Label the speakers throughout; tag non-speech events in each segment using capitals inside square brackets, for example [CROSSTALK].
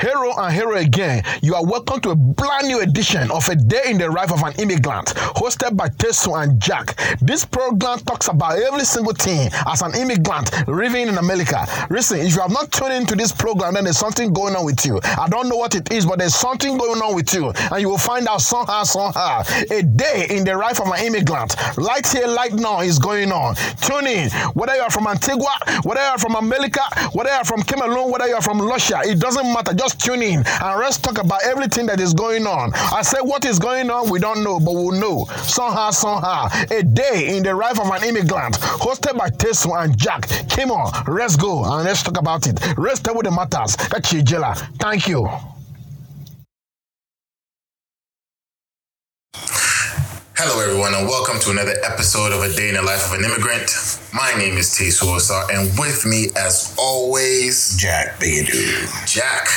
Speaker 1: Hero and hero again, you are welcome to a brand new edition of A Day in the Life of an Immigrant, hosted by Teso and Jack. This program talks about every single thing as an immigrant living in America. Listen, if you have not tuned into this program, then there's something going on with you. I don't know what it is, but there's something going on with you, and you will find out somehow, somehow. A day in the life of an immigrant, right here, right now, is going on. Tune in, whether you are from Antigua, whether you are from America, whether you are from Cameroon, whether you are from Russia, it doesn't matter. Just tune in and let's talk about everything that is going on. I say what is going on, we don't know, but we'll know somehow, somehow. A day in the life of an immigrant, hosted by Teso and Jack. Come on, let's go and let's talk about it. Let's what the matters. Thank you.
Speaker 2: Hello, everyone, and welcome to another episode of A Day in the Life of an Immigrant. My name is T. Suosar, and with me, as always,
Speaker 3: Jack Bigadu.
Speaker 2: Jack.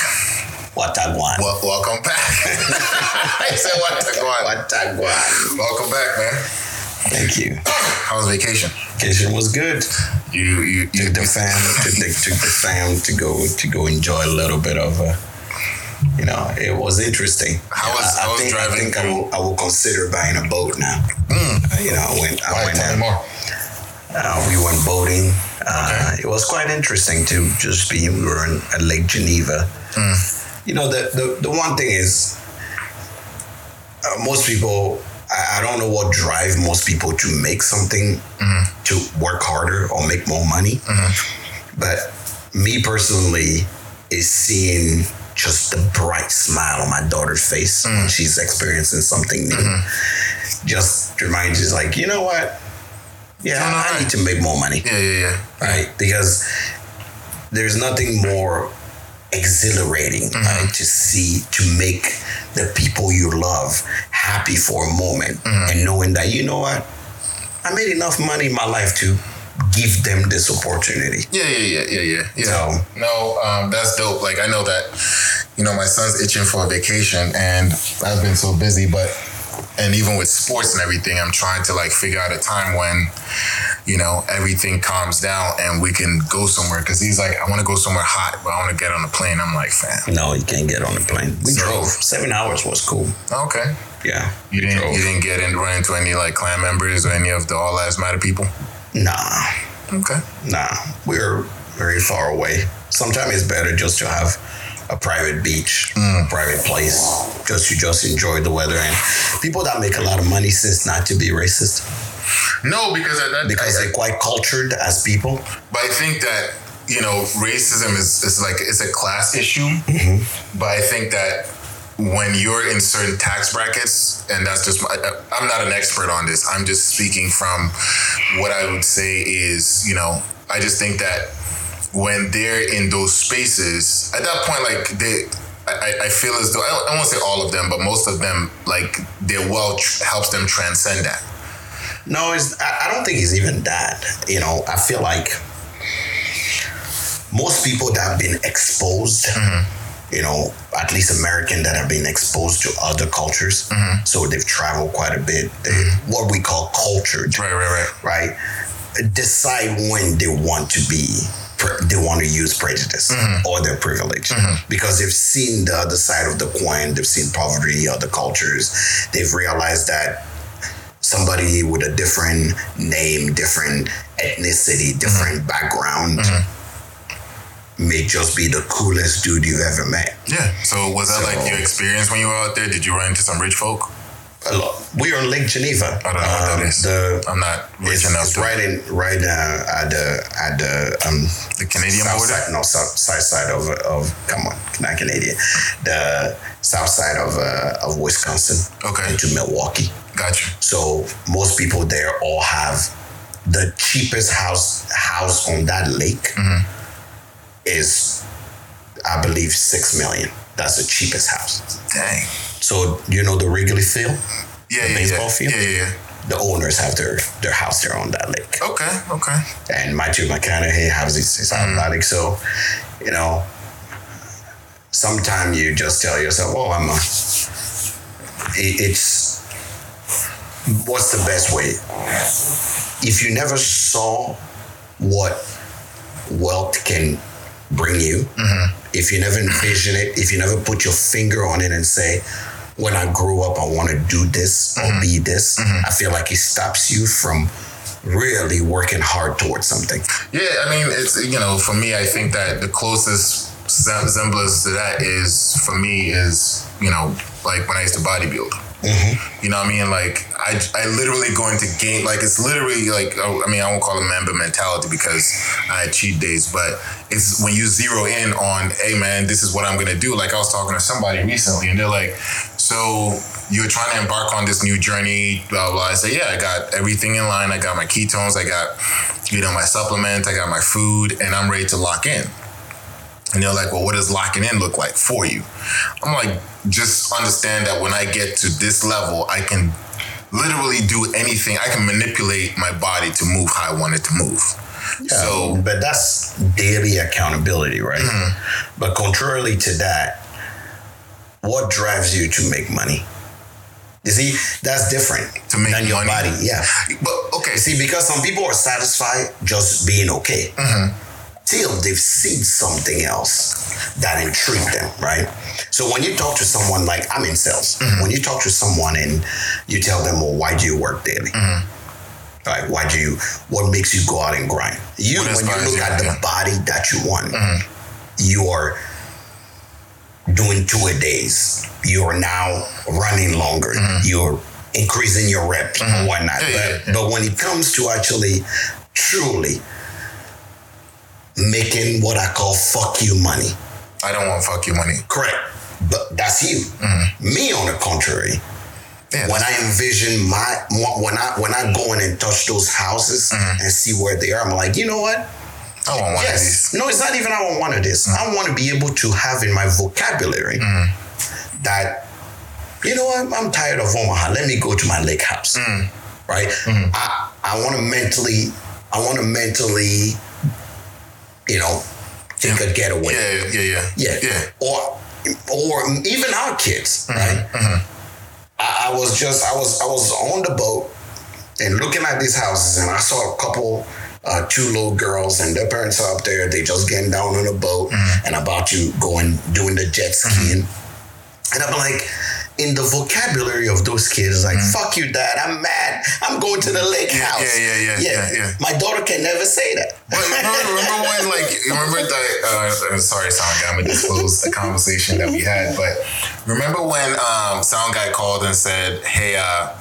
Speaker 3: Watagwan.
Speaker 2: Well, welcome back. [LAUGHS] I said Watagwan.
Speaker 3: Watagwan.
Speaker 2: Welcome back, man.
Speaker 3: Thank you.
Speaker 2: How was vacation?
Speaker 3: Vacation was good.
Speaker 2: You, you, you
Speaker 3: Took the fam the, took the fam to go to go enjoy a little bit of uh you know, it was interesting.
Speaker 2: How was-
Speaker 3: I, I
Speaker 2: was
Speaker 3: think,
Speaker 2: driving
Speaker 3: I think I will, I will consider buying a boat now.
Speaker 2: Mm.
Speaker 3: You know, I went I
Speaker 2: Why?
Speaker 3: went
Speaker 2: more.
Speaker 3: uh, we went boating. Uh, It was quite interesting to just be. We were in, at Lake Geneva.
Speaker 2: Mm.
Speaker 3: You know, the, the the one thing is, uh, most people. I, I don't know what drive most people to make something to work harder or make more money. But me personally is seeing just the bright smile on my daughter's face when mm. she's experiencing something new. Mm-hmm. Just reminds you, like, you know what? Yeah,
Speaker 2: Doing all
Speaker 3: I
Speaker 2: right.
Speaker 3: need to make more money,
Speaker 2: Yeah, yeah, yeah.
Speaker 3: right? Because there's nothing more exhilarating mm-hmm. right, to see to make the people you love happy for a moment mm-hmm. and knowing that you know what i made enough money in my life to give them this opportunity
Speaker 2: Yeah, yeah, yeah, yeah, yeah. yeah.
Speaker 3: So-
Speaker 2: no, um, that's dope. Like I know that, you know, my son's itching for a vacation, and I've been so busy, but and even with sports and everything, I'm trying to like figure out a time when, you know, everything calms down and we can go somewhere. Because he's like, I want to go somewhere hot, but I want to get on a plane. I'm like, fam,
Speaker 3: no you can't get on the plane we
Speaker 2: So-
Speaker 3: drove seven hours was cool
Speaker 2: okay.
Speaker 3: yeah
Speaker 2: You didn't
Speaker 3: drove.
Speaker 2: you didn't get in run into any like Klan members or any of the All Lives Matter people.
Speaker 3: Nah.
Speaker 2: Okay.
Speaker 3: nah. We're very far away. Sometimes it's better just to have a private beach mm. a private place just to just enjoy the weather. And people that make a lot of money since not to be racist.
Speaker 2: No, because that,
Speaker 3: because
Speaker 2: I-
Speaker 3: they're quite cultured as people.
Speaker 2: But I think that you know racism is, is like it's a class issue. Mm-hmm. But I think that when you're in certain tax brackets, and that's just my, I'm not an expert on this. I'm just speaking from what I would say is you know I just think that when they're in those spaces at that point, like they. I, I- feel as though I I won't say all of them, but most of them, like their wealth helps them transcend that.
Speaker 3: No, it's, I, I don't think it's even that. You know, I feel like most people that have been exposed, mm-hmm. You know, at least American that have been exposed to other cultures, mm-hmm. so they've traveled quite a bit. They, mm-hmm. What we call cultured,
Speaker 2: Right, right, right.
Speaker 3: right? Decide when they want to be. They want to use prejudice mm-hmm. or their privilege because they've seen the other side of the coin. They've seen poverty, other cultures. They've realized that somebody with a different name, different ethnicity, different background may just be the coolest dude you've ever met.
Speaker 2: Yeah. So was that
Speaker 3: So-
Speaker 2: like your experience when you were out there? Did you run into some rich folk?
Speaker 3: A lot. We are in Lake Geneva.
Speaker 2: I don't know what that
Speaker 3: Um,
Speaker 2: is.
Speaker 3: The
Speaker 2: I'm not rich
Speaker 3: it's,
Speaker 2: enough
Speaker 3: it's
Speaker 2: to
Speaker 3: right in right uh, at the at the um
Speaker 2: the Canadian
Speaker 3: south
Speaker 2: border.
Speaker 3: side, no south side side of of come on not Canadian, the south side of uh, of Wisconsin
Speaker 2: Okay.
Speaker 3: into Milwaukee.
Speaker 2: Got you.
Speaker 3: So most people there all have the cheapest house house on that lake
Speaker 2: Mm-hmm.
Speaker 3: Is I believe six million. That's the cheapest house.
Speaker 2: Dang.
Speaker 3: So you know the Wrigley Field,
Speaker 2: Yeah,
Speaker 3: The
Speaker 2: yeah,
Speaker 3: baseball
Speaker 2: yeah.
Speaker 3: field?
Speaker 2: Yeah, yeah, yeah.
Speaker 3: the owners have their their house there on that lake.
Speaker 2: Okay, okay.
Speaker 3: and Matthew McConaughey has his, his mm. athletic. So, you know, sometimes you just tell yourself, "Oh, I'm a." it- It's what's the best way? If you never saw what wealth can bring you, mm-hmm. if you never envision it, if you never put your finger on it and say, when I grow up, I want to do this or mm-hmm. be this, mm-hmm. I feel like it stops you from really working hard towards something.
Speaker 2: Yeah, I mean, it's you know, for me, I think that the closest sem- semblance to that is for me is you know, like when I used to bodybuild. Mm-hmm. You know what I mean? Like I, I literally go into game like it's literally like oh, I mean I won't call it Mamba mentality because I had cheat days, but it's when you zero in on hey man this is what I'm gonna do. Like I was talking to somebody recently and they're like, so you're trying to embark on this new journey, blah blah. I say yeah, I got everything in line. I got my ketones, I got you know my supplements, I got my food, and I'm ready to lock in. And they're like, well, what does locking in look like for you? I'm like, just understand that when I get to this level, I can literally do anything. I can manipulate my body to move how I want it to move. So,
Speaker 3: but that's daily accountability, right?
Speaker 2: Mm-hmm.
Speaker 3: But contrarily to that, what drives you to make money? You see, that's different
Speaker 2: To make
Speaker 3: than your
Speaker 2: money?
Speaker 3: body. Yeah.
Speaker 2: but okay,
Speaker 3: You see, because some people are satisfied just being okay
Speaker 2: Mm-hmm.
Speaker 3: till they've seen something else that intrigued them, right? So when you talk to someone like I'm in sales,
Speaker 2: Mm-hmm.
Speaker 3: when you talk to someone and you tell them, "Well, why do you work daily?"
Speaker 2: Mm-hmm.
Speaker 3: Right? Why do you? What makes you go out and grind? You, when you look
Speaker 2: you?
Speaker 3: at the
Speaker 2: Yeah. Mm-hmm.
Speaker 3: body that you want, you are doing two a days. You are now running longer. You're increasing your rep and whatnot.
Speaker 2: Mm-hmm. Yeah,
Speaker 3: but,
Speaker 2: yeah,
Speaker 3: but when it comes to actually, truly making what I call fuck you money,
Speaker 2: I don't want fuck you money.
Speaker 3: correct? But that's you. Mm-hmm. Me, on the contrary,
Speaker 2: Yeah,
Speaker 3: when I envision my when I when I go in and touch those houses mm-hmm. and see where they are, I'm like, you know what?
Speaker 2: I want one of these.
Speaker 3: No, it's not even I want one of this. I mm-hmm. want to be able to have in my vocabulary that, you know what, I'm tired of Omaha. Let me go to my lake house. Right? I, I want to mentally, I want to mentally, you know, take a getaway.
Speaker 2: Yeah, yeah, yeah,
Speaker 3: Yeah.
Speaker 2: yeah.
Speaker 3: Or or even our kids, mm-hmm, right? Mm-hmm. I, I was just I was I was on the boat and looking at these houses and I saw a couple uh, two little girls and their parents are up there. They just getting down on a boat mm-hmm. and about to go and doing the jet skiing. And I'm like, in the vocabulary of those kids, like, fuck you, dad. I'm mad. I'm going to the lake
Speaker 2: Yeah,
Speaker 3: house.
Speaker 2: yeah, yeah, yeah, yeah, yeah.
Speaker 3: My daughter can never say that.
Speaker 2: But remember, remember when, like, [LAUGHS] remember that? Uh, uh, sorry, Sound Guy, I'm gonna disclose the conversation that we had. But remember when um, Sound Guy called and said, "Hey, uh,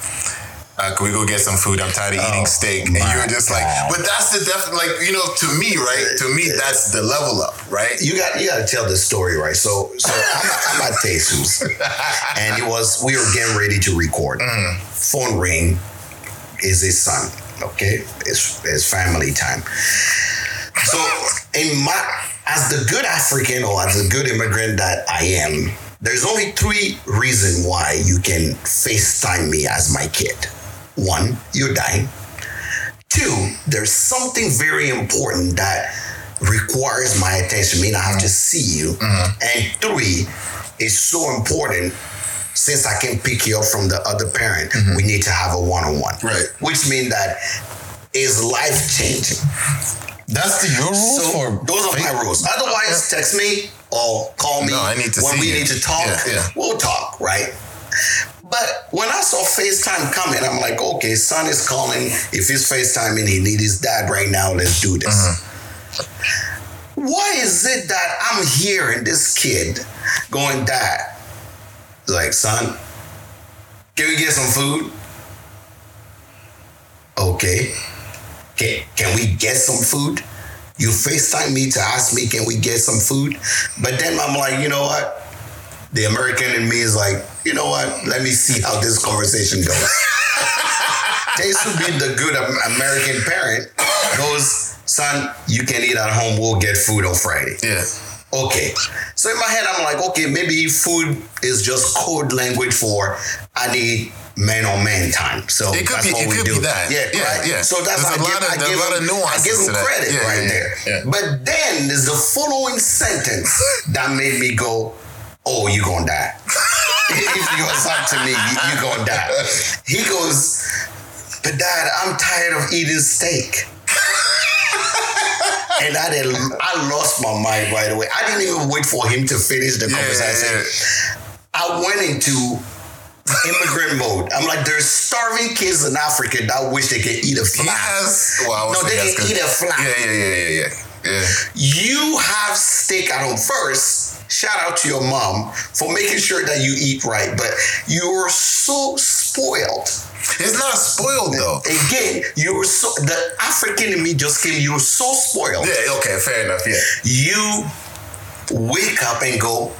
Speaker 2: uh, can we go get some food? I'm tired of eating
Speaker 3: Oh,
Speaker 2: steak." And you're just like, "But that's the def like, you know, to me, right? To me, that's the level up, right?"
Speaker 3: you got you got to tell the story right. So so I'm, I'm at Jesus, and it was we were getting ready to record. Phone ring is his son. Okay, it's it's family time. So in my as the good African or as the good immigrant that I am, there's only three reasons why you can FaceTime me as my kid. One, you're dying. Two, there's something very important that requires my attention. Mean I have to mm-hmm. see you. Mm-hmm. And three, it's so important since I can pick you up from the other parent, mm-hmm. we need to have a one-on-one.
Speaker 2: Right.
Speaker 3: Which means that is life changing.
Speaker 2: That's the your rules
Speaker 3: So those are my rules. Otherwise, text me or call me
Speaker 2: No, I need to
Speaker 3: when we
Speaker 2: you.
Speaker 3: need to talk.
Speaker 2: Yeah, yeah.
Speaker 3: We'll talk, right? But when I saw FaceTime coming, I'm like, okay, son is calling. If he's FaceTiming, he needs his dad right now. Let's do this.
Speaker 2: Uh-huh.
Speaker 3: Why is it that I'm hearing this kid going, Dad, like, son, can we get some food? Okay. Can, can we get some food? You FaceTime me to ask me, can we get some food? But then I'm like, you know what? The American in me is like, you know what? Let me see how this conversation goes. Taste would be the good American parent goes, son, you can eat at home. We'll get food on Friday.
Speaker 2: yeah.
Speaker 3: Okay. So in my head, I'm like, okay, maybe food is just code language for I need man on man time. So
Speaker 2: It could
Speaker 3: that's
Speaker 2: be-
Speaker 3: what
Speaker 2: it
Speaker 3: we
Speaker 2: could
Speaker 3: do.
Speaker 2: be that.
Speaker 3: Yeah,
Speaker 2: Yeah,
Speaker 3: right.
Speaker 2: yeah.
Speaker 3: So that's
Speaker 2: There's
Speaker 3: I
Speaker 2: a
Speaker 3: give,
Speaker 2: lot of-
Speaker 3: I give
Speaker 2: a lot of nuances
Speaker 3: I give him credit
Speaker 2: Yeah,
Speaker 3: right
Speaker 2: yeah,
Speaker 3: there.
Speaker 2: yeah.
Speaker 3: But then there's the following sentence that made me go, "Oh, you gonna die." [LAUGHS] if you was up to me, you, you gonna die. He goes, but dad, I'm tired of eating steak. [LAUGHS] and I did I lost my mind right away. I didn't even wait for him to finish the
Speaker 2: Yeah,
Speaker 3: conversation.
Speaker 2: yeah,
Speaker 3: I went into immigrant mode. I'm like, there's starving kids in Africa that wish they could eat a flat.
Speaker 2: has. Well,
Speaker 3: No, they can eat a flat.
Speaker 2: Yeah, yeah, yeah, yeah, yeah. Yeah.
Speaker 3: You have steak at home first. Shout out to your mom for making sure that you eat right, but you're so spoiled.
Speaker 2: It's not spoiled though.
Speaker 3: Again, you're so the African in me just came. You're so spoiled.
Speaker 2: Yeah. Okay. Fair enough. Yeah.
Speaker 3: You wake up and go,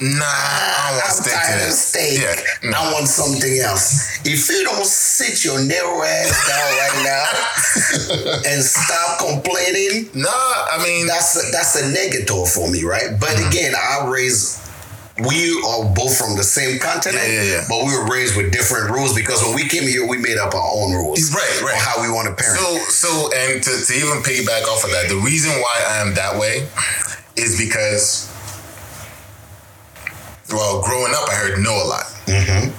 Speaker 2: Nah, I want
Speaker 3: I'm
Speaker 2: to
Speaker 3: tired of steak.
Speaker 2: Yeah.
Speaker 3: I want something else. If you don't sit your narrow ass down right now [LAUGHS] and stop complaining,
Speaker 2: Nah, I mean,
Speaker 3: that's a, that's a negative for me, right? But
Speaker 2: Mm-hmm.
Speaker 3: again, I raised. We are both from the same continent,
Speaker 2: Yeah, yeah, yeah.
Speaker 3: but we were raised with different rules because when we came here, we made up our own rules,
Speaker 2: Right, right.
Speaker 3: how we want to parent.
Speaker 2: So, so, and to, to even piggyback off of that, the reason why I am that way is because, well, growing up, I heard no a lot.
Speaker 3: Mhm.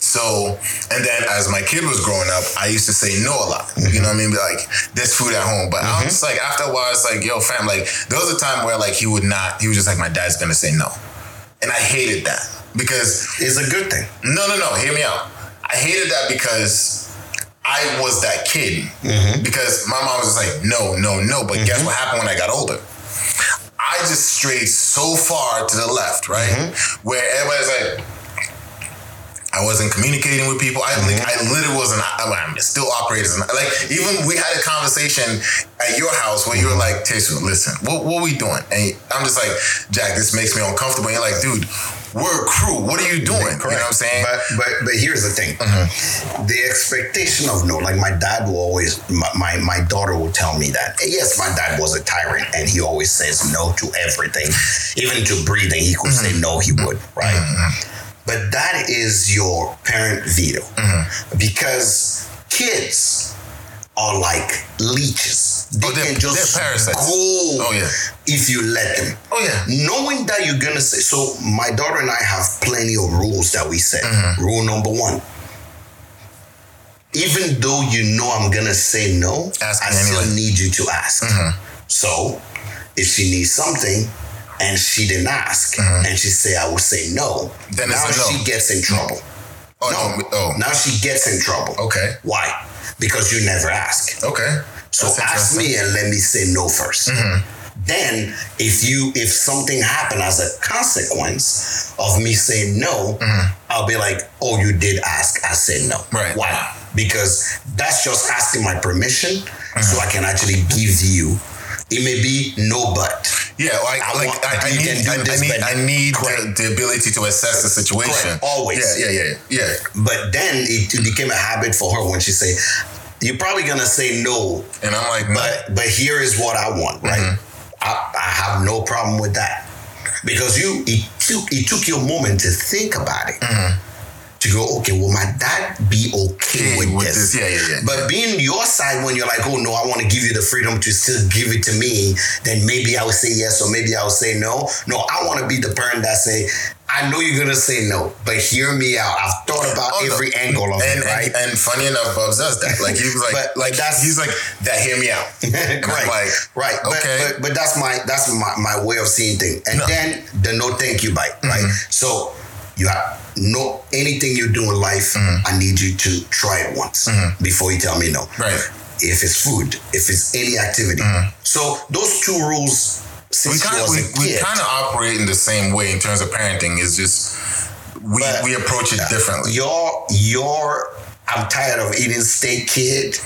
Speaker 2: So, and then as my kid was growing up, I used to say no a lot. You know what I mean? Be like, there's food at home. But I mm-hmm. was like, after a while, it's like, yo, fam, like, there was a time where, like, he would not, he was just like, my dad's gonna say no. And I hated that because
Speaker 3: It's a good thing.
Speaker 2: no, no, no. Hear me out. I hated that because I was that kid. Mm-hmm. Because my mom was just like, no, no, no. But guess mm-hmm. what happened when I got older? I just strayed so far to the left, right? Mm-hmm. Where everybody's like, I wasn't communicating with people. I like, mm-hmm. I literally wasn't. I'm, I'm still operating. as an- Like even we had a conversation at your house where you were mm-hmm. like, "Tesu, listen, what what we doing?" And I'm just like, "Jack, this makes me uncomfortable." And you're like, "Dude, we're a crew. What are you doing?" You know what I'm saying?
Speaker 3: But but but here's the thing: mm-hmm. the expectation of no. Like my dad will always, my, my my daughter will tell me that. Yes, my dad was a tyrant, and he always says no to everything, even to breathing. He could say mm-hmm. no. He would mm-hmm. right. But that is your parent veto, because kids are like leeches. They
Speaker 2: Oh, they're-
Speaker 3: can just
Speaker 2: parasites.
Speaker 3: go
Speaker 2: Oh, yeah.
Speaker 3: if you let them
Speaker 2: oh yeah.
Speaker 3: knowing that you're gonna say so my daughter and i have plenty of rules that we set
Speaker 2: Mm-hmm.
Speaker 3: rule number one even though you know i'm gonna say no
Speaker 2: Ask
Speaker 3: i still
Speaker 2: anyway. Mm-hmm.
Speaker 3: need you to ask so if she needs something and she didn't ask and she say i will say no
Speaker 2: Mm-hmm. Then
Speaker 3: now
Speaker 2: it's a no.
Speaker 3: she gets in trouble
Speaker 2: Oh
Speaker 3: no
Speaker 2: no. Oh.
Speaker 3: now she gets in trouble
Speaker 2: Okay.
Speaker 3: why because you never ask
Speaker 2: Okay.
Speaker 3: so ask me and let me say no 1st mm-hmm. Then, if you if something happened as a consequence of me saying no, mm-hmm. I'll be like, "Oh, you did ask. I said no.
Speaker 2: Right.
Speaker 3: Why? Because that's just asking my permission, so mm-hmm. I can actually give you. It may be no, but
Speaker 2: Yeah, like,
Speaker 3: I
Speaker 2: like I, I need, I, need,
Speaker 3: but-
Speaker 2: I need the, the ability to assess the situation.
Speaker 3: Correct. Always.
Speaker 2: Yeah, yeah, yeah, yeah.
Speaker 3: but then it became a habit for her when she say, "You're probably gonna say no,
Speaker 2: And I'm like, no.
Speaker 3: but but here is what I want, right?
Speaker 2: Mm-hmm.
Speaker 3: I, I have no problem with that because you it took it took you a moment to think about it. To go, okay, will my dad be okay
Speaker 2: Okay,
Speaker 3: with,
Speaker 2: with
Speaker 3: this?
Speaker 2: this, yeah, yeah, yeah.
Speaker 3: But being your side when you're like, oh no, I want to give you the freedom to still give it to me, then maybe I'll say yes or maybe I'll say no. No, I want to be the parent that say, I know you're gonna say no, but hear me out. I've thought about
Speaker 2: Oh, no.
Speaker 3: every angle of
Speaker 2: and,
Speaker 3: it, right?
Speaker 2: and and funny enough, Bubs does that. Like he was like,
Speaker 3: But-
Speaker 2: like
Speaker 3: that's-
Speaker 2: he's like that. Hear me out. [LAUGHS]
Speaker 3: right,
Speaker 2: like,
Speaker 3: right.
Speaker 2: Okay.
Speaker 3: but but that's my that's my, my way of seeing things. And
Speaker 2: No. Mm-hmm.
Speaker 3: then the no thank you bite, right? So you have no anything you do in life.
Speaker 2: Mm-hmm.
Speaker 3: I need you to try it once before you tell me no.
Speaker 2: Right.
Speaker 3: If it's food, if it's any activity. So those two rules.
Speaker 2: Mm-hmm. We kind of we, we kind of operate in the same way in terms of parenting. It's just we
Speaker 3: But-
Speaker 2: we approach it differently.
Speaker 3: your your I'm tired of eating steak, kid.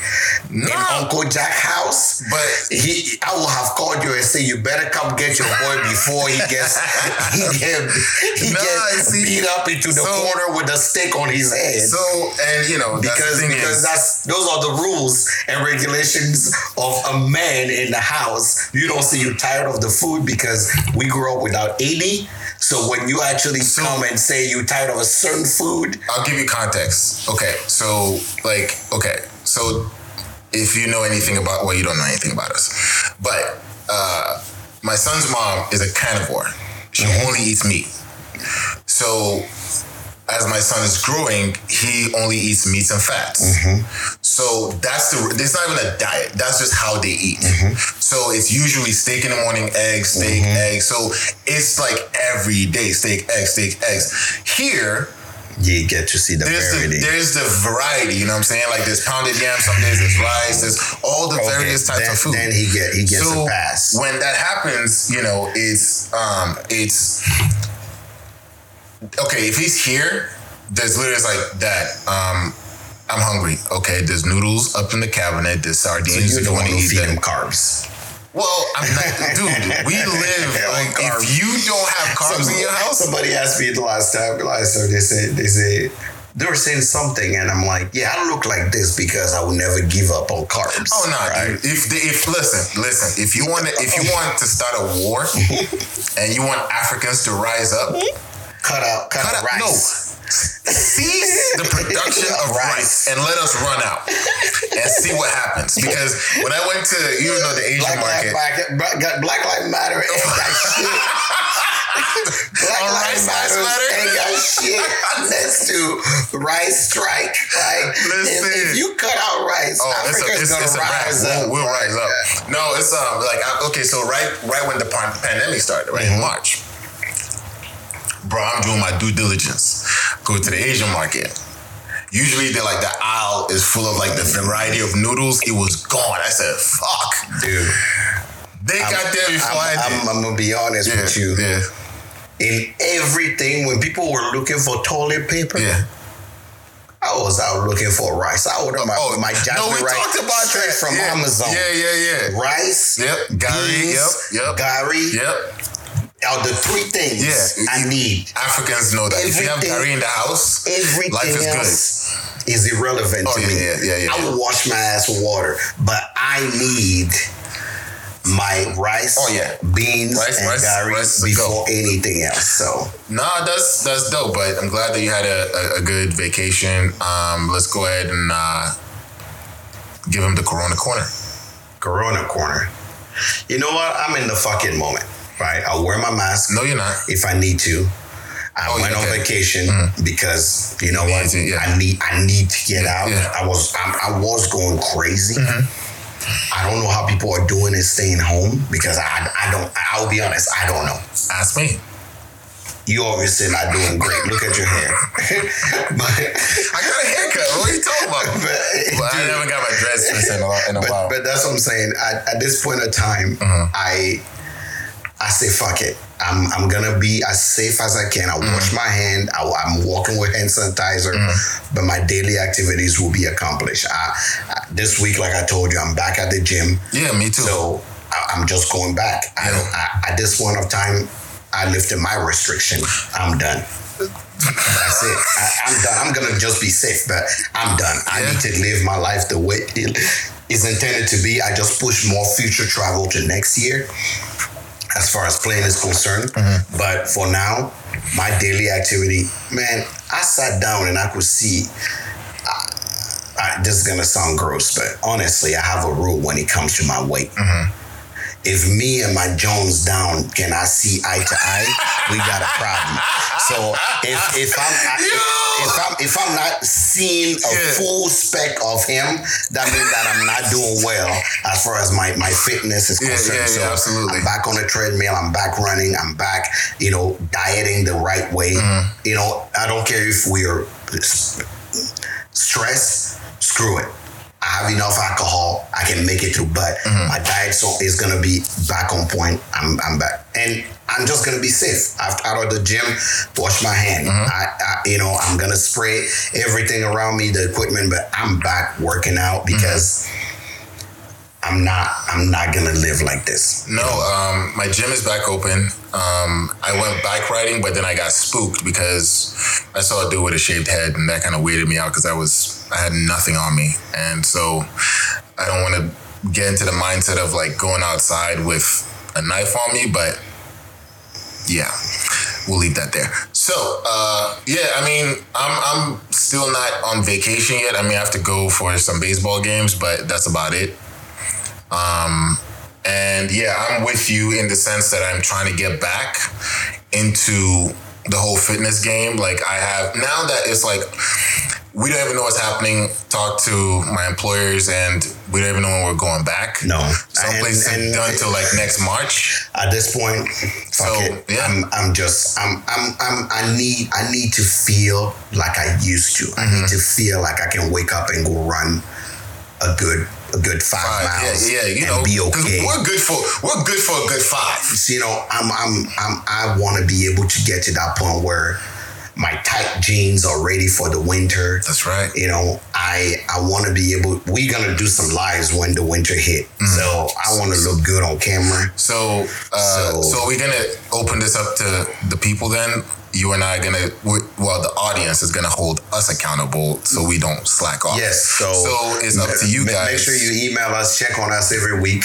Speaker 3: In Uncle Jack house,
Speaker 2: But
Speaker 3: he, I will have called you and say, "You better come get your boy before he gets he get he
Speaker 2: Nah,
Speaker 3: gets beat up into the
Speaker 2: so-
Speaker 3: corner with a stick on his head."
Speaker 2: so and you know
Speaker 3: because because
Speaker 2: is,
Speaker 3: that's those are the rules and regulations of a man in the house. You don't say you're tired of the food because we grew up without any. So when you actually
Speaker 2: So-
Speaker 3: come and say you're tired of a certain food,
Speaker 2: I'll give you context. Okay, so like, okay, so if you know anything about, well, you don't know anything about us, but uh, my son's mom is a carnivore. She only eats meat. So as my son is growing, he only eats meats and fats. Mm-hmm. So that's the. It's not even a diet. That's just how they eat. Mm-hmm. So it's usually steak in the morning, eggs, steak, mm-hmm. eggs. So it's like every day steak, eggs, steak, eggs. Here,
Speaker 3: You get to see the
Speaker 2: there's the,
Speaker 3: variety.
Speaker 2: there's the variety. You know what I'm saying? Like there's pounded yam. Some days there's rice. There's all the
Speaker 3: Okay,
Speaker 2: various types
Speaker 3: then,
Speaker 2: of food
Speaker 3: Then he get he gets
Speaker 2: so
Speaker 3: a pass.
Speaker 2: when that happens, you know, it's um it's okay, if he's here, there's literally like that. Um I'm hungry. Okay, there's noodles up in the cabinet, there's sardines
Speaker 3: you
Speaker 2: if you
Speaker 3: don't
Speaker 2: want to
Speaker 3: feed
Speaker 2: them.
Speaker 3: carbs.
Speaker 2: Well, I'm not dude, we [LAUGHS] live like
Speaker 3: carbs.
Speaker 2: if you don't have carbs in your house,
Speaker 3: Somebody asked me the last time. Last time they said they said they were saying something, and I'm like, yeah, I look like this because I will never give up on carbs.
Speaker 2: Oh no,
Speaker 3: right?
Speaker 2: dude. If if listen, listen. If you want to, if you want to start a war, [LAUGHS] and you want Africans to rise up,
Speaker 3: Cut out, cut,
Speaker 2: cut
Speaker 3: out
Speaker 2: out. No,
Speaker 3: rice.
Speaker 2: cease the [LAUGHS] production of rice and let us run out and see what happens. Because when I went to you know the Asian
Speaker 3: Black
Speaker 2: market,
Speaker 3: Matter, Black, Black Lives Matter ain't got [LAUGHS] shit. Black
Speaker 2: On
Speaker 3: Lives
Speaker 2: Rice
Speaker 3: Matter ain't got shit next to rice strike. Like,
Speaker 2: Listen.
Speaker 3: if, if you cut out rice,
Speaker 2: Oh, it's a, it's,
Speaker 3: gonna
Speaker 2: it's
Speaker 3: rise
Speaker 2: We'll,
Speaker 3: up.
Speaker 2: we'll rise up. No, it's um like okay, so right right when the pandemic started, right
Speaker 3: Mm-hmm.
Speaker 2: in March, bro, I'm doing my due diligence. Go to the Asian market. Usually, they're like the aisle is full of like the variety of noodles. It was gone. I said, "Fuck."
Speaker 3: Dude,
Speaker 2: They got there before
Speaker 3: I'm,
Speaker 2: I did.
Speaker 3: I'm, I'm gonna be honest
Speaker 2: yeah,
Speaker 3: with you.
Speaker 2: yeah,
Speaker 3: In everything, when people were looking for toilet paper,
Speaker 2: yeah.
Speaker 3: I was out looking for rice. I ordered my,
Speaker 2: Oh,
Speaker 3: my
Speaker 2: no, we
Speaker 3: rice
Speaker 2: talked about
Speaker 3: straight
Speaker 2: that.
Speaker 3: from
Speaker 2: yeah.
Speaker 3: Amazon.
Speaker 2: Yeah, yeah, yeah.
Speaker 3: Rice,
Speaker 2: Yep, gari,
Speaker 3: beans,
Speaker 2: yep, yep.
Speaker 3: gari,
Speaker 2: Yep.
Speaker 3: Are the three things
Speaker 2: Yeah.
Speaker 3: I need.
Speaker 2: Africans know that if you have
Speaker 3: Everything-
Speaker 2: gari in the house,
Speaker 3: Everything
Speaker 2: life is good.
Speaker 3: else is irrelevant
Speaker 2: Oh,
Speaker 3: to
Speaker 2: yeah,
Speaker 3: me.
Speaker 2: yeah, yeah, yeah,
Speaker 3: I will wash my ass with water, but I need my rice,
Speaker 2: Oh, yeah.
Speaker 3: beans,
Speaker 2: Rice-
Speaker 3: and
Speaker 2: rice-
Speaker 3: gari
Speaker 2: rice
Speaker 3: before anything else. So
Speaker 2: Nah, that's that's dope. But I'm glad that you had a, a, a good vacation. Um, let's go ahead and uh, give him the Corona corner.
Speaker 3: Corona corner. You know what? I'm in the fucking moment, right? I'll wear my mask
Speaker 2: No, you're not.
Speaker 3: if I need to. I
Speaker 2: Oh,
Speaker 3: went
Speaker 2: yeah,
Speaker 3: on
Speaker 2: okay.
Speaker 3: vacation because you know what?
Speaker 2: to, yeah.
Speaker 3: I need I need to get out.
Speaker 2: yeah. Mm-hmm.
Speaker 3: I was I, I was going crazy. I don't know how people are doing it staying home because I I don't I'll be honest I don't know.
Speaker 2: Ask me.
Speaker 3: You obviously not doing great. Look at your hair, [LAUGHS] but
Speaker 2: I got a haircut. What are you talking about? [LAUGHS]
Speaker 3: but,
Speaker 2: But I haven't got my fixed in a, in a
Speaker 3: but,
Speaker 2: while.
Speaker 3: but that's what I'm saying. At, at this point in time,
Speaker 2: Uh-huh.
Speaker 3: I I say fuck it. I'm I'm gonna be as safe as I can. I
Speaker 2: Mm-hmm.
Speaker 3: wash my hand. I, am walking with hand sanitizer, but my daily activities will be accomplished. I, I, this week, like I told you, I'm back at the gym,
Speaker 2: yeah, me too.
Speaker 3: so I, I'm just going back. I don't. I, at this point of time, I lifted my restriction. I'm done. That's it. I, I'm done. I'm gonna just be safe, but I'm done. I
Speaker 2: Yeah.
Speaker 3: need to live my life the way it is intended to be. I just push more future travel to next year, as far as playing is concerned.
Speaker 2: Mm-hmm.
Speaker 3: But for now, my daily activity, man, I sat down and I could see. I, I, this is gonna sound gross, but honestly, I have a rule when it comes to my weight
Speaker 2: Mm-hmm.
Speaker 3: if me and my Jones down can I see eye to eye, we got a problem. So if if I'm if, [LAUGHS] if I'm if I'm not seeing a
Speaker 2: Yeah.
Speaker 3: full spec of him, that means that I'm not doing well as far as my my fitness is concerned.
Speaker 2: yeah,
Speaker 3: so
Speaker 2: yeah, absolutely.
Speaker 3: I'm back on the treadmill. I'm back running. I'm back, you know, dieting the right way.
Speaker 2: Mm-hmm.
Speaker 3: You know, I don't care if we are stressed. Screw it. I have enough alcohol. I can make it through, but
Speaker 2: Mm-hmm.
Speaker 3: my diet so is gonna be back on point. I'm, I'm back, and I'm just gonna be safe. After out of the gym, wash my hand.
Speaker 2: Mm-hmm.
Speaker 3: I, I, you know, I'm gonna spray everything around me, the equipment, but I'm back working out
Speaker 2: Mm-hmm.
Speaker 3: I'm not. I'm not gonna live like this.
Speaker 2: No, um, my gym is back open. Um, I went bike riding, but then I got spooked because I saw a dude with a shaved head, and that kind of weirded me out because I was I had nothing on me, and so I don't want to get into the mindset of like going outside with a knife on me, but yeah, we'll leave that there. So, uh, yeah, I mean, I'm I'm still not on vacation yet. I mean, I have to go for some baseball games, but that's about it. Um, and yeah, I'm with you in the sense that I'm trying to get back into the whole fitness game. Like I have now that it's like we don't even know what's happening. Talk to my employers, and we don't even know when we're going back.
Speaker 3: No.
Speaker 2: some places done till like next March.
Speaker 3: At this point, fuck
Speaker 2: So,
Speaker 3: it.
Speaker 2: yeah.
Speaker 3: I'm, I'm just I'm, I'm I'm I need I need to feel like I used to. I
Speaker 2: Mm-hmm.
Speaker 3: need to feel like I can wake up and go run a good a good five,
Speaker 2: Five,
Speaker 3: miles
Speaker 2: yeah, yeah, you
Speaker 3: and
Speaker 2: know,
Speaker 3: be okay.
Speaker 2: we're good for we're good for a good five.
Speaker 3: So, you know, I'm I'm I'm I want to be able to get to that point where my tight jeans are ready for the winter.
Speaker 2: That's right.
Speaker 3: You know, I I want to be able. We're gonna do some lives when the winter hit,
Speaker 2: Mm-hmm.
Speaker 3: so I want to look good on camera.
Speaker 2: So, uh,
Speaker 3: So-
Speaker 2: so, we're gonna open this up to the people. Then you and I are gonna, we- well, the audience is gonna hold us accountable, so we don't slack off.
Speaker 3: Yes, so
Speaker 2: so it's up to you guys.
Speaker 3: Make sure you email us, check on us every week.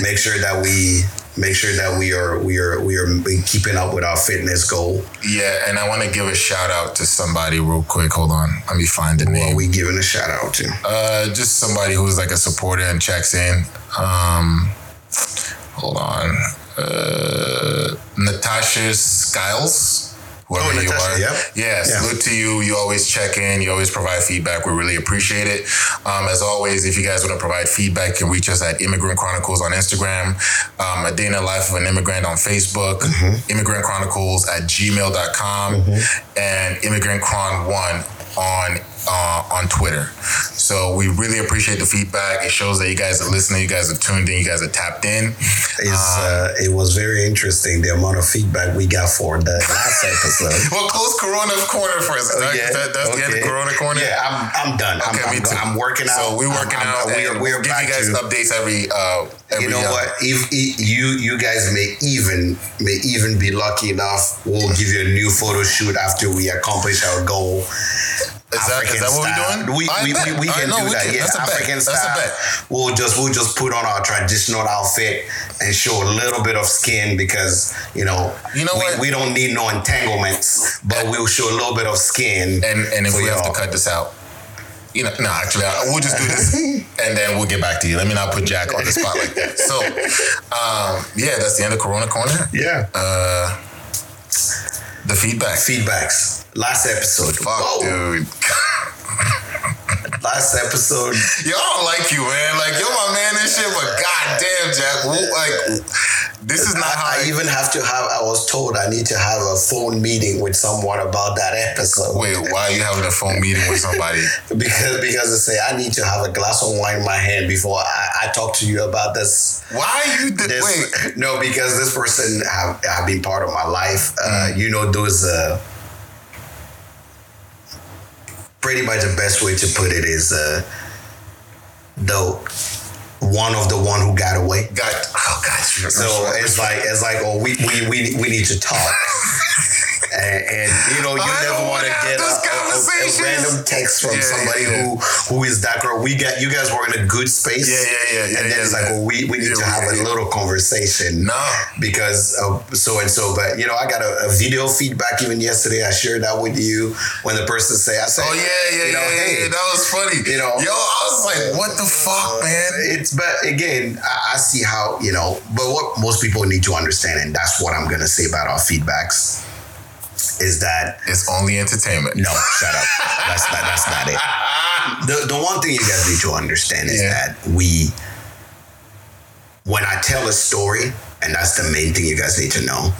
Speaker 3: Make sure that we make sure that we are we are we are keeping up with our fitness goal.
Speaker 2: Yeah, and I want to give a shout out to somebody real quick. Hold on, let me find the
Speaker 3: Who
Speaker 2: name.
Speaker 3: are we giving a shout out to?
Speaker 2: Uh, just somebody who's like a supporter and checks in. Um, hold on. Uh, Natasha Skiles. Whoever
Speaker 3: Oh,
Speaker 2: you
Speaker 3: Natasha,
Speaker 2: are.
Speaker 3: yep.
Speaker 2: Yeah,
Speaker 3: Yeah.
Speaker 2: salute to you. You always check in. You always provide feedback. We really appreciate it. Um, as always, if you guys want to provide feedback, you can reach us at Immigrant Chronicles on Instagram, um, A Day in the Life of an Immigrant on Facebook,
Speaker 3: Mm-hmm.
Speaker 2: Immigrant Chronicles at gmail.com, and Immigrant Chron 1 on uh, on Twitter. So we really appreciate the feedback. It shows that you guys are listening, you guys are tuned in, you guys are tapped in.
Speaker 3: It's, uh, it was very interesting the amount of feedback we got for the last episode. [LAUGHS]
Speaker 2: Well, close Corona Corner first. That-
Speaker 3: Yeah,
Speaker 2: that- that's the end of. Corona Corner.
Speaker 3: Yeah, I'm, I'm done.
Speaker 2: Okay,
Speaker 3: I'm,
Speaker 2: me
Speaker 3: I'm,
Speaker 2: too.
Speaker 3: I'm working out.
Speaker 2: So we're working
Speaker 3: I'm-
Speaker 2: out.
Speaker 3: We're, we're
Speaker 2: give you guys
Speaker 3: to,
Speaker 2: updates every uh every
Speaker 3: you know
Speaker 2: uh,
Speaker 3: what? If, if you you guys may even may even be lucky enough, we'll give you a new photo shoot after we accomplish our goal.
Speaker 2: Is that, is that what we're doing?
Speaker 3: We, we, we, we can
Speaker 2: know,
Speaker 3: do
Speaker 2: we
Speaker 3: that.
Speaker 2: can.
Speaker 3: Yeah,
Speaker 2: That's a bet.
Speaker 3: African
Speaker 2: That's a
Speaker 3: style.
Speaker 2: bet.
Speaker 3: We'll just we'll just put on our traditional outfit and show a little bit of skin because you know
Speaker 2: You know
Speaker 3: we,
Speaker 2: what?
Speaker 3: we don't need no entanglements, but we'll show a little bit of skin.
Speaker 2: And and if we have to cut this out, you know, no, actually, I- we'll just do this, [LAUGHS] and then we'll get back to you. Let me not put Jack on the spot like that. So, um, yeah, that's the end of Corona Corner.
Speaker 3: yeah.
Speaker 2: Uh, the feedback.
Speaker 3: Feedbacks. Last episode.
Speaker 2: Fuck,
Speaker 3: Whoa.
Speaker 2: dude. [LAUGHS]
Speaker 3: Last episode.
Speaker 2: Y'all don't like you, man. Like you're my man and shit, but goddamn, Jack, like this is not how
Speaker 3: I, I even have to have. I was told I need to have a phone meeting with someone about that episode.
Speaker 2: Wait, why are you having a phone meeting with somebody? [LAUGHS]
Speaker 3: because because they say I need to have a glass of wine in my hand before I, I talk to you about this.
Speaker 2: Why you did?
Speaker 3: this
Speaker 2: Wait,
Speaker 3: no, because this person have, have been part of my life. Uh, you know, those. Uh, pretty much the best way to put it is uh, the one of the one who got away.
Speaker 2: got oh god.
Speaker 3: So it's like it's like oh we we we, we need to talk. [LAUGHS] And, and you know you
Speaker 2: I
Speaker 3: never want to get a, a- a- random text from
Speaker 2: Yeah,
Speaker 3: somebody
Speaker 2: yeah.
Speaker 3: who who is that girl. We got you guys were in a good space.
Speaker 2: Yeah, yeah, yeah, yeah,
Speaker 3: And then it's like well we, we need to have a little conversation.
Speaker 2: No.
Speaker 3: Because of so and so, but you know I got a, a video feedback even yesterday. I shared that with you when the person say I said
Speaker 2: Oh yeah, yeah,
Speaker 3: you know,
Speaker 2: yeah,
Speaker 3: hey.
Speaker 2: That was funny.
Speaker 3: you know,
Speaker 2: yo, I was like, what the fuck, uh, man?
Speaker 3: It's but again, I, I see how you know. But what most people need to understand, and that's what I'm gonna say about our feedbacks, is that
Speaker 2: It's only entertainment.
Speaker 3: no, shut up. That's not. That's not it. [LAUGHS] The the one thing you guys need to understand is
Speaker 2: Yeah.
Speaker 3: that we, when I tell a story, and that's the main thing you guys need to know.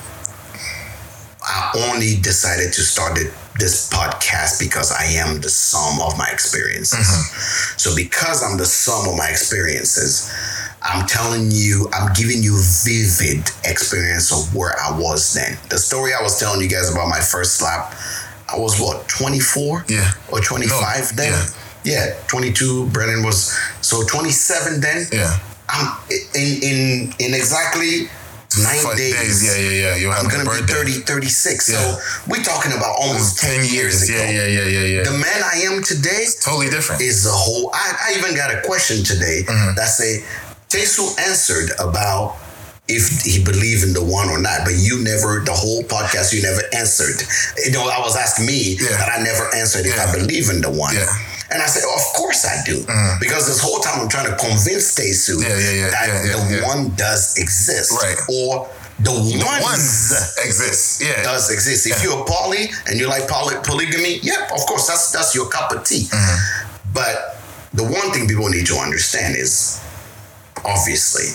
Speaker 3: I only decided to start it, this podcast because I am the sum of my experiences. Mm-hmm. So because I'm the sum of my experiences, I'm telling you, I'm giving you vivid experience of where I was then. The story I was telling you guys about my first slap, I was what, 24?
Speaker 2: Yeah.
Speaker 3: Or 25
Speaker 2: No,
Speaker 3: then?
Speaker 2: yeah.
Speaker 3: Yeah, 22. Brennan was, so 27 then.
Speaker 2: Yeah.
Speaker 3: I'm in, in, in exactly nine
Speaker 2: Five
Speaker 3: days.
Speaker 2: Yeah, yeah, yeah. You're
Speaker 3: I'm gonna be
Speaker 2: birthday.
Speaker 3: 30, 36.
Speaker 2: Yeah.
Speaker 3: So we're talking about almost 10 years ago.
Speaker 2: Yeah, yeah, yeah, yeah, yeah.
Speaker 3: The man I am today
Speaker 2: totally different.
Speaker 3: is a whole. I, I even got a question today
Speaker 2: Mm-hmm.
Speaker 3: that say Tesu answered about if he believed in the one or not, but you never the whole podcast you never answered. You know, I was asking me
Speaker 2: Yeah.
Speaker 3: I never answered if I believe in the one.
Speaker 2: Yeah.
Speaker 3: And I said, of course I do. Because this whole time I'm trying to convince Tesu
Speaker 2: Yeah, yeah, yeah,
Speaker 3: that
Speaker 2: yeah, yeah,
Speaker 3: the
Speaker 2: yeah.
Speaker 3: one does exist.
Speaker 2: Right.
Speaker 3: Or The
Speaker 2: The
Speaker 3: ones,
Speaker 2: ones exist. Yeah.
Speaker 3: does exist. If you're poly and you like poly, polygamy, yep, of course, that's that's your cup of tea.
Speaker 2: Mm-hmm.
Speaker 3: But the one thing people need to understand is, obviously,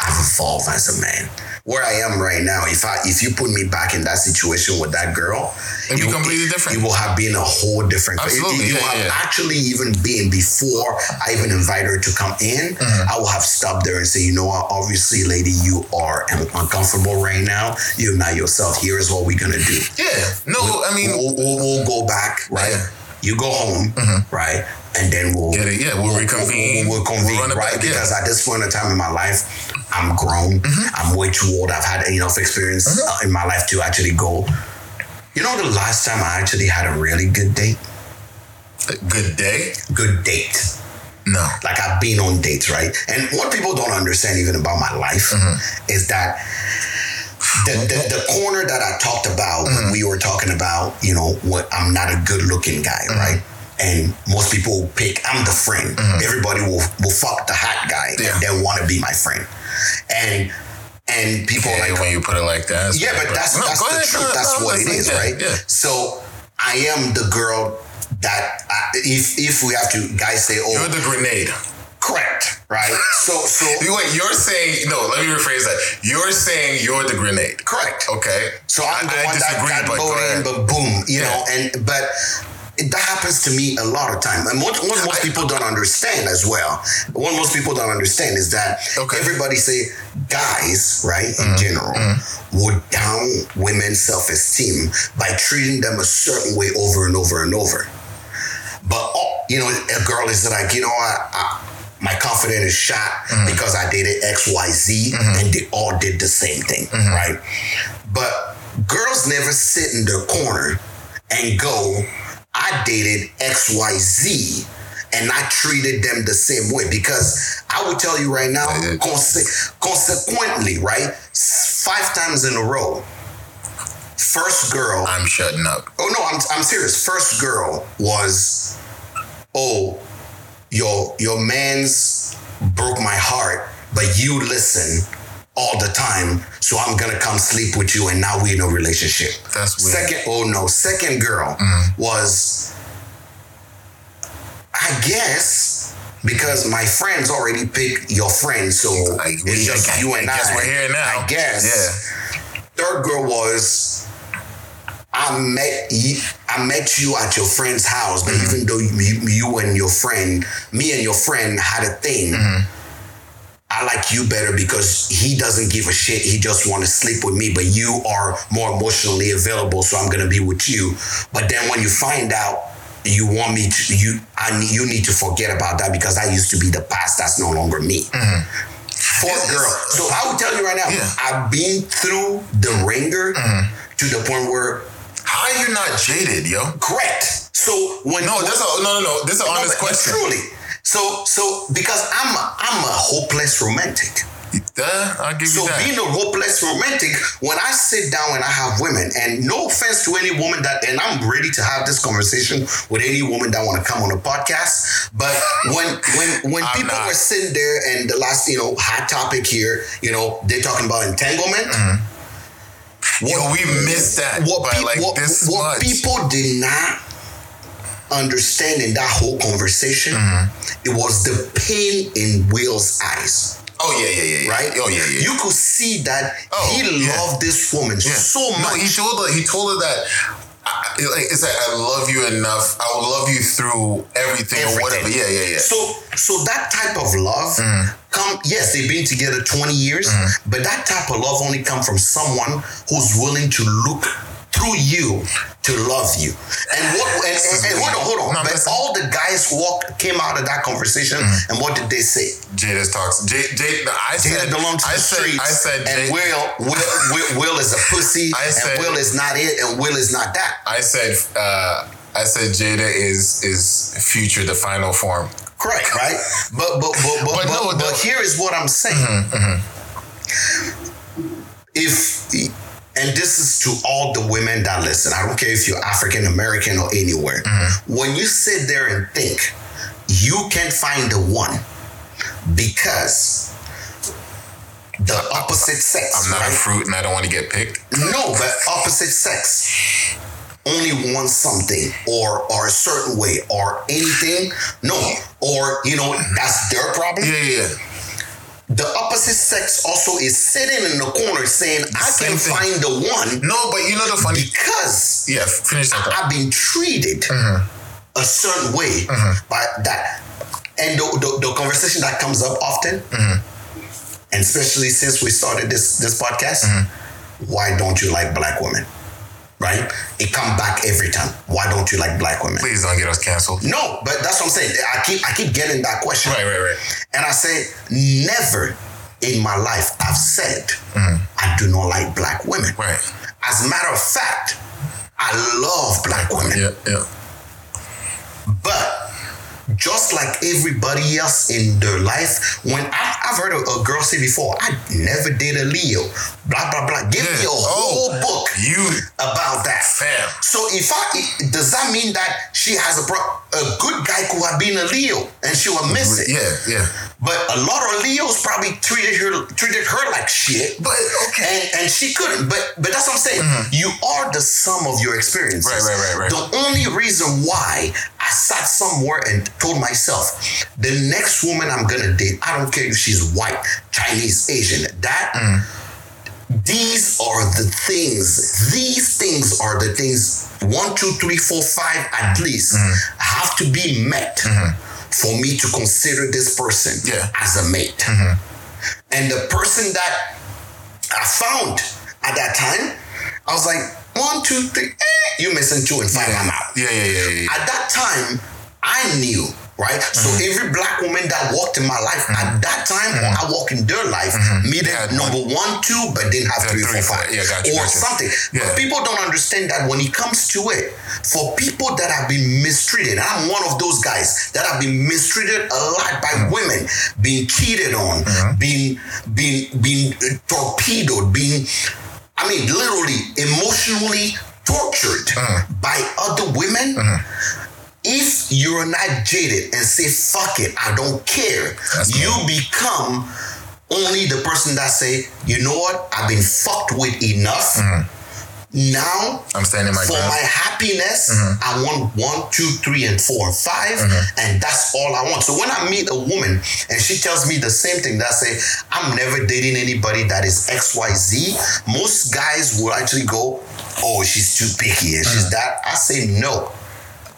Speaker 3: I've evolved as a man. Where I am right now, if I if you put me back in that situation with that girl,
Speaker 2: It'd be
Speaker 3: it-
Speaker 2: completely different.
Speaker 3: It will have been a whole different. it-
Speaker 2: Absolutely,
Speaker 3: It,
Speaker 2: yeah,
Speaker 3: will have
Speaker 2: yeah.
Speaker 3: actually even been before I even invite her to come in.
Speaker 2: Mm-hmm.
Speaker 3: I will have stopped there and say, you know what? Obviously, lady, you are un- uncomfortable right now. You're not yourself. Here is what we're gonna do.
Speaker 2: yeah. No, I mean,
Speaker 3: we'll, we'll, we'll go back, right?
Speaker 2: Yeah.
Speaker 3: You go home, right? And then we'll
Speaker 2: Get it, yeah, we'll reconvene.
Speaker 3: We'll, we'll convene,
Speaker 2: We'll
Speaker 3: right?
Speaker 2: back, yeah.
Speaker 3: Because at this point in time in my life, I'm grown.
Speaker 2: Mm-hmm.
Speaker 3: I'm way too old. I've had enough experience uh, in my life to actually go. You know, the last time I actually had a really good date,
Speaker 2: good day.
Speaker 3: good date.
Speaker 2: No.
Speaker 3: Like I've been on dates, right? And what people don't understand even about my life
Speaker 2: Mm-hmm.
Speaker 3: is that the, the, the corner that I talked about
Speaker 2: Mm-hmm.
Speaker 3: when we were talking about, you know, what I'm not a good looking guy,
Speaker 2: Mm-hmm.
Speaker 3: right? And most people will pick, I'm the friend. Mm-hmm. Everybody will, will fuck the hot guy
Speaker 2: Yeah.
Speaker 3: and then want to be my friend. And and people
Speaker 2: Okay,
Speaker 3: like,
Speaker 2: when you put it like that.
Speaker 3: yeah, but that's
Speaker 2: No,
Speaker 3: that's the
Speaker 2: ahead,
Speaker 3: truth. that's
Speaker 2: no,
Speaker 3: what it is,
Speaker 2: yeah,
Speaker 3: right?
Speaker 2: Yeah.
Speaker 3: So I am the girl that I, if if we have to guys say, oh,
Speaker 2: You're the grenade.
Speaker 3: correct, right? So so [LAUGHS]
Speaker 2: Wait, you're saying no? Let me rephrase that. You're saying you're the grenade.
Speaker 3: correct.
Speaker 2: Okay.
Speaker 3: So I'm the
Speaker 2: I, I
Speaker 3: one that
Speaker 2: disagree,
Speaker 3: got
Speaker 2: but go
Speaker 3: voted in, but boom, you
Speaker 2: Yeah.
Speaker 3: know, and but that happens to me a lot of time. And what, what most people don't understand as well, what most people don't understand is that
Speaker 2: Okay.
Speaker 3: everybody say guys, right, in
Speaker 2: Mm-hmm.
Speaker 3: general, would down women's self-esteem by treating them a certain way over and over and over. But oh, you know, a girl is like, you know, I, I my confidence is shot
Speaker 2: Mm-hmm.
Speaker 3: because I dated X, Y, Z, and they all did the same thing, right? But girls never sit in their corner and go, I dated X, Y, Z. And I treated them the same way because I would tell you right now, conse- consequently, right? Five times in a row, first girl
Speaker 2: I'm shutting up.
Speaker 3: Oh no, I'm I'm serious. First girl was, oh, your your man's broke my heart, but you listen all the time, so I'm gonna come sleep with you, and now we in a relationship.
Speaker 2: That's weird. Mm-hmm.
Speaker 3: Second, oh no, second girl was, I guess. Because my friends already picked your friend, so
Speaker 2: Like,
Speaker 3: it's just
Speaker 2: I
Speaker 3: you and
Speaker 2: guess
Speaker 3: I.
Speaker 2: we're here now.
Speaker 3: I guess
Speaker 2: Yeah.
Speaker 3: third girl was I met you, I met you at your friend's house, but even though you, you and your friend, me and your friend had a thing, I like you better because he doesn't give a shit. He just want to sleep with me, but you are more emotionally available, so I'm gonna be with you. But then when you find out you want me to, you I need you need to forget about that because that used to be the past. That's no longer me. Mm-hmm. Fourth
Speaker 2: It's-
Speaker 3: girl. So I will tell you right now,
Speaker 2: Yeah.
Speaker 3: I've been through the ringer mm-hmm. to the point where
Speaker 2: How are you not jaded, yo?
Speaker 3: correct. So when
Speaker 2: No, that's a no, no, no. This is an honest question.
Speaker 3: Truly. So so because I'm a, I'm a hopeless romantic.
Speaker 2: Uh, I'll give
Speaker 3: So
Speaker 2: you that.
Speaker 3: being a hopeless romantic, when I sit down and I have women, and no offense to any woman that, and I'm ready to have this conversation with any woman that want to come on a podcast. But when when when [LAUGHS]
Speaker 2: I'm
Speaker 3: people
Speaker 2: not.
Speaker 3: were sitting there and the last you know hot topic here, you know they're talking about entanglement.
Speaker 2: Yo, we missed that
Speaker 3: what, peop-
Speaker 2: like
Speaker 3: what,
Speaker 2: this
Speaker 3: what people did not understand in that whole conversation,
Speaker 2: Mm-hmm.
Speaker 3: it was the pain in Will's eyes,
Speaker 2: oh yeah, yeah, yeah, yeah.
Speaker 3: right?
Speaker 2: Oh yeah, yeah.
Speaker 3: You could see that
Speaker 2: Oh,
Speaker 3: he
Speaker 2: yeah.
Speaker 3: loved this woman
Speaker 2: Yeah.
Speaker 3: so
Speaker 2: No,
Speaker 3: much.
Speaker 2: he told her. He told her that. I, it's like I love you enough. I will love you through everything, or whatever. Yeah, yeah, yeah.
Speaker 3: So, so that type of love,
Speaker 2: Mm.
Speaker 3: come. Yes, they've been together twenty years, but that type of love only come from someone who's willing to look through you to love you. And what? And, and, and hold on, hold on.
Speaker 2: No,
Speaker 3: but all the guys walked came out of that conversation, mm-hmm. and what did they say?
Speaker 2: Jada's talks. Jade, Jade, I
Speaker 3: Jada
Speaker 2: said.
Speaker 3: belongs to
Speaker 2: I
Speaker 3: the
Speaker 2: said.
Speaker 3: streets.
Speaker 2: I said.
Speaker 3: and
Speaker 2: Jade,
Speaker 3: Will, Will, Will, Will is a pussy,
Speaker 2: I said-
Speaker 3: and Will is not it, and Will is not that.
Speaker 2: I said. Uh, I said Jada is is future the final form.
Speaker 3: Correct, right? But but but but,
Speaker 2: But
Speaker 3: but,
Speaker 2: no,
Speaker 3: but
Speaker 2: no.
Speaker 3: here is what I'm saying. Mm-hmm, mm-hmm. If and this is to all the women that listen. I don't care if you're African American or anywhere. Mm-hmm. When you sit there and think, you can't find the one because the opposite sex.
Speaker 2: I'm not
Speaker 3: right?
Speaker 2: a fruit and I don't want to get picked.
Speaker 3: No, but opposite sex only wants something or or a certain way or anything. No, or you know that's their problem.
Speaker 2: Yeah, yeah, yeah.
Speaker 3: The opposite sex also is sitting in the corner saying, "I can
Speaker 2: thing.
Speaker 3: find the one
Speaker 2: No, but you know the funny.
Speaker 3: because
Speaker 2: Yeah, finish that.
Speaker 3: I've been treated mm-hmm. a certain way mm-hmm. by that." And the, the, the conversation that comes up often, mm-hmm. and especially since we started this this podcast, why don't you like black women? Right? It come back every time. Why don't you like black women?
Speaker 2: Please don't get us canceled.
Speaker 3: No, but that's what I'm saying. I keep I keep getting that question.
Speaker 2: Right, right, right.
Speaker 3: And I say, never in my life I've said mm. I do not like black women.
Speaker 2: Right.
Speaker 3: As a matter of fact, I love black women.
Speaker 2: Yeah, yeah.
Speaker 3: But just like everybody else in their life, when I, I've heard a, a girl say before, I never did a Leo, blah blah blah. Give me
Speaker 2: Yeah.
Speaker 3: a oh, whole
Speaker 2: Oh,
Speaker 3: book
Speaker 2: You
Speaker 3: about that.
Speaker 2: fam.
Speaker 3: So if I does that mean that she has a a good guy could have been a Leo and she will miss it?
Speaker 2: Yeah, yeah.
Speaker 3: But a lot of Leos probably treated her treated her like shit.
Speaker 2: But okay.
Speaker 3: And and she couldn't. But but that's what I'm saying. Mm-hmm. You are the sum of your experiences.
Speaker 2: Right, right, right, right.
Speaker 3: The only reason why I sat somewhere and told myself, the next woman I'm gonna date, I don't care if she's white, Chinese, Asian, that mm. these are the things, these things are the things one, two, three, four, five at least mm. have to be met mm-hmm. For me to consider this person
Speaker 2: Yeah.
Speaker 3: as a mate. And the person that I found at that time, I was like, one, two, three, eh, you missing two and five, I'm out.
Speaker 2: Yeah, yeah, yeah, yeah.
Speaker 3: At that time, I knew, right? So every black woman that walked in my life at that time, or I walk in their life, needed
Speaker 2: Yeah,
Speaker 3: number one, two, but didn't have
Speaker 2: Yeah,
Speaker 3: three,
Speaker 2: three,
Speaker 3: four,
Speaker 2: four. Yeah, got you,
Speaker 3: or
Speaker 2: got you.
Speaker 3: something. But people don't understand that when it comes to it, for people that have been mistreated, I'm one of those guys that have been mistreated a lot by
Speaker 2: Mm-hmm.
Speaker 3: women, being cheated on, being being being uh, torpedoed, being I mean, literally emotionally tortured
Speaker 2: Mm-hmm.
Speaker 3: by other women. If you're not jaded and say "fuck it," I don't care,
Speaker 2: That's
Speaker 3: you
Speaker 2: cool.
Speaker 3: become only the person that say, "You know what? I've been fucked with enough." Now
Speaker 2: I'm standing my
Speaker 3: for
Speaker 2: ground.
Speaker 3: my happiness,
Speaker 2: Mm-hmm.
Speaker 3: I want one, two, three, and four, and 5 and that's all I want. So when I meet a woman and she tells me the same thing, that I say, I'm never dating anybody that is X, Y, Z. Most guys will actually go, "Oh, she's too picky and
Speaker 2: Mm-hmm.
Speaker 3: she's that." I say, "No."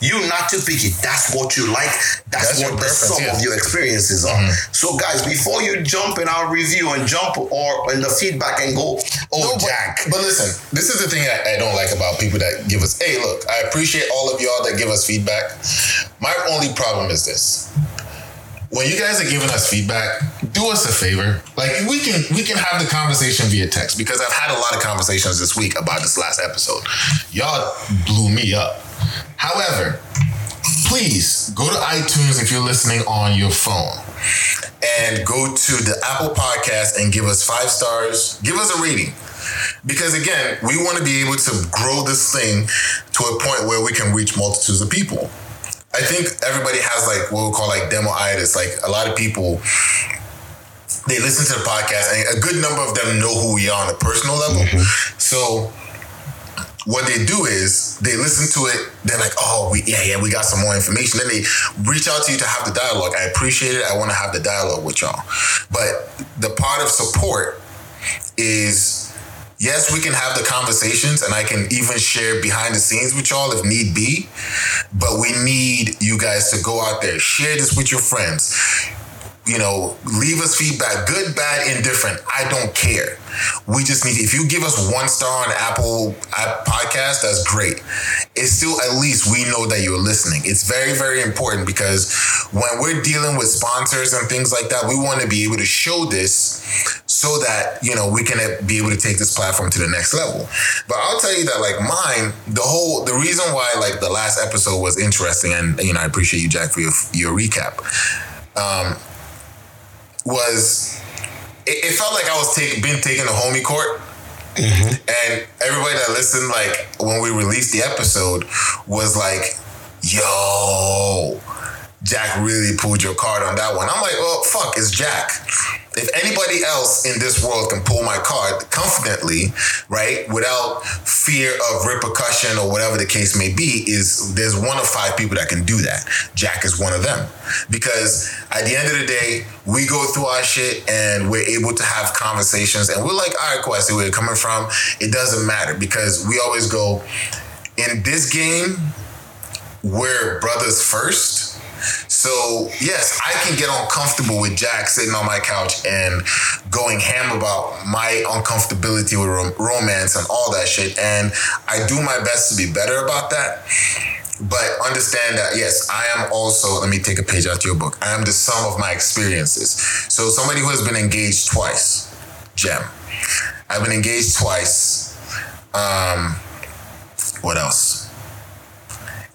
Speaker 3: You're not too picky. That's what you like. That's,
Speaker 2: That's
Speaker 3: what the sum
Speaker 2: yeah. Mm-hmm.
Speaker 3: of your experiences are. So, guys, before you jump in our review and jump or in the feedback and go, "Oh,
Speaker 2: No, but,
Speaker 3: Jack,"
Speaker 2: But listen, this is the thing I, I don't like about people that give us. Hey, look, I appreciate all of y'all that give us feedback. My only problem is this: when you guys are giving us feedback, do us a favor. Like we can we can have the conversation via text because I've had a lot of conversations this week about this last episode. Y'all blew me up. However, please go to iTunes if you're listening on your phone and go to the Apple Podcast and give us five stars. Give us a rating. Because again, we want to be able to grow this thing to a point where we can reach multitudes of people. I think everybody has like what we call like demoitis. Like a lot of people, they listen to the podcast, and a good number of them know who we are on a personal level. Mm-hmm. So what they do is they listen to it. They're like, "Oh, we yeah, yeah, we got some more information." Then they reach out to you to have the dialogue. I appreciate it. I want to have the dialogue with y'all. But the part of support is yes, we can have the conversations, and I can even share behind the scenes with y'all if need be. But we need you guys to go out there, share this with your friends you know, leave us feedback, good, bad, indifferent. I don't care. We just need, if you give us one star on Apple podcast, that's great. It's still, at least we know that you're listening. It's very, very important because when we're dealing with sponsors and things like that, we want to be able to show this so that, you know, we can be able to take this platform to the next level. But I'll tell you that, like, mine, the whole, the reason why, like, the last episode was interesting, and, you know, I appreciate you, Jack, for your, your recap. Um, was it, it felt like I was take, being taken to homie court. Mm-hmm. And everybody that listened, like when we released the episode, was like, "Yo, Jack really pulled your card on that one." I'm like, "Well, fuck, it's Jack." If anybody else in this world can pull my card confidently, right, without fear of repercussion or whatever the case may be, is there's one of five people that can do that. Jack is one of them. Because at the end of the day, we go through our shit and we're able to have conversations and we're like, all right, cool, I see where you're coming from. It doesn't matter because we always go, in this game, we're brothers first. So yes, I can get uncomfortable with Jack sitting on my couch and going ham about my uncomfortability with rom- romance and all that shit. And I do my best to be better about that. But understand that yes, I am also. Let me take a page out of your book. I am the sum of my experiences. So somebody who has been engaged twice, Gem. I've been engaged twice. Um, what else?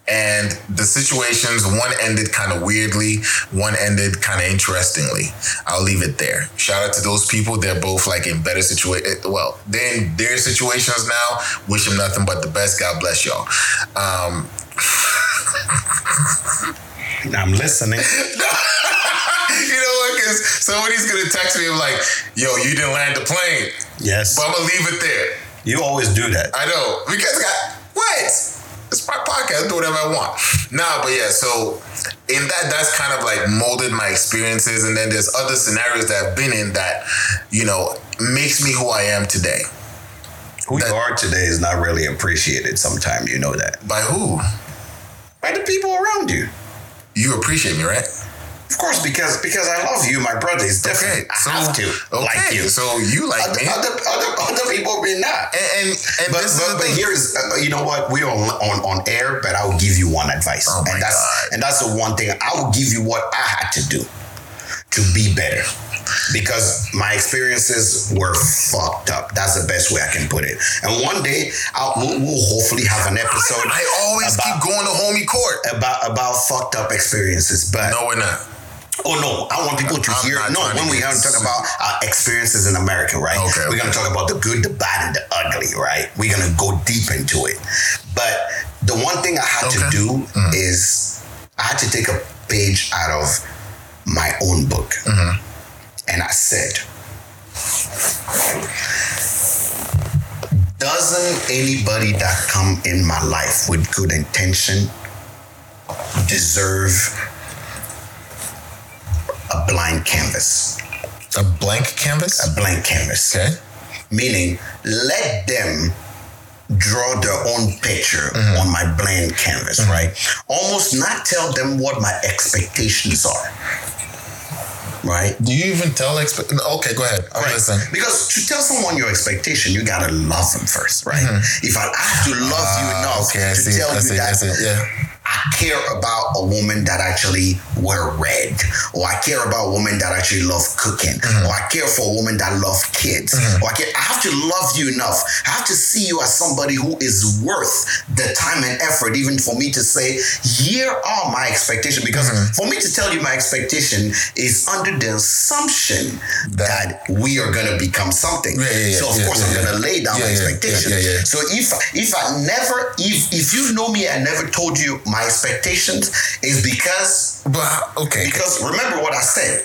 Speaker 2: And the situations one ended kind of weirdly one ended kind of interestingly. I'll leave it there. Shout out to those people. They're both like in better situation well they're in their situations now. Wish them nothing but the best. God bless y'all. Um [LAUGHS]
Speaker 3: I'm listening. [LAUGHS] [LAUGHS]
Speaker 2: you know what? Because somebody's gonna text me like yo you didn't land the plane.
Speaker 3: Yes.
Speaker 2: but i'm gonna leave it there.
Speaker 3: You always do that.
Speaker 2: I know. Because I, what? It's my podcast. I do whatever I want. Nah, but yeah. So in that, that's kind of like molded my experiences, and then there's other scenarios that I've been in that you know makes me who I am today.
Speaker 3: Who
Speaker 2: That-
Speaker 3: you are today is not really appreciated sometimes. You know that.
Speaker 2: By who?
Speaker 3: By the people around you.
Speaker 2: You appreciate me, right?
Speaker 3: Of course, because because I love you, my brother. It's different.
Speaker 2: so
Speaker 3: I have to
Speaker 2: okay,
Speaker 3: like you.
Speaker 2: So you like
Speaker 3: other,
Speaker 2: me,
Speaker 3: other, other, other people may not.
Speaker 2: and, and
Speaker 3: But,
Speaker 2: this
Speaker 3: but,
Speaker 2: the
Speaker 3: but here's uh, you know what we're on, on on air, but I will give you one advice,
Speaker 2: Oh
Speaker 3: and that's
Speaker 2: God.
Speaker 3: and that's the one thing I will give you what I had to do to be better because my experiences were fucked up. That's the best way I can put it. And one day I'll, we'll, we'll hopefully have an episode
Speaker 2: I always
Speaker 3: about,
Speaker 2: keep going to homie court.
Speaker 3: about about fucked up experiences, but
Speaker 2: No, we're not.
Speaker 3: Oh no! I want people to
Speaker 2: I'm
Speaker 3: hear. No,
Speaker 2: to
Speaker 3: when we are talk about our experiences in America, right?
Speaker 2: Okay,
Speaker 3: We're gonna talk about the good, the bad, and the ugly, right? We're gonna go deep into it. But the one thing I had to do
Speaker 2: Mm.
Speaker 3: is I had to take a page out of my own book,
Speaker 2: Mm-hmm.
Speaker 3: and I said, "Doesn't anybody that come in my life with good intention deserve?" A blind canvas.
Speaker 2: A blank canvas.
Speaker 3: a blank canvas.
Speaker 2: Okay.
Speaker 3: Meaning, let them draw their own picture
Speaker 2: Mm-hmm.
Speaker 3: on my blank canvas, right? Almost not tell them what my expectations are. Right?
Speaker 2: Do you even tell expe- Okay, go ahead. I'm
Speaker 3: Right.
Speaker 2: listening.
Speaker 3: Because to tell someone your expectation, you gotta love them first, right? If I have to love you
Speaker 2: Ah,
Speaker 3: enough
Speaker 2: okay, I
Speaker 3: to
Speaker 2: see.
Speaker 3: tell
Speaker 2: I
Speaker 3: you
Speaker 2: see.
Speaker 3: That.
Speaker 2: Yeah.
Speaker 3: I care about a woman that actually wear red, or I care about a woman that actually love cooking,
Speaker 2: Mm-hmm.
Speaker 3: or I care for a woman that love kids, or I care. I have to love you enough. I have to see you as somebody who is worth the time and effort, even for me to say, here are my expectations. Because
Speaker 2: Mm-hmm.
Speaker 3: for me to tell you my expectation is under the assumption that, we are gonna become something.
Speaker 2: Yeah, yeah, yeah,
Speaker 3: so of course I'm
Speaker 2: yeah.
Speaker 3: gonna lay down my expectations. So if if I never if if you know me, I never told you my expectations is because
Speaker 2: But okay.
Speaker 3: because remember what I said.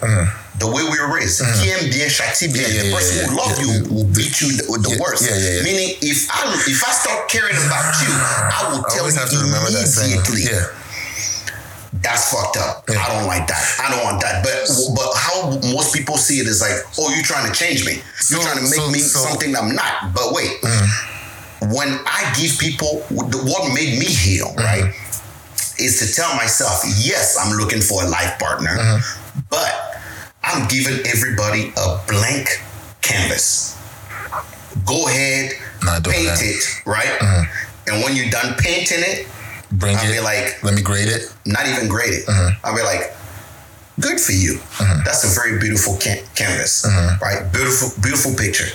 Speaker 3: The way we were raised, qui aime bien châtie bien.
Speaker 2: Mm-hmm. Yeah, yeah,
Speaker 3: the person
Speaker 2: yeah,
Speaker 3: who
Speaker 2: yeah.
Speaker 3: you will beat you the, the worst. Meaning, if I if I start caring about you, [SIGHS] I will tell
Speaker 2: always
Speaker 3: you
Speaker 2: have to remember that
Speaker 3: immediately.
Speaker 2: Yeah.
Speaker 3: That's fucked up.
Speaker 2: Yeah.
Speaker 3: I don't like that. I don't want that. But but how most people see it is like, oh, you're trying to change me. You're
Speaker 2: So-
Speaker 3: trying to make
Speaker 2: so-
Speaker 3: me
Speaker 2: so- Mm.
Speaker 3: something I'm not. But wait, when I give people the- what made me heal,
Speaker 2: Mm-hmm.
Speaker 3: right, is to tell myself, yes, I'm looking for a life partner,
Speaker 2: Mm-hmm.
Speaker 3: but I'm giving everybody a blank canvas. Go ahead, paint
Speaker 2: that.
Speaker 3: It, right? And when you're done painting it,
Speaker 2: Bring
Speaker 3: I'll
Speaker 2: it.
Speaker 3: be like,
Speaker 2: Let me grade it.
Speaker 3: not even grade it.
Speaker 2: Mm-hmm.
Speaker 3: I'll be like, good for you. That's a very beautiful can- canvas,
Speaker 2: Mm-hmm.
Speaker 3: right? Beautiful, beautiful picture,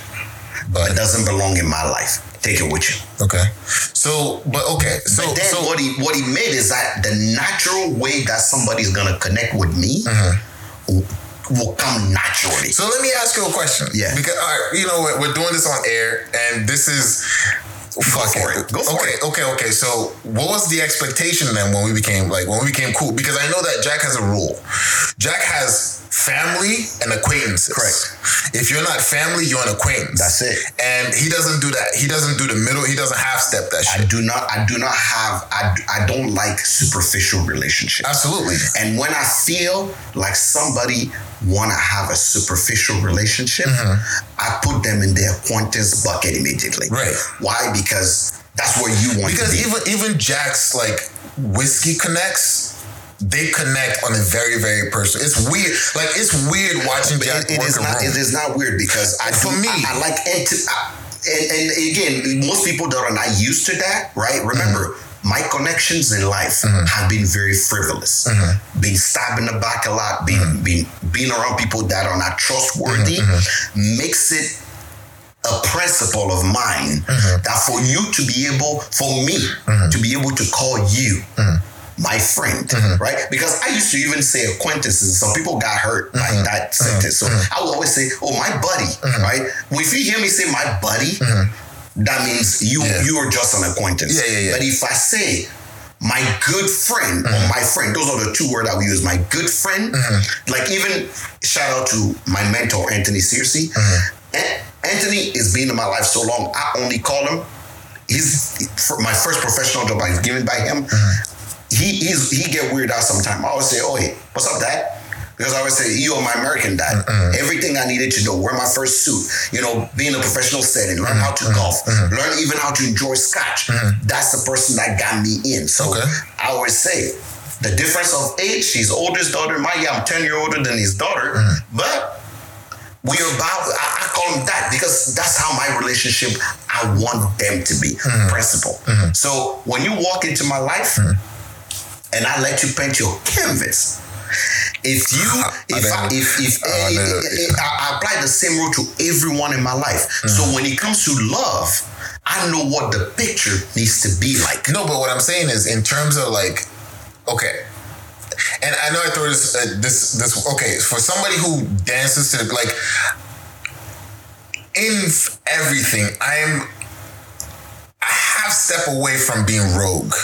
Speaker 3: But it doesn't belong in my life. Take it with you.
Speaker 2: okay. So, but okay. So,
Speaker 3: but then
Speaker 2: so
Speaker 3: what he what he made is that the natural way that somebody's gonna connect with me will, will come naturally.
Speaker 2: So let me ask you a question.
Speaker 3: Yeah.
Speaker 2: Because all right, you know we're, we're doing this on air, and this is fuck
Speaker 3: for it. Go for
Speaker 2: okay,
Speaker 3: it.
Speaker 2: okay, okay. So what was the expectation then when we became like when we became cool? Because I know that Jack has a rule. Jack has family and acquaintances.
Speaker 3: Correct.
Speaker 2: If you're not family, you're an acquaintance.
Speaker 3: That's it.
Speaker 2: And he doesn't do that. He doesn't do the middle. He doesn't half step that shit.
Speaker 3: I do not. I do not have. I. I don't like superficial relationships.
Speaker 2: Absolutely.
Speaker 3: And when I feel like somebody want to have a superficial relationship, I put them in the acquaintance bucket immediately.
Speaker 2: Mm-hmm. Right.
Speaker 3: Why? Because that's where you want
Speaker 2: Because
Speaker 3: to be.
Speaker 2: even even Jack's like whiskey connects. They connect on a very, very personal. It's weird. Like it's weird watching Jack
Speaker 3: it- it is not.
Speaker 2: room.
Speaker 3: It is not weird because I
Speaker 2: For
Speaker 3: do,
Speaker 2: me.
Speaker 3: I, I like I, and, and again, most people that are not used to that, right? Remember, mm-hmm. my connections in life mm-hmm. have been very frivolous. Mm-hmm. Being stabbed in the back a lot, being being being around people that are not trustworthy makes it a principle of mine mm-hmm. that for you to be able, for me mm-hmm. to be able to call you mm-hmm. my friend, right? Because I used to even say acquaintances. Some people got hurt by that sentence. So I would always say, oh, my buddy, right? Well, if you hear me say my buddy, that means you
Speaker 2: Yeah.
Speaker 3: you are just an acquaintance.
Speaker 2: Yeah, yeah, yeah.
Speaker 3: But if I say my good friend or my friend, those are the two words I would use. My good friend, like even shout out to my mentor Anthony Searcy. An- Anthony has been in my life so long. I only call him. He's my first professional job I was given by him. Mm-hmm. He he's, he get weird out sometime. I always say, "Oh, hey, what's up, dad?" Because I always say, "You are my American dad." Mm-hmm. Everything I needed to know, wear my first suit, you know, be in a professional setting, learn how to mm-hmm. golf, learn even how to enjoy scotch. That's the person that got me in. So
Speaker 2: Okay.
Speaker 3: I always say, the difference of age. She's oldest daughter. My yeah, I'm ten year older than his daughter, but we're about I, I call them that because that's how my relationship I want them to be. Mm-hmm. Principle. Mm-hmm. So when you walk into my life mm-hmm. and I let you paint your canvas, if you [LAUGHS] if I,
Speaker 2: didn't-
Speaker 3: if if oh,
Speaker 2: I
Speaker 3: eh, eh, eh, I, I apply the same rule to everyone in my life. So when it comes to love, I know what the picture needs to be like.
Speaker 2: No, but what I'm saying is, in terms of like, okay, and I know I throw this, uh, this, this. Okay, for somebody who dances to the like, in everything, I'm. I have step away from being rogue.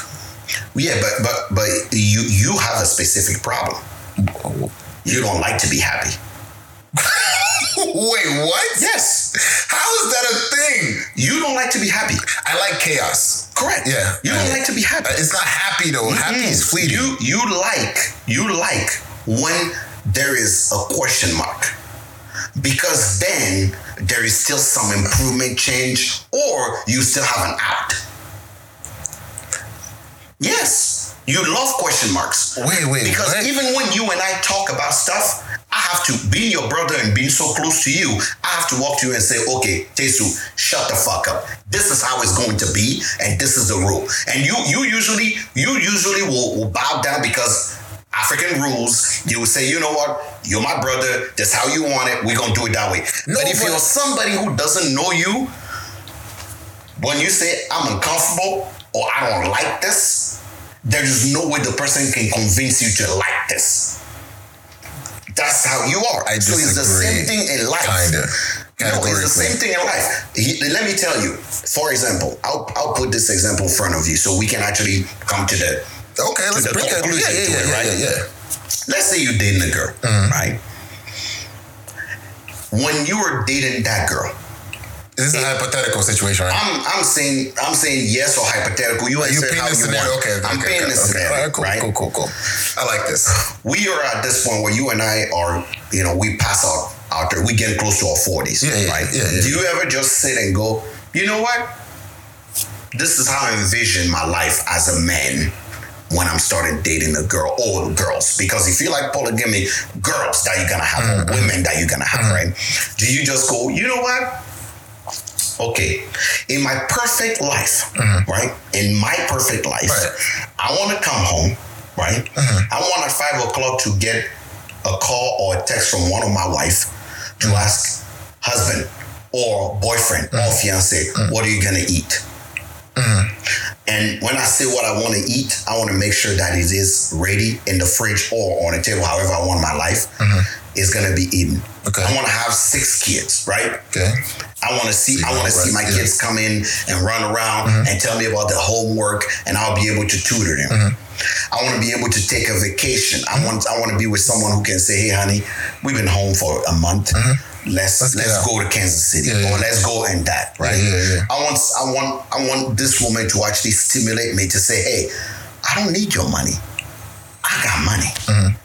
Speaker 3: Yeah, but but but you you have a specific problem. You don't like to be happy. [LAUGHS]
Speaker 2: Wait, what?
Speaker 3: Yes.
Speaker 2: How is that a thing?
Speaker 3: You don't like to be happy.
Speaker 2: I like chaos.
Speaker 3: Correct.
Speaker 2: Yeah.
Speaker 3: You don't like to be happy.
Speaker 2: It's not happy though. Happy is fleeting.
Speaker 3: You you like you like when there is a question mark. Because then there is still some improvement change or you still have an out. Yes. You love question marks.
Speaker 2: Wait, wait,
Speaker 3: Because
Speaker 2: what?
Speaker 3: even when you and I talk about stuff, I have to, being your brother and being so close to you, I have to walk to you and say, okay, Tesu, shut the fuck up. This is how it's going to be, and this is the rule. And you you usually you usually will, will bow down because African rules, you will say, you know what, you're my brother, that's how you want it, we're gonna do it that way.
Speaker 2: No,
Speaker 3: but if you're somebody who doesn't know you, when you say I'm uncomfortable or I don't like this, there is no way the person can convince you to like this. That's how you are.
Speaker 2: I
Speaker 3: so it's the
Speaker 2: disagree.
Speaker 3: same thing in life.
Speaker 2: Kinda.
Speaker 3: No, it's the same thing in life. He- let me tell you. For example, I'll I'll put this example in front of you so we can actually come to the.
Speaker 2: Okay, let's
Speaker 3: the
Speaker 2: bring that. Yeah,
Speaker 3: conclusion
Speaker 2: yeah,
Speaker 3: to it, right?
Speaker 2: yeah, yeah.
Speaker 3: Let's say you're dating a girl,
Speaker 2: Mm-hmm.
Speaker 3: right? When you were dating that girl,
Speaker 2: This is a hypothetical situation, right?
Speaker 3: I'm I'm saying I'm saying yes or hypothetical. You answer how you
Speaker 2: scenario.
Speaker 3: want.
Speaker 2: Okay,
Speaker 3: I'm
Speaker 2: okay,
Speaker 3: painting
Speaker 2: okay,
Speaker 3: the
Speaker 2: okay.
Speaker 3: scenario,
Speaker 2: right, cool,
Speaker 3: right?
Speaker 2: cool, cool, cool. I like this.
Speaker 3: we are at this point where you and I are, you know, we pass out out there. We get close to our forties,
Speaker 2: Yeah, yeah,
Speaker 3: right?
Speaker 2: yeah, yeah.
Speaker 3: Do you ever just sit and go, you know what? This is how I envision my life as a man when I'm starting dating a girl or girls. Because if you like polygamy, girls that you're gonna have
Speaker 2: Mm-hmm.
Speaker 3: women that you're gonna have, right? Do you just go, you know what? Okay, in my perfect life, right? In my perfect life,
Speaker 2: Mm-hmm. Right.
Speaker 3: I want to come home, right?
Speaker 2: Mm-hmm.
Speaker 3: I want at five o'clock to get a call or a text from one of my wife to
Speaker 2: Mm-hmm.
Speaker 3: ask husband or boyfriend or fiance, what are you gonna eat? And when I say what I want to eat, I want to make sure that it is ready in the fridge or on the table, however I want my life. Is gonna be eaten.
Speaker 2: Okay.
Speaker 3: I want to have six kids, right?
Speaker 2: Okay.
Speaker 3: I want to see. I want to see my
Speaker 2: yeah. Mm-hmm.
Speaker 3: kids come in and run around and tell me about their homework, and I'll be able to tutor them.
Speaker 2: Mm-hmm.
Speaker 3: I want to be able to take a vacation. I want. I want to be with someone who can say, "Hey, honey, we've been home for a month. Let's
Speaker 2: Let's
Speaker 3: let's, go to Kansas City,
Speaker 2: Mm-hmm. Yeah,
Speaker 3: or let's go and that." Right.
Speaker 2: Yeah, yeah.
Speaker 3: I want. I want. I want this woman to actually stimulate me to say, "Hey, I don't need your money. I got money."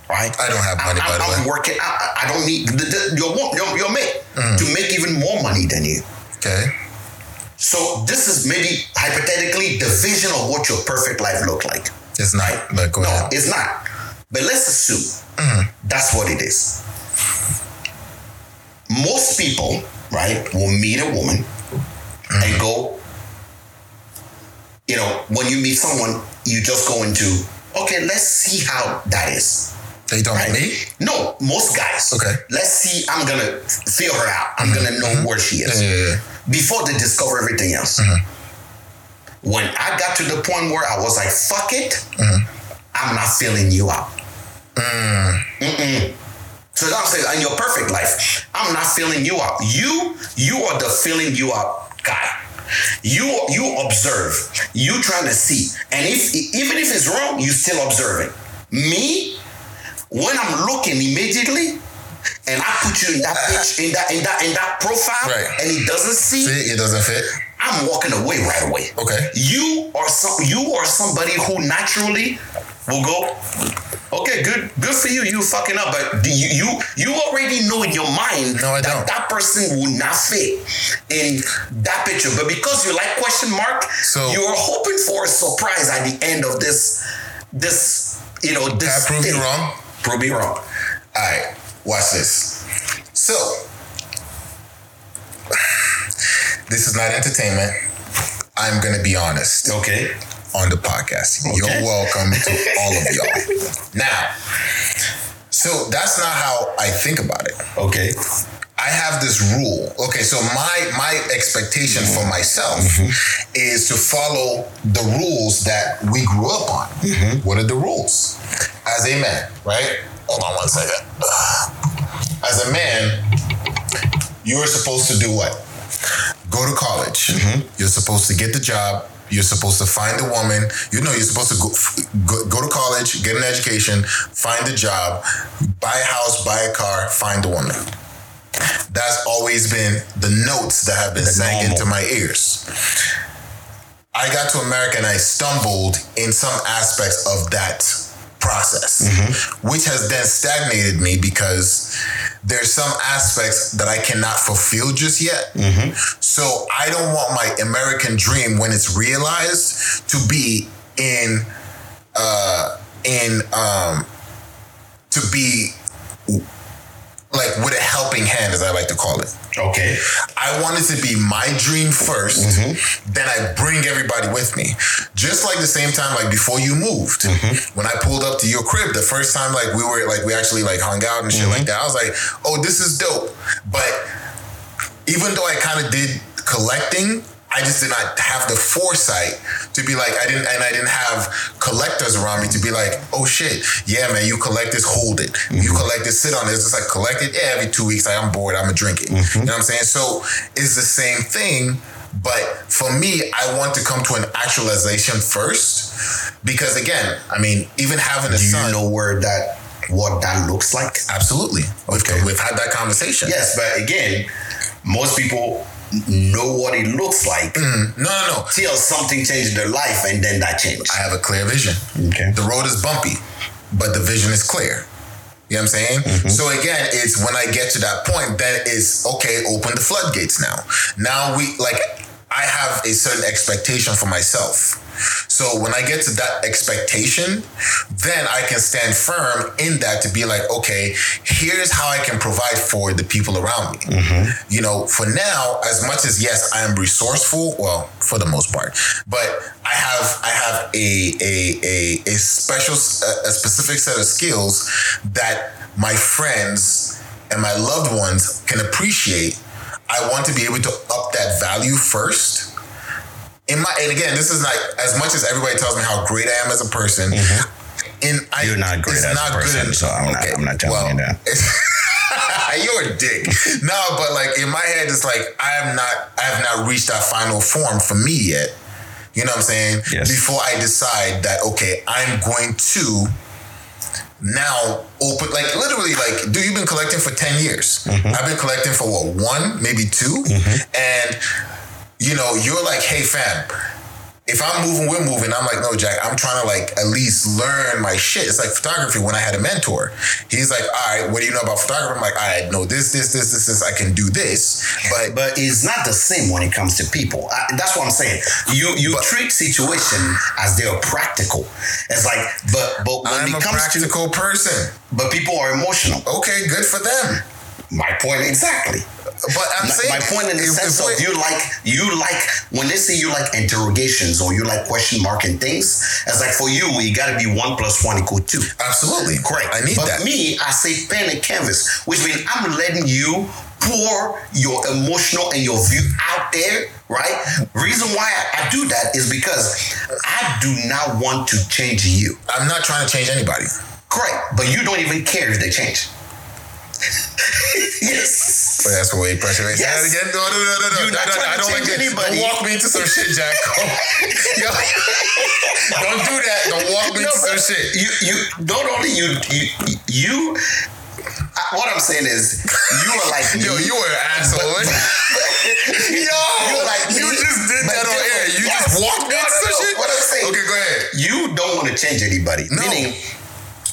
Speaker 3: Right.
Speaker 2: Mm-hmm. I don't have money,
Speaker 3: I,
Speaker 2: by the
Speaker 3: I'm
Speaker 2: way.
Speaker 3: working. I, I- I don't need the, the, your your your mate
Speaker 2: Mm-hmm.
Speaker 3: to make even more money than you.
Speaker 2: Okay.
Speaker 3: So this is maybe hypothetically the vision of what your perfect life look like.
Speaker 2: It's not. But go
Speaker 3: No,
Speaker 2: ahead.
Speaker 3: it's not. But let's assume that's what it is. Most people, right, will meet a woman and go, you know, when you meet someone, you just go into, okay, let's see how that is.
Speaker 2: They don't
Speaker 3: Right?
Speaker 2: me?
Speaker 3: No, most guys.
Speaker 2: Okay.
Speaker 3: Let's see. I'm gonna feel her out. I'm gonna know where she is
Speaker 2: Yeah, yeah, yeah.
Speaker 3: before they discover everything else.
Speaker 2: Mm-hmm.
Speaker 3: When I got to the point where I was like, fuck it,
Speaker 2: Mm-hmm.
Speaker 3: I'm not feeling you out.
Speaker 2: Mm.
Speaker 3: Mm-mm. So that's what I'm saying, in your perfect life, I'm not feeling you out. You, you are the feeling you out guy. You you observe. You trying to see. And if even if it's wrong, you still observing. Me, when I'm looking immediately, and I put you in that [LAUGHS] pitch, in that in that in that profile,
Speaker 2: Right.
Speaker 3: and he doesn't see,
Speaker 2: See, it doesn't fit.
Speaker 3: I'm walking away right away.
Speaker 2: Okay.
Speaker 3: You are some you are somebody who naturally will go, okay, good, good for you. You fucking up, but do you you you already know in your mind
Speaker 2: No,
Speaker 3: that
Speaker 2: don't.
Speaker 3: that person will not fit in that picture. But because you like question mark,
Speaker 2: So-
Speaker 3: you are hoping for a surprise at the end of this this you know this
Speaker 2: Can I prove you wrong?
Speaker 3: Prove me wrong.
Speaker 2: All right, watch this. So, [SIGHS] this is not entertainment. I'm gonna be honest
Speaker 3: Okay.
Speaker 2: On the podcast. You're welcome to [LAUGHS] all of y'all. Now, so that's not how I think about it.
Speaker 3: Okay.
Speaker 2: I have this rule. Okay, so my my expectation for mm-hmm. myself mm-hmm. is to follow the rules that we grew up on. Mm-hmm. What are the rules? As a man, right? Hold on one second. As a man, you are supposed to do what? Go to college. You're supposed to get the job. You're supposed to find a woman. You know, you're supposed to go, go, go to college, get an education, find a job, buy a house, buy a car, find a woman. That's always been the notes that have been sang into my ears. I got to America and I stumbled in some aspects of that process, which has then stagnated me because there's some aspects that I cannot fulfill just yet. So I don't want my American dream when it's realized to be in uh in um to be like with a helping hand as I like to call it.
Speaker 3: Okay.
Speaker 2: I want it to be my dream 1st mm-hmm. then I bring everybody with me. Just like the same time, like before you moved, mm-hmm. when I pulled up to your crib the first time, like we were like we actually like hung out and shit like mm-hmm. that. I was like, oh, this is dope. But even though I kind of did collecting, I just did not have the foresight to be like I didn't and I didn't have collectors around me to be like, oh shit, yeah man, you collect this, hold it. You mm-hmm. collect this, sit on it. It's just like collect it. Yeah, every two weeks, like I'm bored, I'm gonna drink it. You mm-hmm. know what I'm saying? So it's the same thing. But for me, I want to come to an actualization first. Because again, I mean, even having a
Speaker 3: Do you
Speaker 2: son,
Speaker 3: know where that what that looks like?
Speaker 2: absolutely. We've, we've had that conversation.
Speaker 3: Yes, but again, most people know what it looks like
Speaker 2: Mm, no, no, no.
Speaker 3: till something changed their life and then that changed.
Speaker 2: I have a clear vision.
Speaker 3: Okay.
Speaker 2: The road is bumpy, but the vision is clear. You know what I'm saying?
Speaker 3: Mm-hmm.
Speaker 2: So again, it's when I get to that point, that is okay, open the floodgates now. Now we like I have a certain expectation for myself. So when I get to that expectation, then I can stand firm in that to be like, okay, here's how I can provide for the people around me.
Speaker 3: Mm-hmm.
Speaker 2: You know, for now, as much as yes, I am resourceful, well, for the most part, but I have I have a a a, a special a, a specific set of skills that my friends and my loved ones can appreciate. I want to be able to up that value first in my and again, this is like as much as everybody tells me how great I am as a person. In I,
Speaker 3: Mm-hmm. You're not great as a
Speaker 2: not
Speaker 3: person,
Speaker 2: in-
Speaker 3: so I'm not- I'm not telling you that. [LAUGHS]
Speaker 2: You're a dick. No, but like in my head, it's like I am not. I have not reached that final form for me yet. You know what I'm saying?
Speaker 3: Yes.
Speaker 2: Before I decide that okay, I'm going to now open like literally like dude you've been collecting for 10 years i've been collecting for what one maybe 2 and you know you're like hey fam if I'm moving, we're moving. I'm like, no, Jack, I'm trying to like at least learn my shit. It's like photography when I had a mentor. He's like, all right, what do you know about photography? I'm like, right, know this, this, this, this, this, I can do this. But
Speaker 3: but it's not the same when it comes to people. I, that's what I'm saying. You you treat situation as they're practical. It's like, but but when
Speaker 2: I'm
Speaker 3: it
Speaker 2: a
Speaker 3: comes to
Speaker 2: practical person.
Speaker 3: but people are emotional.
Speaker 2: Okay, good for them.
Speaker 3: My point exactly.
Speaker 2: But I'm
Speaker 3: My-
Speaker 2: saying
Speaker 3: my point in the sense of you like you like when they say you like interrogations or you like question mark and things. It's like for you, it got to be one plus one equal two.
Speaker 2: Absolutely.
Speaker 3: Correct.
Speaker 2: I need
Speaker 3: but
Speaker 2: that.
Speaker 3: me, I say pen and canvas, which means I'm letting you pour your emotional and your view out there, right? Reason why I, I do that is because I do not want to change you.
Speaker 2: I'm not trying to change anybody.
Speaker 3: Correct. But you don't even care if they change. [LAUGHS] yes.
Speaker 2: But that's way pressure. Wait, that
Speaker 3: Yes.
Speaker 2: again. No, no, no, no, no.
Speaker 3: You're not
Speaker 2: no,
Speaker 3: trying
Speaker 2: I
Speaker 3: to
Speaker 2: don't like
Speaker 3: change anybody.
Speaker 2: Don't walk me into some shit, Jack. [LAUGHS] Yo, don't do that. Don't walk me
Speaker 3: No,
Speaker 2: into some shit.
Speaker 3: You, you, not only you, you, you. I- what I'm saying is, you are like
Speaker 2: Yo,
Speaker 3: me,
Speaker 2: you were an asshole.
Speaker 3: but- [LAUGHS]
Speaker 2: Yo,
Speaker 3: You're like
Speaker 2: you
Speaker 3: me,
Speaker 2: just did
Speaker 3: but
Speaker 2: that on air. You
Speaker 3: Yes.
Speaker 2: just walked me
Speaker 3: No,
Speaker 2: into
Speaker 3: no,
Speaker 2: some
Speaker 3: no.
Speaker 2: shit.
Speaker 3: What I'm saying-
Speaker 2: Okay, go ahead.
Speaker 3: you don't want to change anybody.
Speaker 2: No.
Speaker 3: Meaning,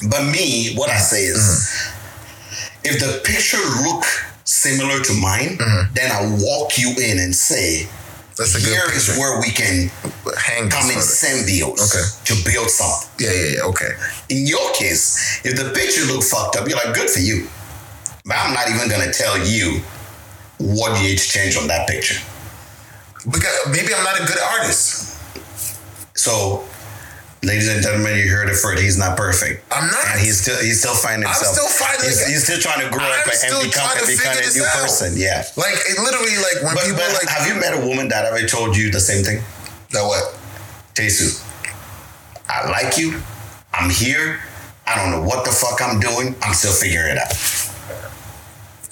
Speaker 3: but me, what I say is,
Speaker 2: Mm-hmm.
Speaker 3: If the picture look similar to mine, then I walk you in and say,
Speaker 2: Mm-hmm. That's a good
Speaker 3: here is where we can
Speaker 2: Hang
Speaker 3: come in
Speaker 2: further. Okay.
Speaker 3: to build something.
Speaker 2: Yeah, yeah, yeah. Okay.
Speaker 3: In your case, if the picture look fucked up, you're like, good for you. But I'm not even gonna tell you what you need to change on that picture.
Speaker 2: Because maybe I'm not a good artist.
Speaker 3: So, ladies and gentlemen, you heard it first. He's not perfect.
Speaker 2: I'm not.
Speaker 3: And he's still he's still finding himself.
Speaker 2: I'm still finding-
Speaker 3: He's, he's still trying to grow
Speaker 2: I'm
Speaker 3: up and become, and become a new
Speaker 2: out.
Speaker 3: person. Yeah.
Speaker 2: Like it literally, like when
Speaker 3: But,
Speaker 2: people
Speaker 3: but
Speaker 2: like
Speaker 3: have you met a woman that ever told you the same thing?
Speaker 2: that what?
Speaker 3: Tesu, I like you. I'm here. I don't know what the fuck I'm doing. I'm still figuring it out.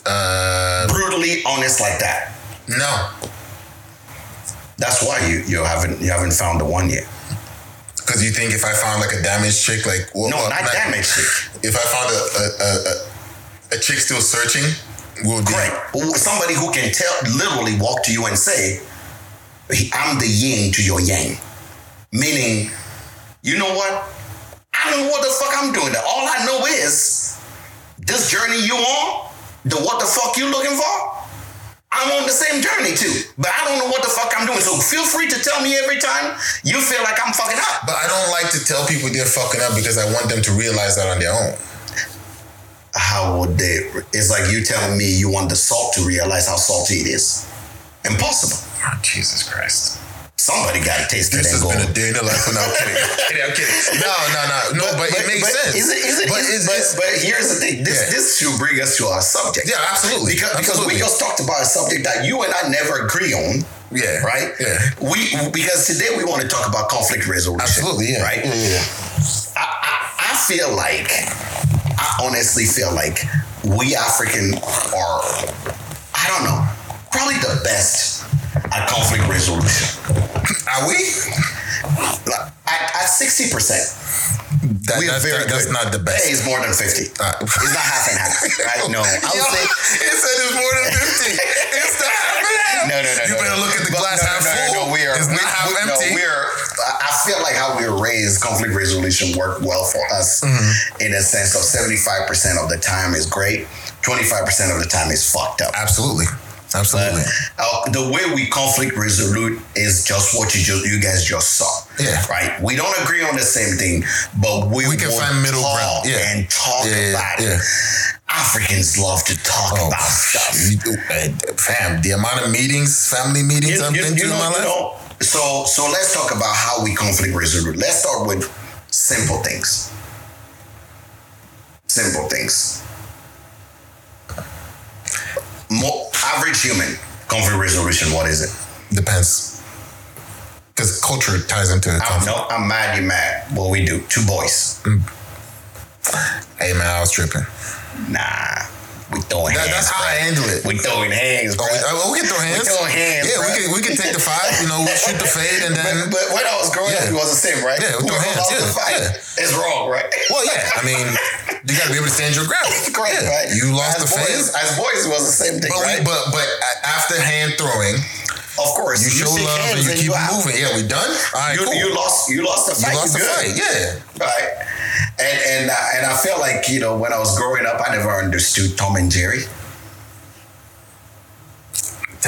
Speaker 2: Uh,
Speaker 3: Brutally honest like that.
Speaker 2: no,
Speaker 3: That's why you you haven't you haven't found the one yet.
Speaker 2: Because you think if I found like a damaged chick, like well,
Speaker 3: No,
Speaker 2: well,
Speaker 3: not damaged chick.
Speaker 2: If I found a a, a, a, chick still searching, will be
Speaker 3: Correct. Or Somebody who can tell, literally walk to you and say, I'm the yin to your yang. Meaning, you know what? I don't know what the fuck I'm doing. All I know is this journey you on, the what the fuck you looking for, I'm on the same journey too. But I don't know what the fuck I'm doing. So feel free to tell me every time you feel like I'm fucking up.
Speaker 2: But I don't like to tell people they're fucking up because I want them to realize that on their own.
Speaker 3: How would they? It's like you telling me you want the salt to realize how salty it is. Impossible.
Speaker 2: Oh, Jesus Christ.
Speaker 3: Somebody got to taste it
Speaker 2: This has
Speaker 3: and go.
Speaker 2: been a day in the life. No, I'm kidding. I'm [LAUGHS] kidding. I'm kidding. No, no, no, no. But, it makes sense.
Speaker 3: Is it, is it,
Speaker 2: but
Speaker 3: is- but, but here's the thing. This
Speaker 2: Yeah.
Speaker 3: this should bring us to our subject.
Speaker 2: yeah, absolutely.
Speaker 3: Because, because
Speaker 2: absolutely.
Speaker 3: we just talked about a subject that you and I never agree on.
Speaker 2: yeah,
Speaker 3: Right?
Speaker 2: Yeah,
Speaker 3: We because today we want to talk about conflict resolution.
Speaker 2: absolutely. Yeah,
Speaker 3: Right?
Speaker 2: Yeah, yeah.
Speaker 3: I, I, I feel like I honestly feel like we African are I don't know, probably the best at conflict resolution.
Speaker 2: Are we?
Speaker 3: Like, At sixty percent.
Speaker 2: That,
Speaker 3: We're
Speaker 2: that's,
Speaker 3: very
Speaker 2: that- that's
Speaker 3: good.
Speaker 2: not the best.
Speaker 3: Hey, it's more than 50.
Speaker 2: Uh,
Speaker 3: it's not half and half, right? No. [LAUGHS] I would say,
Speaker 2: it said it's more than 50. It's the half and half.
Speaker 3: no, no, no.
Speaker 2: You
Speaker 3: no,
Speaker 2: better
Speaker 3: no.
Speaker 2: look at the
Speaker 3: But
Speaker 2: glass
Speaker 3: no,
Speaker 2: half
Speaker 3: no, no,
Speaker 2: full.
Speaker 3: No, we are,
Speaker 2: it's
Speaker 3: we,
Speaker 2: not half
Speaker 3: we,
Speaker 2: empty.
Speaker 3: No, we're, I I feel like how we were raised, conflict resolution worked well for us
Speaker 2: Mm-hmm.
Speaker 3: in a sense of 75% of the time is great, 25% of the time is fucked up.
Speaker 2: Absolutely. Absolutely.
Speaker 3: Uh, the way we conflict resolute is just what you just you guys just saw.
Speaker 2: Yeah.
Speaker 3: Right. We don't agree on the same thing, but we,
Speaker 2: We can find middle ground. Yeah.
Speaker 3: and talk
Speaker 2: Yeah,
Speaker 3: about
Speaker 2: yeah.
Speaker 3: it. Africans love to talk
Speaker 2: Oh,
Speaker 3: about stuff.
Speaker 2: you- uh, fam, the amount of meetings, family meetings I've been to in my
Speaker 3: you
Speaker 2: life.
Speaker 3: know, so so let's talk about how we conflict resolute. Let's start with simple things. Simple things. Mo average human conflict resolution. What is it?
Speaker 2: Depends. Because culture ties into it.
Speaker 3: I'm, no, I'm mad. You mad? What we do? Two boys.
Speaker 2: Hey man, I was tripping.
Speaker 3: Nah. we throwing
Speaker 2: That-
Speaker 3: hands.
Speaker 2: that's how
Speaker 3: bro.
Speaker 2: I handle it.
Speaker 3: We throwing hands,
Speaker 2: Oh, we, uh, we can throw hands.
Speaker 3: We throwing hands,
Speaker 2: Yeah,
Speaker 3: bro.
Speaker 2: We can take the five. You know, we'll shoot the fade and then.
Speaker 3: But, but when I was growing up, it was the same, right?
Speaker 2: Yeah, we throw hands, yeah,
Speaker 3: the fight
Speaker 2: yeah.
Speaker 3: is wrong, right?
Speaker 2: well, yeah. I mean, you got to be able to stand your ground. [LAUGHS]
Speaker 3: Correct,
Speaker 2: Yeah.
Speaker 3: right?
Speaker 2: You lost
Speaker 3: as
Speaker 2: the
Speaker 3: boys,
Speaker 2: fade.
Speaker 3: As boys, it was the same thing,
Speaker 2: But,
Speaker 3: right?
Speaker 2: we, but but after hand throwing,
Speaker 3: of course,
Speaker 2: you show love and you keep
Speaker 3: out.
Speaker 2: moving. Yeah, we done. All right,
Speaker 3: You,
Speaker 2: cool.
Speaker 3: you lost. You lost the fight.
Speaker 2: You lost the fight. Yeah.
Speaker 3: right? And and uh, and I felt like you know when I was growing up, I never understood Tom and Jerry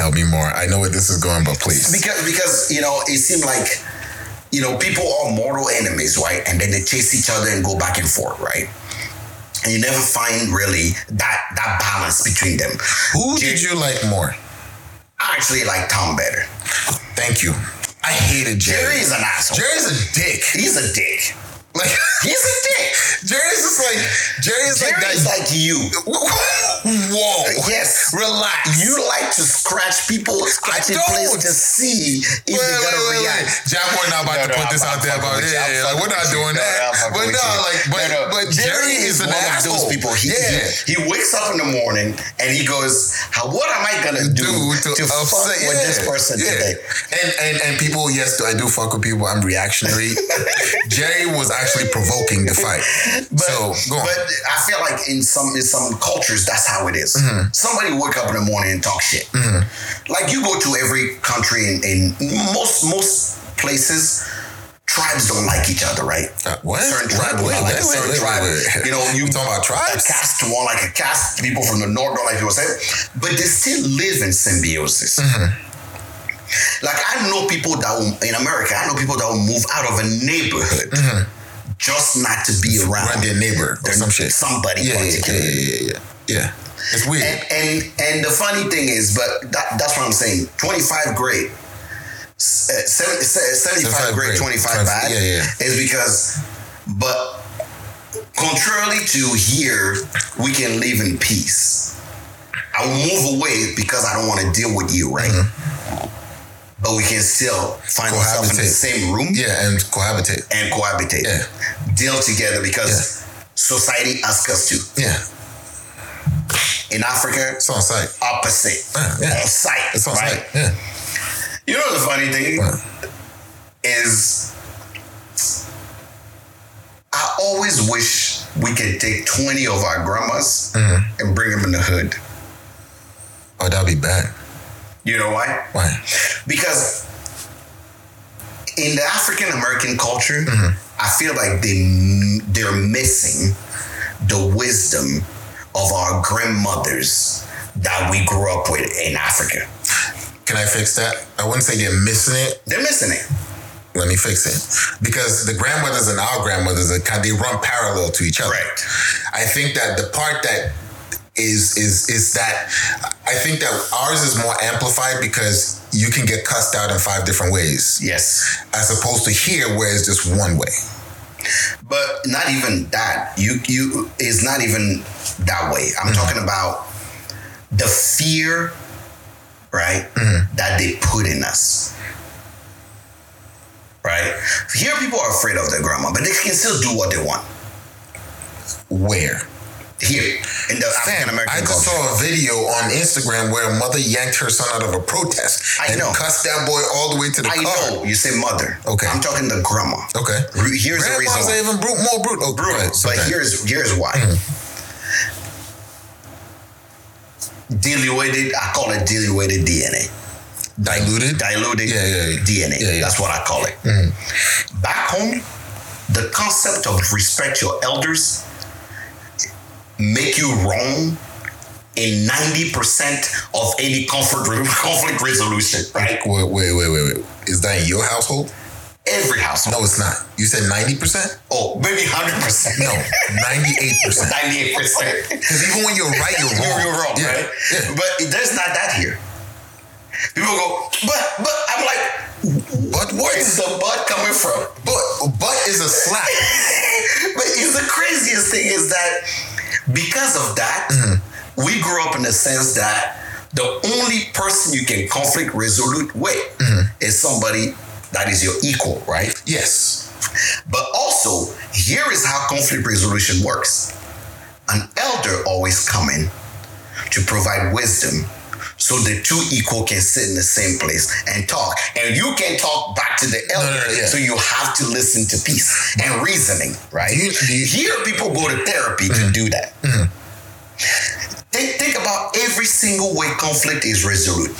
Speaker 2: Tell me more. I know where this is going, but please.
Speaker 3: because because you know it seemed like you know people are mortal enemies, right? And then they chase each other and go back and forth, right? And you never find really that that balance between them.
Speaker 2: Who
Speaker 3: Jer-
Speaker 2: did you like more?
Speaker 3: I actually like Tom better.
Speaker 2: Thank you. I hated Jerry.
Speaker 3: Jerry's an asshole.
Speaker 2: Jerry's a dick.
Speaker 3: He's a dick.
Speaker 2: Like [LAUGHS]
Speaker 3: He's a dick.
Speaker 2: Jerry's just like Jerry's like
Speaker 3: Jerry's
Speaker 2: that.
Speaker 3: like you.
Speaker 2: Whoa.
Speaker 3: Uh, yes.
Speaker 2: Relax.
Speaker 3: You like to scratch people, scratching
Speaker 2: don't.
Speaker 3: place to see if
Speaker 2: Wait,
Speaker 3: they're
Speaker 2: wait,
Speaker 3: gonna
Speaker 2: wait,
Speaker 3: react.
Speaker 2: wait. Jack, we're not about
Speaker 3: No,
Speaker 2: to
Speaker 3: no,
Speaker 2: put this
Speaker 3: I'm-
Speaker 2: out there
Speaker 3: fucking
Speaker 2: about
Speaker 3: with
Speaker 2: yeah, yeah, like we're not doing
Speaker 3: No,
Speaker 2: that.
Speaker 3: I'm
Speaker 2: But no, like but
Speaker 3: No, no.
Speaker 2: but Jerry is an
Speaker 3: one of those people. He,
Speaker 2: yeah.
Speaker 3: he, he wakes up in the morning and he goes, "How? What am I gonna do,
Speaker 2: do to,
Speaker 3: fuck
Speaker 2: upset
Speaker 3: with
Speaker 2: yeah,
Speaker 3: this person
Speaker 2: yeah.
Speaker 3: today?"
Speaker 2: And and and people, yes, I do fuck with people. I'm reactionary. [LAUGHS] Jerry was actually provoking the fight. [LAUGHS]
Speaker 3: But,
Speaker 2: so
Speaker 3: but I feel like in some in some cultures that's how it is.
Speaker 2: Mm-hmm.
Speaker 3: Somebody wake up in the morning and talk shit. Like you go to every country in, in most most places, tribes don't like each other, right?
Speaker 2: Uh, what?
Speaker 3: Certain
Speaker 2: What?
Speaker 3: tribe will
Speaker 2: Wait,
Speaker 3: not like
Speaker 2: wait,
Speaker 3: certain
Speaker 2: wait,
Speaker 3: tribe.
Speaker 2: wait.
Speaker 3: You know, you
Speaker 2: talking about tribes?
Speaker 3: A caste won't like a caste. People from the north don't like people say, but they still live in symbiosis.
Speaker 2: Mm-hmm.
Speaker 3: Like I know people that will, in America, I know people that will move out of a neighborhood just not to be around
Speaker 2: Run their neighbor or some shit.
Speaker 3: somebody
Speaker 2: Yeah, yeah, yeah, yeah, yeah, yeah. Yeah. It's weird.
Speaker 3: And, and and the funny thing is, but that, that's what I'm saying. 25 great, uh, 70, 75
Speaker 2: 75
Speaker 3: great,
Speaker 2: great.
Speaker 3: 25 bad.
Speaker 2: Yeah, yeah.
Speaker 3: Is because, but contrarily to here, we can live in peace. I will move away because I don't want to deal with you, right? But we can still find ourselves in the same room
Speaker 2: yeah, and cohabitate.
Speaker 3: and cohabitate,
Speaker 2: Yeah.
Speaker 3: deal together because society asks us to.
Speaker 2: Yeah.
Speaker 3: In Africa,
Speaker 2: It's on sight.
Speaker 3: opposite.
Speaker 2: Ah, yeah.
Speaker 3: On sight.
Speaker 2: It's on
Speaker 3: right?
Speaker 2: sight. Yeah.
Speaker 3: You know the funny thing is, I always wish we could take 20 of our grandmas
Speaker 2: Mm-hmm.
Speaker 3: and bring them in the hood.
Speaker 2: Oh, that'd be bad.
Speaker 3: You know why?
Speaker 2: Why?
Speaker 3: Because in the African American culture,
Speaker 2: Mm-hmm.
Speaker 3: I feel like they they're missing the wisdom of our grandmothers that we grew up with in Africa.
Speaker 2: Can I fix that? I wouldn't say they're missing it.
Speaker 3: They're missing it.
Speaker 2: Let me fix it. Because the grandmothers and our grandmothers are kind of, they run parallel to each other.
Speaker 3: Correct.
Speaker 2: I think that the part that is is is that I think that ours is more amplified because you can get cussed out in five different ways.
Speaker 3: Yes.
Speaker 2: As opposed to here where it's just one way.
Speaker 3: But not even that. You you is not even that way. I'm mm-hmm. talking about the fear, right? Mm-hmm. That they put in us. Right? Here people are afraid of their grandma, but they can still do what they want.
Speaker 2: Where?
Speaker 3: Here in the African American
Speaker 2: I just
Speaker 3: culture.
Speaker 2: saw a video on Instagram where a mother yanked her son out of a protest
Speaker 3: I
Speaker 2: and
Speaker 3: know.
Speaker 2: cussed that boy all the way to the
Speaker 3: I
Speaker 2: car.
Speaker 3: know you say mother.
Speaker 2: Okay.
Speaker 3: I'm talking the grandma.
Speaker 2: Okay.
Speaker 3: Re- Here's the reason
Speaker 2: Grandmas
Speaker 3: why.
Speaker 2: even brute, more brute. Oh,
Speaker 3: Brutal.
Speaker 2: right,
Speaker 3: But here's here's why. Mm-hmm. Diluted, I call it diluted DNA.
Speaker 2: diluted.
Speaker 3: Diluted
Speaker 2: Yeah, yeah, yeah.
Speaker 3: DNA.
Speaker 2: Yeah, yeah.
Speaker 3: That's what I call it. Mm-hmm. Back home, the concept of respect your elders make you wrong in 90% of any conflict, [LAUGHS] conflict resolution, right?
Speaker 2: Wait, wait, wait, wait, wait. Is that in your household?
Speaker 3: Every household.
Speaker 2: No, it's not. You said ninety percent.
Speaker 3: Oh, maybe 100%.
Speaker 2: No, ninety-eight percent.
Speaker 3: 98%.
Speaker 2: Because even when you're right, you're wrong.
Speaker 3: You're, wrong,
Speaker 2: Yeah,
Speaker 3: right?
Speaker 2: Yeah.
Speaker 3: But there's not that here. People go, but, but, I'm like,
Speaker 2: But what
Speaker 3: where's the butt coming from?
Speaker 2: but but is a slap. [LAUGHS]
Speaker 3: but it's the craziest thing is that because of that,
Speaker 2: Mm-hmm.
Speaker 3: we grew up in the sense that the only person you can conflict resolute with
Speaker 2: Mm-hmm.
Speaker 3: is somebody that is your equal, right?
Speaker 2: Yes.
Speaker 3: But also, here is how conflict resolution works. An elder always coming to provide wisdom so the two equal can sit in the same place and talk. And you can talk back to the elder.
Speaker 2: no, yeah.
Speaker 3: So you have to listen to peace and reasoning, right?
Speaker 2: You- you-
Speaker 3: Here people go to therapy to mm-hmm. do that. Mm-hmm. Think, think about every single way conflict is resolute.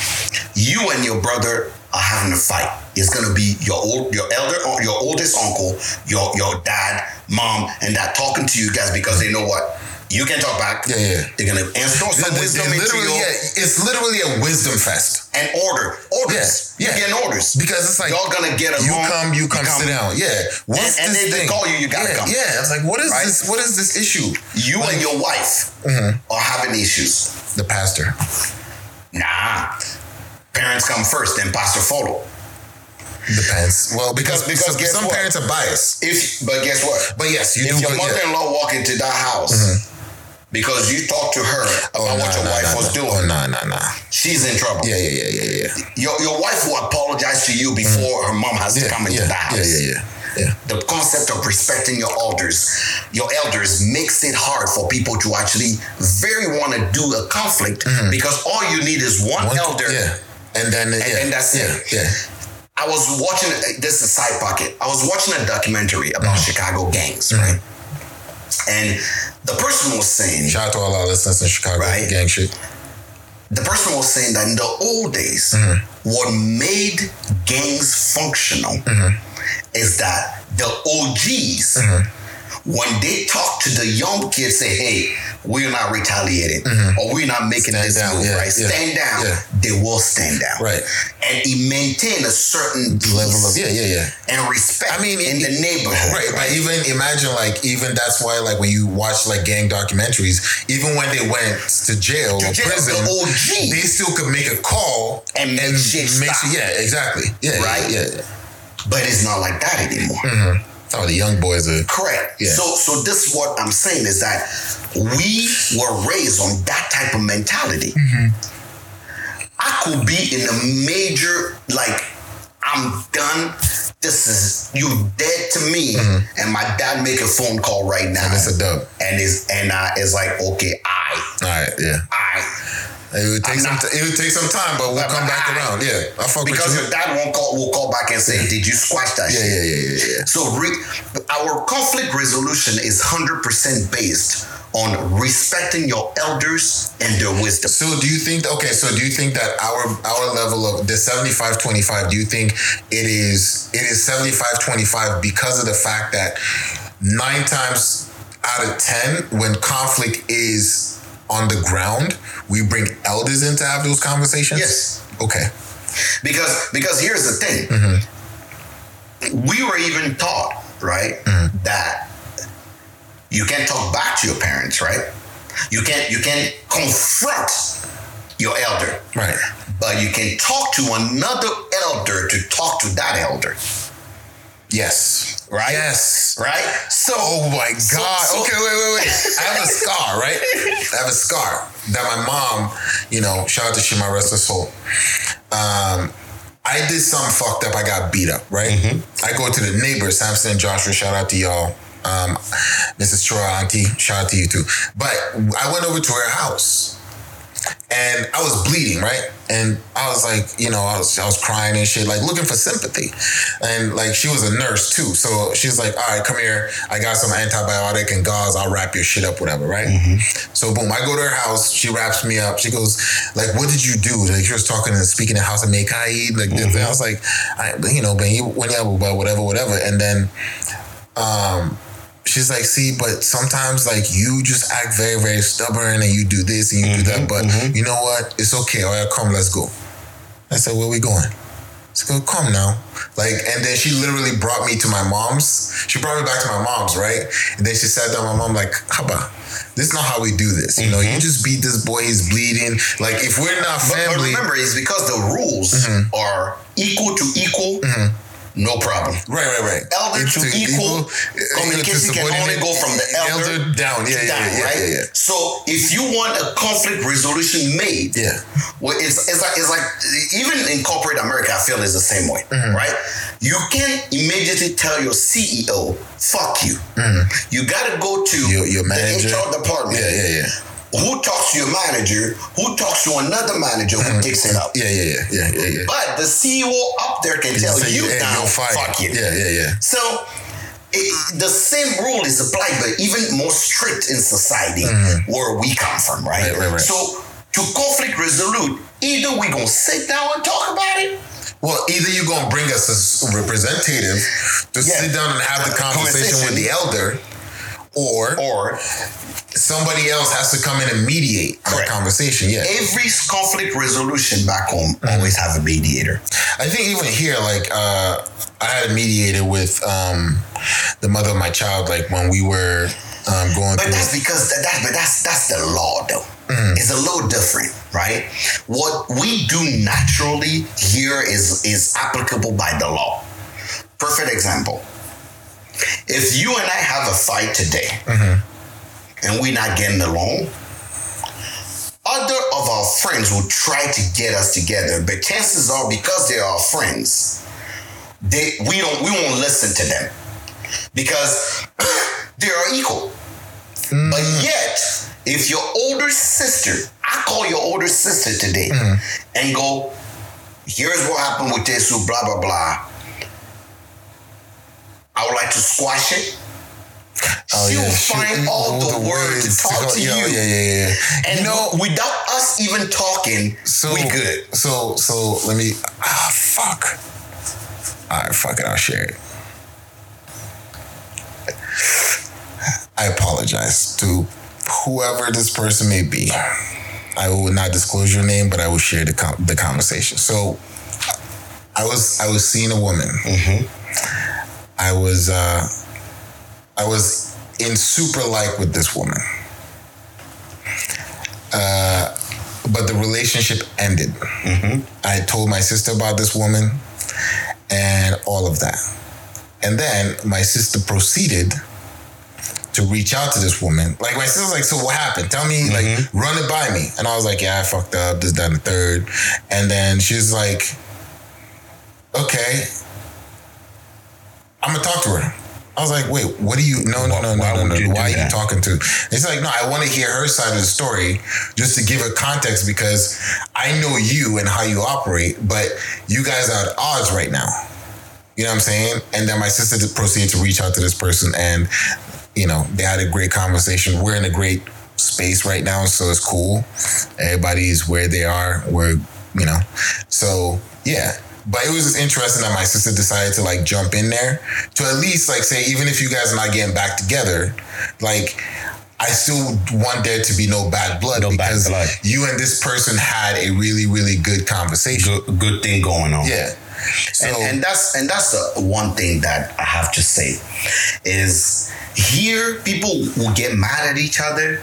Speaker 3: You and your brother are having a fight. It's gonna be your old, your elder, or your oldest uncle, your your dad, mom, and dad talking to you guys because they know what you can talk back.
Speaker 2: Yeah, yeah.
Speaker 3: They're gonna install some
Speaker 2: They-
Speaker 3: wisdom into you
Speaker 2: yeah, it's literally a wisdom fest.
Speaker 3: and order. Orders.
Speaker 2: Yeah, yeah.
Speaker 3: You getting orders
Speaker 2: Because it's like
Speaker 3: y'all gonna get
Speaker 2: you
Speaker 3: along.
Speaker 2: come, you come, sit down. Yeah. What's
Speaker 3: And- and
Speaker 2: this
Speaker 3: they- they call you, you gotta
Speaker 2: yeah,
Speaker 3: come.
Speaker 2: Yeah. It's like what is
Speaker 3: Right?
Speaker 2: this? What is this issue?
Speaker 3: You
Speaker 2: Like,
Speaker 3: and your wife
Speaker 2: Mhm.
Speaker 3: are having issues.
Speaker 2: the pastor.
Speaker 3: Nah. Parents come first, then pastor follow.
Speaker 2: Depends. Well, because
Speaker 3: Because- because
Speaker 2: some, parents are biased.
Speaker 3: If but guess what?
Speaker 2: But yes, you
Speaker 3: if
Speaker 2: do.
Speaker 3: your mother-in-law walk into that house because you talked to her about
Speaker 2: Oh,
Speaker 3: what your
Speaker 2: nah,
Speaker 3: wife
Speaker 2: nah,
Speaker 3: was
Speaker 2: nah.
Speaker 3: doing,
Speaker 2: Oh, nah, nah, nah.
Speaker 3: she's in trouble.
Speaker 2: Yeah, yeah, yeah, yeah, yeah.
Speaker 3: Your your wife will apologize to you before her mom has
Speaker 2: Yeah,
Speaker 3: to come into
Speaker 2: yeah,
Speaker 3: the house.
Speaker 2: yeah, yeah, yeah, yeah.
Speaker 3: The concept of respecting your elders, your elders makes it hard for people to actually very want to do a conflict because all you need is one,
Speaker 2: Mm-hmm. One-
Speaker 3: elder.
Speaker 2: Yeah. And then, yeah,
Speaker 3: and that's
Speaker 2: yeah,
Speaker 3: it.
Speaker 2: Yeah.
Speaker 3: I was watching this is a side pocket. I was watching a documentary about
Speaker 2: Mm-hmm.
Speaker 3: Chicago gangs, right? And the person was saying
Speaker 2: Shout out to all our listeners in Chicago.
Speaker 3: Right.
Speaker 2: Gang shit.
Speaker 3: the person was saying that in the old days,
Speaker 2: Mm-hmm.
Speaker 3: what made gangs functional
Speaker 2: Mm-hmm.
Speaker 3: is that the OGs,
Speaker 2: Mm-hmm.
Speaker 3: When they talk to the young kids, say, "Hey, we're not retaliating, or we're not making
Speaker 2: Mm-hmm. Stand
Speaker 3: this
Speaker 2: down,
Speaker 3: move,
Speaker 2: yeah,
Speaker 3: right?
Speaker 2: yeah,
Speaker 3: Stand down."
Speaker 2: yeah.
Speaker 3: They will stand down,
Speaker 2: Right.
Speaker 3: And it maintain a certain
Speaker 2: Level of yeah, yeah, yeah.
Speaker 3: and respect.
Speaker 2: I mean,
Speaker 3: in
Speaker 2: it-
Speaker 3: the neighborhood,
Speaker 2: Right, but even imagine like even that's why like when you watch like gang documentaries, even when they went to jail or prison,
Speaker 3: the OG.
Speaker 2: they still could make a call
Speaker 3: And make shit stop.
Speaker 2: yeah, exactly. Yeah,
Speaker 3: Right?
Speaker 2: Yeah, yeah.
Speaker 3: But it's not like that anymore.
Speaker 2: Mm-hmm. Oh, the young boys are
Speaker 3: Correct.
Speaker 2: Yeah.
Speaker 3: So so this what I'm saying is that we were raised on that type of mentality. Mm-hmm. I could be in a major like I'm done. This is you dead to me, mm-hmm. and my dad make a phone call right now,
Speaker 2: and it's a dub.
Speaker 3: and is and I is like okay, I
Speaker 2: All right, yeah.
Speaker 3: I
Speaker 2: It would take
Speaker 3: I'm
Speaker 2: some.
Speaker 3: not-
Speaker 2: it would take some time, but we'll
Speaker 3: But-
Speaker 2: come back
Speaker 3: I-
Speaker 2: around. Yeah, I fuck
Speaker 3: because
Speaker 2: with you.
Speaker 3: dad won't call will call back and say, did you squash that
Speaker 2: Yeah,
Speaker 3: shit?
Speaker 2: yeah, yeah, yeah, yeah.
Speaker 3: So re- our conflict resolution is 100% based on respecting your elders and their wisdom.
Speaker 2: So do you think okay, so do you think that our our level of the 75-25, do you think it is it is 75-25 because of the fact that nine times out of ten when conflict is on the ground, we bring elders in to have those conversations?
Speaker 3: Yes.
Speaker 2: Okay.
Speaker 3: Because because here's the thing. Mm-hmm. We were even taught, right, mm-hmm. that you can't talk back to your parents, right? You can't you can't confront your elder.
Speaker 2: Right.
Speaker 3: But you can talk to another elder to talk to that elder.
Speaker 2: Yes.
Speaker 3: Right?
Speaker 2: Yes.
Speaker 3: Right? So
Speaker 2: Oh my God.
Speaker 3: so-
Speaker 2: okay, wait, wait, wait. I have a scar, right? I have a scar that my mom, you know, shout out to Shima Rest her soul. Um, I did something fucked up. I got beat up, right? I go to the neighbors, Samson and Joshua, shout out to y'all. Um, Mrs. Chora, Auntie, shout out to you too. But I went over to her house and I was bleeding, right? And I was like, you know, I was I was crying and shit, like looking for sympathy. And like she was a nurse too, so she's like, all right, come here. I got some antibiotic and gauze. I'll wrap your shit up, whatever, right? So boom, I go to her house. She wraps me up. She goes, like, what did you do? Like she was talking and speaking in the house of Mekai, like this. And I was like, I, you know, but you whatever, whatever. And then, um she's like, see, but sometimes like you just act very, very stubborn and you do this and you do that. Mm-hmm, but mm-hmm. you know what? It's okay. All right, come, let's go. I said, where we going? She go, come now. Like, and then she literally brought me to my mom's. She brought me back to my mom's, right? And then she sat down, my mom, like, Haba, this is not how we do this. You know, you mm-hmm. just beat this boy, he's bleeding. Like, if we're not
Speaker 3: But, but
Speaker 2: family.
Speaker 3: remember, it's because the rules are equal to equal, no problem.
Speaker 2: Right, right, right.
Speaker 3: Elder to
Speaker 2: It's
Speaker 3: equal,
Speaker 2: uh,
Speaker 3: communication can only go from the elder,
Speaker 2: down. Yeah,
Speaker 3: to
Speaker 2: yeah,
Speaker 3: that,
Speaker 2: yeah,
Speaker 3: right?
Speaker 2: yeah, yeah.
Speaker 3: So if you want a conflict resolution made,
Speaker 2: Yeah.
Speaker 3: well, it's, it's like it's like even in corporate America, I feel it's the same way,
Speaker 2: Mm-hmm.
Speaker 3: right? You can't immediately tell your CEO, "Fuck you." You got to go to
Speaker 2: Mm-hmm. Your- your manager.
Speaker 3: the HR department.
Speaker 2: Yeah, yeah, yeah.
Speaker 3: Who talks to your manager, who talks to another manager who takes it up.
Speaker 2: Yeah, yeah, yeah, yeah, yeah.
Speaker 3: But the CEO up there can tell you
Speaker 2: hey,
Speaker 3: now, fuck you.
Speaker 2: Yeah, yeah, yeah.
Speaker 3: So it, the same rule is applied, but even more strict in society where we come from, right?
Speaker 2: Mm-hmm. Right, right, right.
Speaker 3: So to conflict resolute, either we gonna sit down and talk about it,
Speaker 2: Well, either you're gonna bring us a representative to
Speaker 3: Yeah.
Speaker 2: sit down and have the conversation, with the elder, or
Speaker 3: or
Speaker 2: somebody else has to come in and mediate that conversation. Yeah,
Speaker 3: every conflict resolution back home
Speaker 2: Mm-hmm.
Speaker 3: always have a mediator.
Speaker 2: I think even here, like uh, I had a mediator with um, the mother of my child, like when we were um, going
Speaker 3: But
Speaker 2: through.
Speaker 3: that's because that, that but that's that's the law though.
Speaker 2: Mm-hmm.
Speaker 3: It's a little different, right? What we do naturally here is is applicable by the law. Perfect example. If you and I have a fight today
Speaker 2: Mm-hmm.
Speaker 3: and we're not getting along, other of our friends will try to get us together, but chances are because they are our friends, they we don't we won't listen to them because [CLEARS THROAT] they are equal. But yet, if your older sister, I call your older sister today and go, here's what happened with this, blah, blah, blah. I would like to squash it.
Speaker 2: Oh,
Speaker 3: She'll
Speaker 2: yeah, she-
Speaker 3: find all the, words to talk
Speaker 2: go-
Speaker 3: to
Speaker 2: yeah,
Speaker 3: you.
Speaker 2: Yeah, yeah, yeah.
Speaker 3: And
Speaker 2: you know,
Speaker 3: without us even talking,
Speaker 2: so
Speaker 3: we good.
Speaker 2: So, so let me. Ah, fuck. All right, fuck it. I'll share it. I apologize to whoever this person may be. I will not disclose your name, but I will share the con- the conversation. So, I was I was seeing a woman. I was uh, I was in super like with this woman. Uh, but the relationship ended. I told my sister about this woman and all of that. And then my sister proceeded to reach out to this woman. Like my sister's like, so what happened? Tell me, like, run it by me. And I was like, yeah, I fucked up, this, that, and the third. And then she's like, okay, I'm gonna talk to her. I was like, wait, what do you? No, no,
Speaker 3: Why-
Speaker 2: no, no,
Speaker 3: why
Speaker 2: no,
Speaker 3: would
Speaker 2: no.
Speaker 3: you
Speaker 2: Why are you talking to? It's like, no, I want to hear her side of the story just to give her context because I know you and how you operate, but you guys are at odds right now. You know what I'm saying? And then my sister proceeded to reach out to this person, and you know they had a great conversation. We're in a great space right now, so it's cool. Everybody's where they are. We're you know, so yeah. But it was just interesting that my sister decided to like jump in there to at least like say, even if you guys are not getting back together, like I still want there to be no bad blood
Speaker 3: No bad
Speaker 2: because
Speaker 3: blood.
Speaker 2: you and this person had a really, really good conversation.
Speaker 3: Good, good thing going on.
Speaker 2: Yeah. So
Speaker 3: and, and that's and that's the one thing that I have to say is here people will get mad at each other.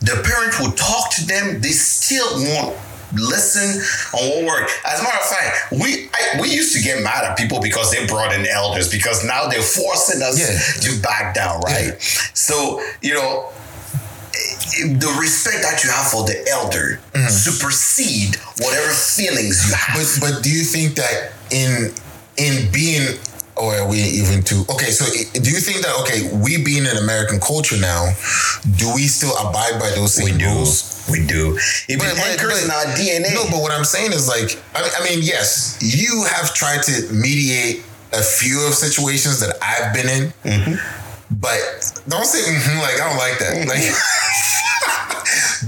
Speaker 3: The parent will talk to them. They still won't listen on what work. As a matter of fact, we I, we used to get mad at people because they brought in elders because now they're forcing us
Speaker 2: Yeah.
Speaker 3: to back down, right? So you know eh, eh, the respect that you have for the elder mm-hmm. supersede whatever feelings you have.
Speaker 2: But but do you think that in in being or are we even too okay? So do you think that okay, we being an American culture now, do we still abide by those same
Speaker 3: We do.
Speaker 2: rules?
Speaker 3: We do. It
Speaker 2: But- but-
Speaker 3: anchors in our DNA.
Speaker 2: No, but what I'm saying is like, I mean, I mean, yes, you have tried to mediate a few of situations that I've been in,
Speaker 3: Mm-hmm.
Speaker 2: but don't say mhm, like I don't like that. Like, [LAUGHS]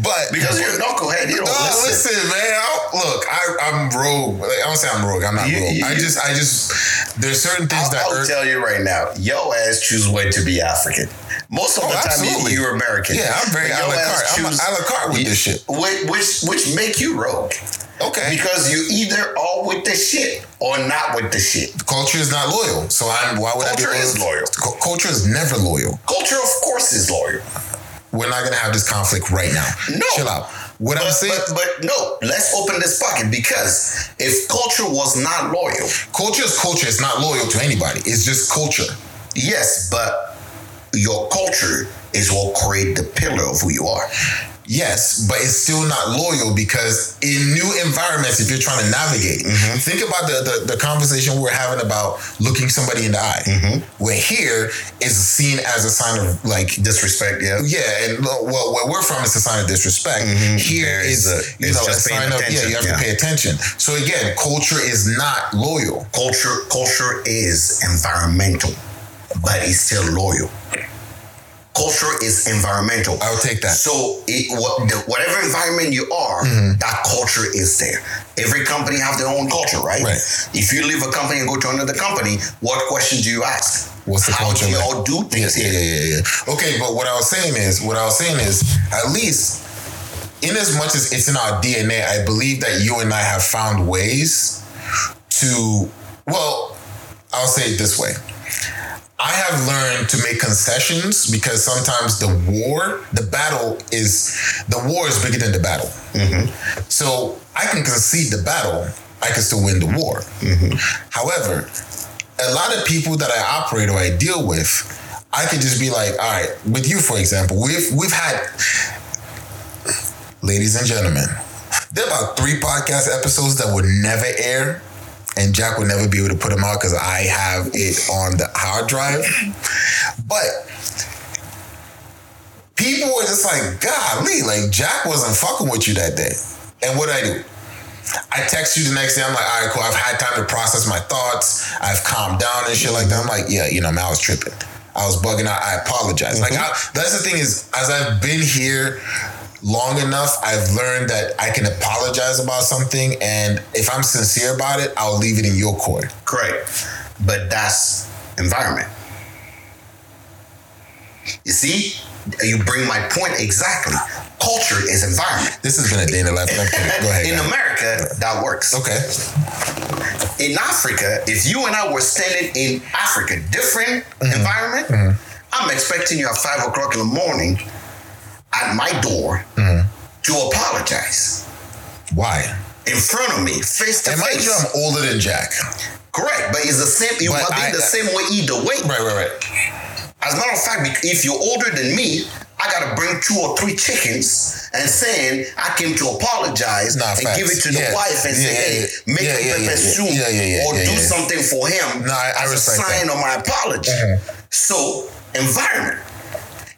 Speaker 2: but
Speaker 3: because you're a knucklehead, you don't
Speaker 2: no,
Speaker 3: listen.
Speaker 2: listen, man. I, look, I, I'm rogue. Like, I don't say I'm rogue. I'm not
Speaker 3: You-
Speaker 2: rogue.
Speaker 3: you-
Speaker 2: I just, I just, there's certain things
Speaker 3: I'll,
Speaker 2: that
Speaker 3: I'll
Speaker 2: irk-
Speaker 3: tell you right now, yo ass choose when to be African. Most of
Speaker 2: Oh,
Speaker 3: the time,
Speaker 2: absolutely.
Speaker 3: you, you're American.
Speaker 2: Yeah, I'm very a la carte. I'm a
Speaker 3: choose-
Speaker 2: a la carte with this shit.
Speaker 3: Which, which which make you rogue
Speaker 2: Okay.
Speaker 3: because you either all with the shit or not with the shit.
Speaker 2: Culture is not loyal, so I'm. Why would
Speaker 3: Culture
Speaker 2: I be loyal
Speaker 3: is loyal.
Speaker 2: Cu- Culture is never loyal.
Speaker 3: Culture, of course, is loyal.
Speaker 2: We're not gonna have this conflict right now.
Speaker 3: No.
Speaker 2: chill out. What I'm saying,
Speaker 3: but, but no, let's open this bucket because if culture was not loyal,
Speaker 2: culture is culture. It's not loyal to anybody. It's just culture.
Speaker 3: Yes, but your culture is what create the pillar of who you are.
Speaker 2: Yes, but it's still not loyal because in new environments, if you're trying to navigate, mm-hmm. think about the, the the conversation we're having about looking somebody in the eye. Mm-hmm. Where here is seen as a sign of like
Speaker 3: Disrespect, yeah.
Speaker 2: yeah, and well, where we're from, it's a sign of disrespect. Mm-hmm. Here
Speaker 3: There is
Speaker 2: is,
Speaker 3: a-
Speaker 2: you know, a sign of yeah, you have
Speaker 3: yeah.
Speaker 2: to pay attention. So again, culture is not loyal.
Speaker 3: Culture, culture is environmental, but it's still loyal. Culture is environmental.
Speaker 2: I would take that.
Speaker 3: So it, what, the, whatever environment you are,
Speaker 2: Mm-hmm.
Speaker 3: that culture is there. Every company have their own culture, right?
Speaker 2: Right.
Speaker 3: If you leave a company and go to another company, what question do you ask?
Speaker 2: What's the
Speaker 3: How
Speaker 2: culture
Speaker 3: do
Speaker 2: like?
Speaker 3: y'all do things
Speaker 2: yeah,
Speaker 3: here?
Speaker 2: yeah, yeah, yeah. Okay, but what I was saying is, what I was saying is, at least, in as much as it's in our DNA, I believe that you and I have found ways to. Well, I'll say it this way. I have learned to make concessions because sometimes the war, the battle is the war is bigger than the battle. Mm-hmm. So I can concede the battle, I can still win the war. Mm-hmm. However, a lot of people that I operate or I deal with, I could just be like, all right, with you for example, we've we've had, ladies and gentlemen, there are about three podcast episodes that would never air. And Jack would never be able to put them out because I have it on the hard drive. But people were just like, golly, like Jack wasn't fucking with you that day. And what I do? I text you the next day. I'm like, all right, cool. I've had time to process my thoughts. I've calmed down and shit like that. I'm like, yeah, you know, man, I was tripping. I was bugging out. I apologize. Like, mm-hmm. I, that's the thing is, as I've been here long enough, I've learned that I can apologize about something, and if I'm sincere about it, I'll leave it in your court.
Speaker 3: Correct. But that's environment. You see, you bring my point exactly. Culture is environment.
Speaker 2: This has been a day in the life. Go ahead. [LAUGHS]
Speaker 3: In
Speaker 2: guys.
Speaker 3: America, that works.
Speaker 2: Okay.
Speaker 3: In Africa, if you and I were standing in Africa, different
Speaker 2: Mm-hmm.
Speaker 3: environment, I'm expecting you at five o'clock in the morning at my door
Speaker 2: Mm-hmm.
Speaker 3: to apologize
Speaker 2: Why?
Speaker 3: in front of me, face to
Speaker 2: And mind
Speaker 3: face.
Speaker 2: you, I'm older than Jack.
Speaker 3: Correct, but it's the same. It
Speaker 2: But
Speaker 3: will be
Speaker 2: I-
Speaker 3: the same way either way.
Speaker 2: Right, right, right.
Speaker 3: As a matter of fact, if you're older than me, I gotta bring two or three chickens and saying I came to apologize
Speaker 2: Nah,
Speaker 3: and
Speaker 2: facts.
Speaker 3: give it to the
Speaker 2: Yeah.
Speaker 3: wife and
Speaker 2: Yeah,
Speaker 3: say, hey,
Speaker 2: yeah.
Speaker 3: make
Speaker 2: Yeah,
Speaker 3: a
Speaker 2: yeah,
Speaker 3: soup or do something for him
Speaker 2: No, I- I
Speaker 3: as a sign
Speaker 2: that.
Speaker 3: of my apology. So environment.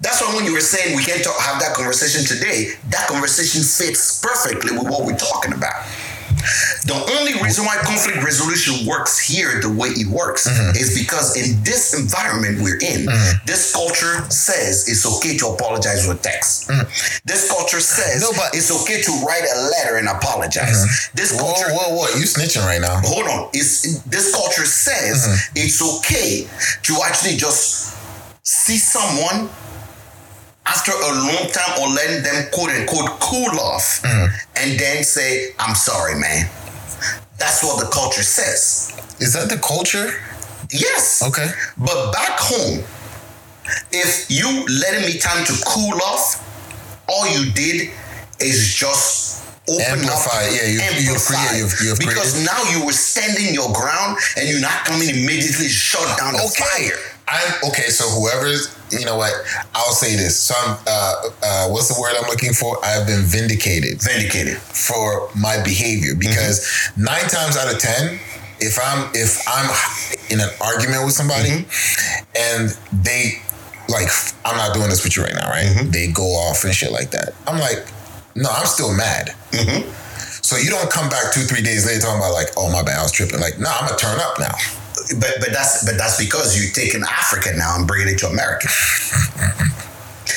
Speaker 3: That's why when you were saying we can't talk, have that conversation today, that conversation fits perfectly with what we're talking about. The only reason why conflict resolution works here the way it works
Speaker 2: Mm-hmm.
Speaker 3: is because in this environment we're in, this culture says it's okay to apologize with text. This culture says.
Speaker 2: No, but-
Speaker 3: it's okay to write a letter and apologize. This
Speaker 2: Whoa,
Speaker 3: culture
Speaker 2: whoa, whoa! You snitching right now?
Speaker 3: hold on. It's this culture says
Speaker 2: Mm-hmm.
Speaker 3: it's okay to actually just see someone after a long time or letting them quote unquote cool off
Speaker 2: Mm-hmm.
Speaker 3: and then say, I'm sorry, man. That's what the culture says.
Speaker 2: Is that the culture?
Speaker 3: Yes.
Speaker 2: Okay.
Speaker 3: But back home, if you letting me time to cool off, all you did is just open
Speaker 2: Amplify,
Speaker 3: up,
Speaker 2: yeah, you- you
Speaker 3: amplify.
Speaker 2: create- you've- you've
Speaker 3: because
Speaker 2: created-
Speaker 3: now you were standing your ground and you're not coming immediately shut down the
Speaker 2: Okay.
Speaker 3: fire.
Speaker 2: I'm okay. So whoever's, you know what? I'll say this. So I'm. Uh, uh, what's the word I'm looking for? I've been vindicated
Speaker 3: Vindicated.
Speaker 2: for my behavior because nine times out of ten, if I'm if I'm in an argument with somebody and they like, I'm not doing this with you right now, right? They go off and shit like that. I'm like, no, I'm still mad. So you don't come back two, three days later talking about like, oh my bad, I was tripping. Like, nah, I'm gonna turn up now.
Speaker 3: But but that's but that's because you're taking Africa now and bringing it to America. [LAUGHS]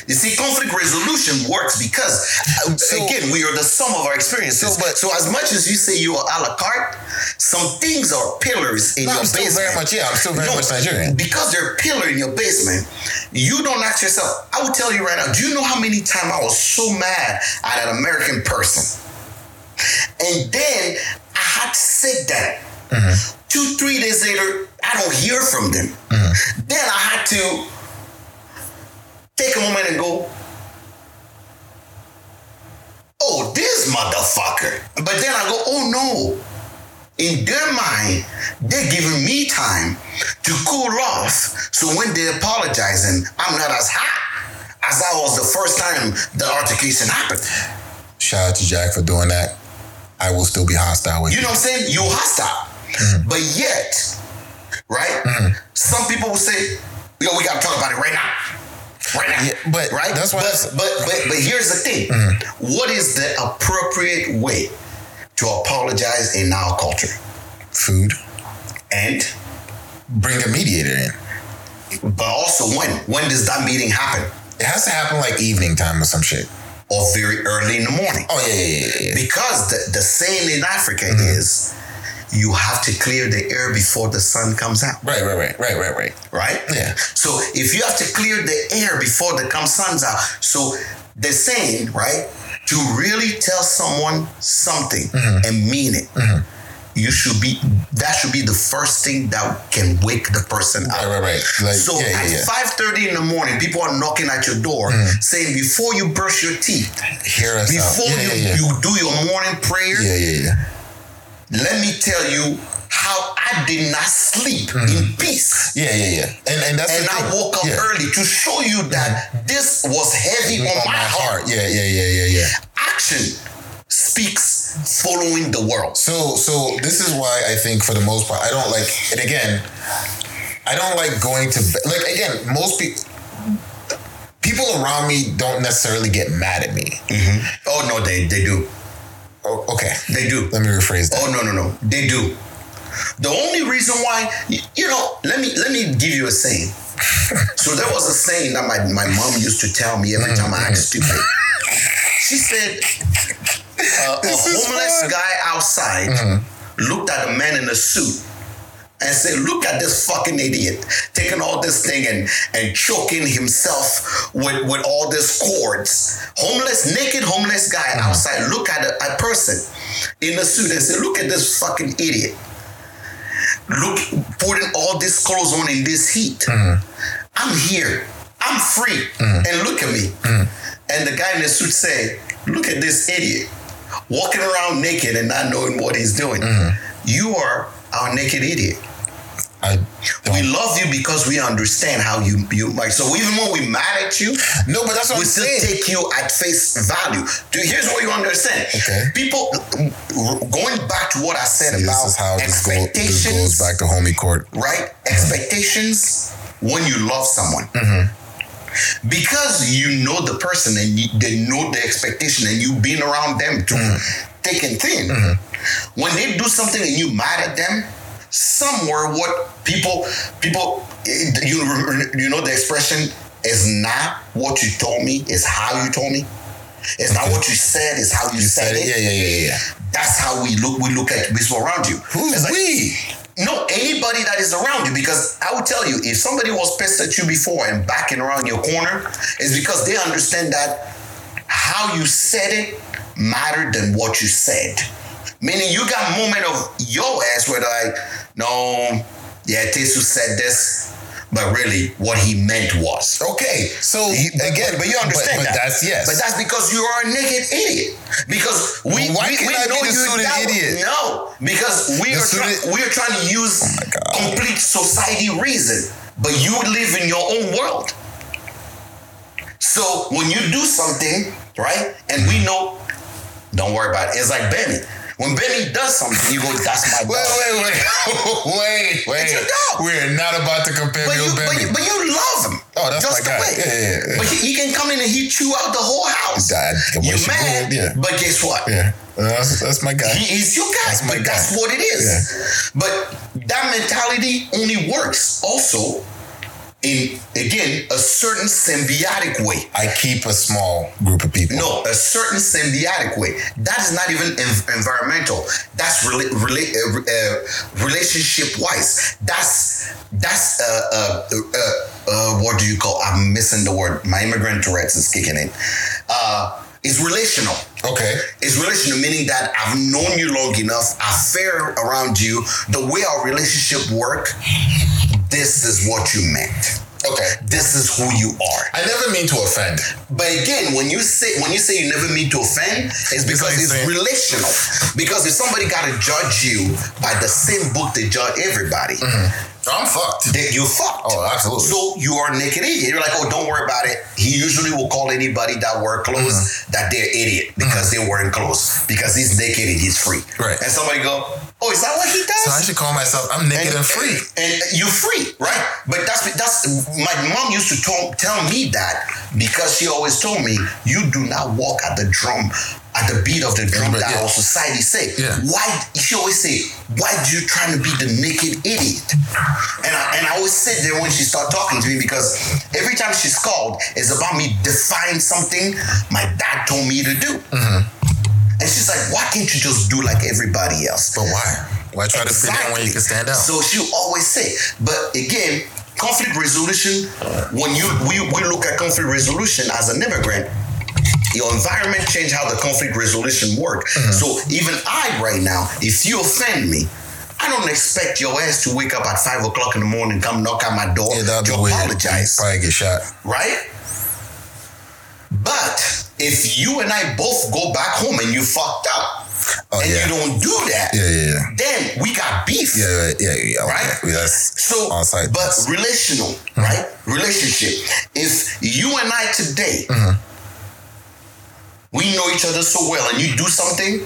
Speaker 3: You see, conflict resolution works because
Speaker 2: So-
Speaker 3: again, we are the sum of our experiences.
Speaker 2: So, but-
Speaker 3: so as much as you say you are a la carte, some things are pillars in
Speaker 2: No,
Speaker 3: your
Speaker 2: I'm still
Speaker 3: basement.
Speaker 2: very much, yeah, I'm still very much Nigerian.
Speaker 3: Because they're pillar in your basement, you don't ask yourself. I will tell you right now. Do you know how many times I was so mad at an American person, and then I had to sit down.
Speaker 2: Mm-hmm.
Speaker 3: Two, three days later, I don't hear from them.
Speaker 2: Mm-hmm.
Speaker 3: Then I had to take a moment and go, oh, this motherfucker. But then I go, oh no. In their mind, they're giving me time to cool off. So when they're apologizing, I'm not as hot as I was the first time the altercation happened.
Speaker 2: Shout out to Jack for doing that. I will still be hostile with
Speaker 3: You
Speaker 2: you.
Speaker 3: know what I'm saying? You hostile.
Speaker 2: Mm-hmm.
Speaker 3: But yet, right? Some people will say, yo, we gotta talk about it right now. Right now.
Speaker 2: Yeah, but
Speaker 3: right?
Speaker 2: that's why-
Speaker 3: but, but but but here's the thing.
Speaker 2: Mm-hmm.
Speaker 3: What is the appropriate way to apologize in our culture?
Speaker 2: Food.
Speaker 3: And
Speaker 2: Bring a mediator in.
Speaker 3: but also when? When does that meeting happen?
Speaker 2: It has to happen like evening time or some shit.
Speaker 3: Or very early in the morning.
Speaker 2: Oh yeah, yeah, yeah, yeah.
Speaker 3: Because the, the saying in Africa
Speaker 2: Mm-hmm.
Speaker 3: is you have to clear the air before the sun comes out.
Speaker 2: Right, right, right, right, right, right.
Speaker 3: right?
Speaker 2: Yeah.
Speaker 3: So if you have to clear the air before the come sun's out, so they're saying, right, to really tell someone something
Speaker 2: Mm-hmm.
Speaker 3: and mean it, you should be that should be the first thing that can wake the person
Speaker 2: up.
Speaker 3: Right,
Speaker 2: right, right. Like,
Speaker 3: So
Speaker 2: yeah, yeah,
Speaker 3: at
Speaker 2: yeah. Mm-hmm.
Speaker 3: five thirty in the morning, people are knocking at your door saying, "Before you brush your teeth,
Speaker 2: Hear us
Speaker 3: before you, you do your morning prayer,
Speaker 2: yeah, yeah, yeah.
Speaker 3: Let me tell you how I did not sleep in peace."
Speaker 2: Yeah, yeah, yeah. And and that's
Speaker 3: and I woke up
Speaker 2: yeah.
Speaker 3: early to show you that this was heavy on,
Speaker 2: on
Speaker 3: my, heart.
Speaker 2: Yeah, yeah, yeah, yeah, yeah.
Speaker 3: Action speaks following the world.
Speaker 2: So so this is why I think for the most part I don't like and again I don't like going to like again most people people around me don't necessarily get mad at me. Mm-hmm.
Speaker 3: Oh no, they they do,
Speaker 2: Oh, okay.
Speaker 3: they do.
Speaker 2: Let me rephrase that.
Speaker 3: Oh no no no, they do. The only reason why, you know, let me let me give you a saying. [LAUGHS] so there was a saying that my, my mom used to tell me every time I act stupid. She said, [LAUGHS] uh, a homeless
Speaker 2: fun.
Speaker 3: guy outside looked at a man in a suit and said, "Look at this fucking idiot taking all this thing and and choking himself with with all these cords. Homeless, naked homeless guy mm-hmm. outside. Look at a, a person in a suit and say, "Look at this fucking idiot. Look, putting all these clothes on in this heat. Mm-hmm. I'm here. I'm free. Mm-hmm. And look at me." And the guy in the suit say, "Look at this idiot." Walking around naked and not knowing what he's doing. You are our naked idiot.
Speaker 2: I
Speaker 3: We love you because we understand how you you like. So even when we're mad at you,
Speaker 2: No, but that's what
Speaker 3: we
Speaker 2: I'm
Speaker 3: still
Speaker 2: saying.
Speaker 3: take you at face value. Dude, here's what you understand.
Speaker 2: Okay.
Speaker 3: People going back to what I said
Speaker 2: See,
Speaker 3: about
Speaker 2: this is how this, go, this
Speaker 3: expectations,
Speaker 2: goes back to homie court.
Speaker 3: right? Expectations when you love someone.
Speaker 2: Mm-hmm.
Speaker 3: Because you know the person and you, they know the expectation and you've been around them to
Speaker 2: Mm-hmm.
Speaker 3: thick and thin. When they do something and you mad at them, somewhere what people people you you know the expression is not what you told me, is how you told me. It's not what you said, it's how you,
Speaker 2: You
Speaker 3: said,
Speaker 2: said it.
Speaker 3: it.
Speaker 2: Yeah, yeah, yeah, yeah.
Speaker 3: That's how we look we look at people around you.
Speaker 2: Who's
Speaker 3: like,
Speaker 2: we?
Speaker 3: no, anybody that is around you, because I will tell you, if somebody was pissed at you before and backing around your corner, it's because they understand that how you said it mattered than what you said. Meaning you got moment of your ass where like, no, yeah, Tesu said this, but really what he meant was.
Speaker 2: Okay, so
Speaker 3: You-
Speaker 2: again,
Speaker 3: but you understand
Speaker 2: but,
Speaker 3: that.
Speaker 2: that's yes.
Speaker 3: But that's because you are a naked idiot. Because we,
Speaker 2: Why
Speaker 3: we,
Speaker 2: can't
Speaker 3: we
Speaker 2: I
Speaker 3: know
Speaker 2: be the suited
Speaker 3: that-
Speaker 2: idiot?
Speaker 3: No, because we
Speaker 2: The
Speaker 3: are trying,
Speaker 2: suited-
Speaker 3: we are trying to use
Speaker 2: Oh
Speaker 3: complete society reason, but you live in your own world. So when you do something, right, and we know, don't worry about it. It's like Benny. When Benny does something, you go, "That's my dog."
Speaker 2: wait, wait, wait, [LAUGHS] wait, wait.
Speaker 3: It's your dog.
Speaker 2: We're not about to compare
Speaker 3: But you,
Speaker 2: with
Speaker 3: but,
Speaker 2: Benny.
Speaker 3: you, but you love him.
Speaker 2: Oh, that's
Speaker 3: just
Speaker 2: my guy.
Speaker 3: the way.
Speaker 2: Yeah, yeah, yeah.
Speaker 3: But he, he can come in and he chew out the whole house.
Speaker 2: Dad, the
Speaker 3: you
Speaker 2: she
Speaker 3: mad?
Speaker 2: yeah.
Speaker 3: But guess what?
Speaker 2: yeah, uh, that's, that's my guy.
Speaker 3: He is your guy,
Speaker 2: That's
Speaker 3: but
Speaker 2: guy.
Speaker 3: that's what it is. But that mentality only works also in again a certain symbiotic way.
Speaker 2: I keep a small group of people.
Speaker 3: No, a certain symbiotic way. That is not even env- environmental. That's rela- rela- uh, uh, relationship wise. That's that's uh, uh, uh, uh, what do you call? I'm missing the word. My immigrant Tourette's is kicking in. Uh, it's relational.
Speaker 2: Okay.
Speaker 3: It's relational, meaning that I've known you long enough. I fair around you. The way our relationship work. This is what you meant.
Speaker 2: Okay.
Speaker 3: This is who you are.
Speaker 2: I never mean to offend.
Speaker 3: But again, when you say when you say you never mean to offend, it's because it's relational. Because if somebody got to judge you by the same book they judge everybody, mm-hmm.
Speaker 2: I'm fucked.
Speaker 3: then you fucked.
Speaker 2: Oh, absolutely.
Speaker 3: So you are naked idiot. You're like, oh, don't worry about it. He usually will call anybody that wear clothes
Speaker 2: Mm-hmm.
Speaker 3: that they're idiot because they're wearing clothes because he's naked and he's free.
Speaker 2: Right.
Speaker 3: And somebody go, oh, is that what he does?
Speaker 2: So I should call myself. I'm naked and, free.
Speaker 3: And, you're free, right? But that's that's my mom used to tell, tell me that because she always told me you do not walk at the drum at the beat of the drum that
Speaker 2: yeah.
Speaker 3: our society say.
Speaker 2: Yeah.
Speaker 3: Why she always say, why do you trying to be the naked idiot? And I, and I always sit there when she start talking to me because every time she's called, it's about me defying something my dad told me to do.
Speaker 2: Mm-hmm.
Speaker 3: And she's like, why can't you just do like everybody else?
Speaker 2: But why? Why try to fit in when you can stand out?
Speaker 3: So she always say, but again, conflict resolution. When you we, we look at conflict resolution as an immigrant, your environment change how the conflict resolution work.
Speaker 2: Mm-hmm.
Speaker 3: So even I right now, if you offend me. I don't expect your ass to wake up at five o'clock in the morning, come knock at my door
Speaker 2: yeah,
Speaker 3: to apologize,
Speaker 2: Probably get shot.
Speaker 3: right? But if you and I both go back home and you fucked up,
Speaker 2: Oh
Speaker 3: and
Speaker 2: yeah.
Speaker 3: you don't do that,
Speaker 2: Yeah, yeah, yeah.
Speaker 3: then we got beef.
Speaker 2: Yeah, yeah, yeah, yeah.
Speaker 3: Right?
Speaker 2: Yeah,
Speaker 3: So, but relational, right? Relationship. If you and I today, we know each other so well, and you do something,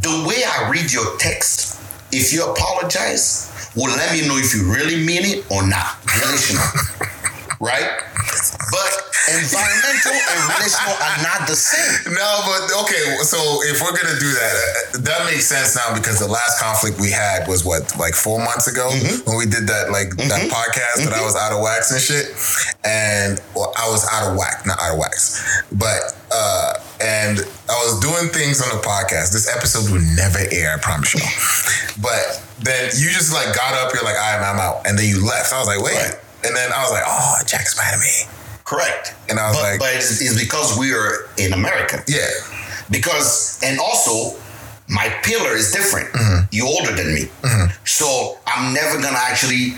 Speaker 3: the way I read your text, if you apologize, will let me know if you really mean it or not. Relational, [LAUGHS] right? But environmental and relational are not the same.
Speaker 2: No, but okay. So if we're gonna do that, uh, that makes sense now because the last conflict we had was what, like four months ago
Speaker 3: Mm-hmm.
Speaker 2: when we did that, like that podcast that I was out of wax and shit, and well, I was out of whack, not out of wax, but uh, and I was doing things on the podcast. This episode would never air, I promise you. But then you just like got up, you're like, all right, I'm out, and then you left. I was like, wait,
Speaker 3: Right.
Speaker 2: and then I was like, oh, Jack's mad at me,
Speaker 3: Correct.
Speaker 2: and I was
Speaker 3: But,
Speaker 2: like,
Speaker 3: but it's, it's because we are in America.
Speaker 2: yeah.
Speaker 3: because and also my pillar is different.
Speaker 2: Mm-hmm.
Speaker 3: You're older than me, so I'm never gonna actually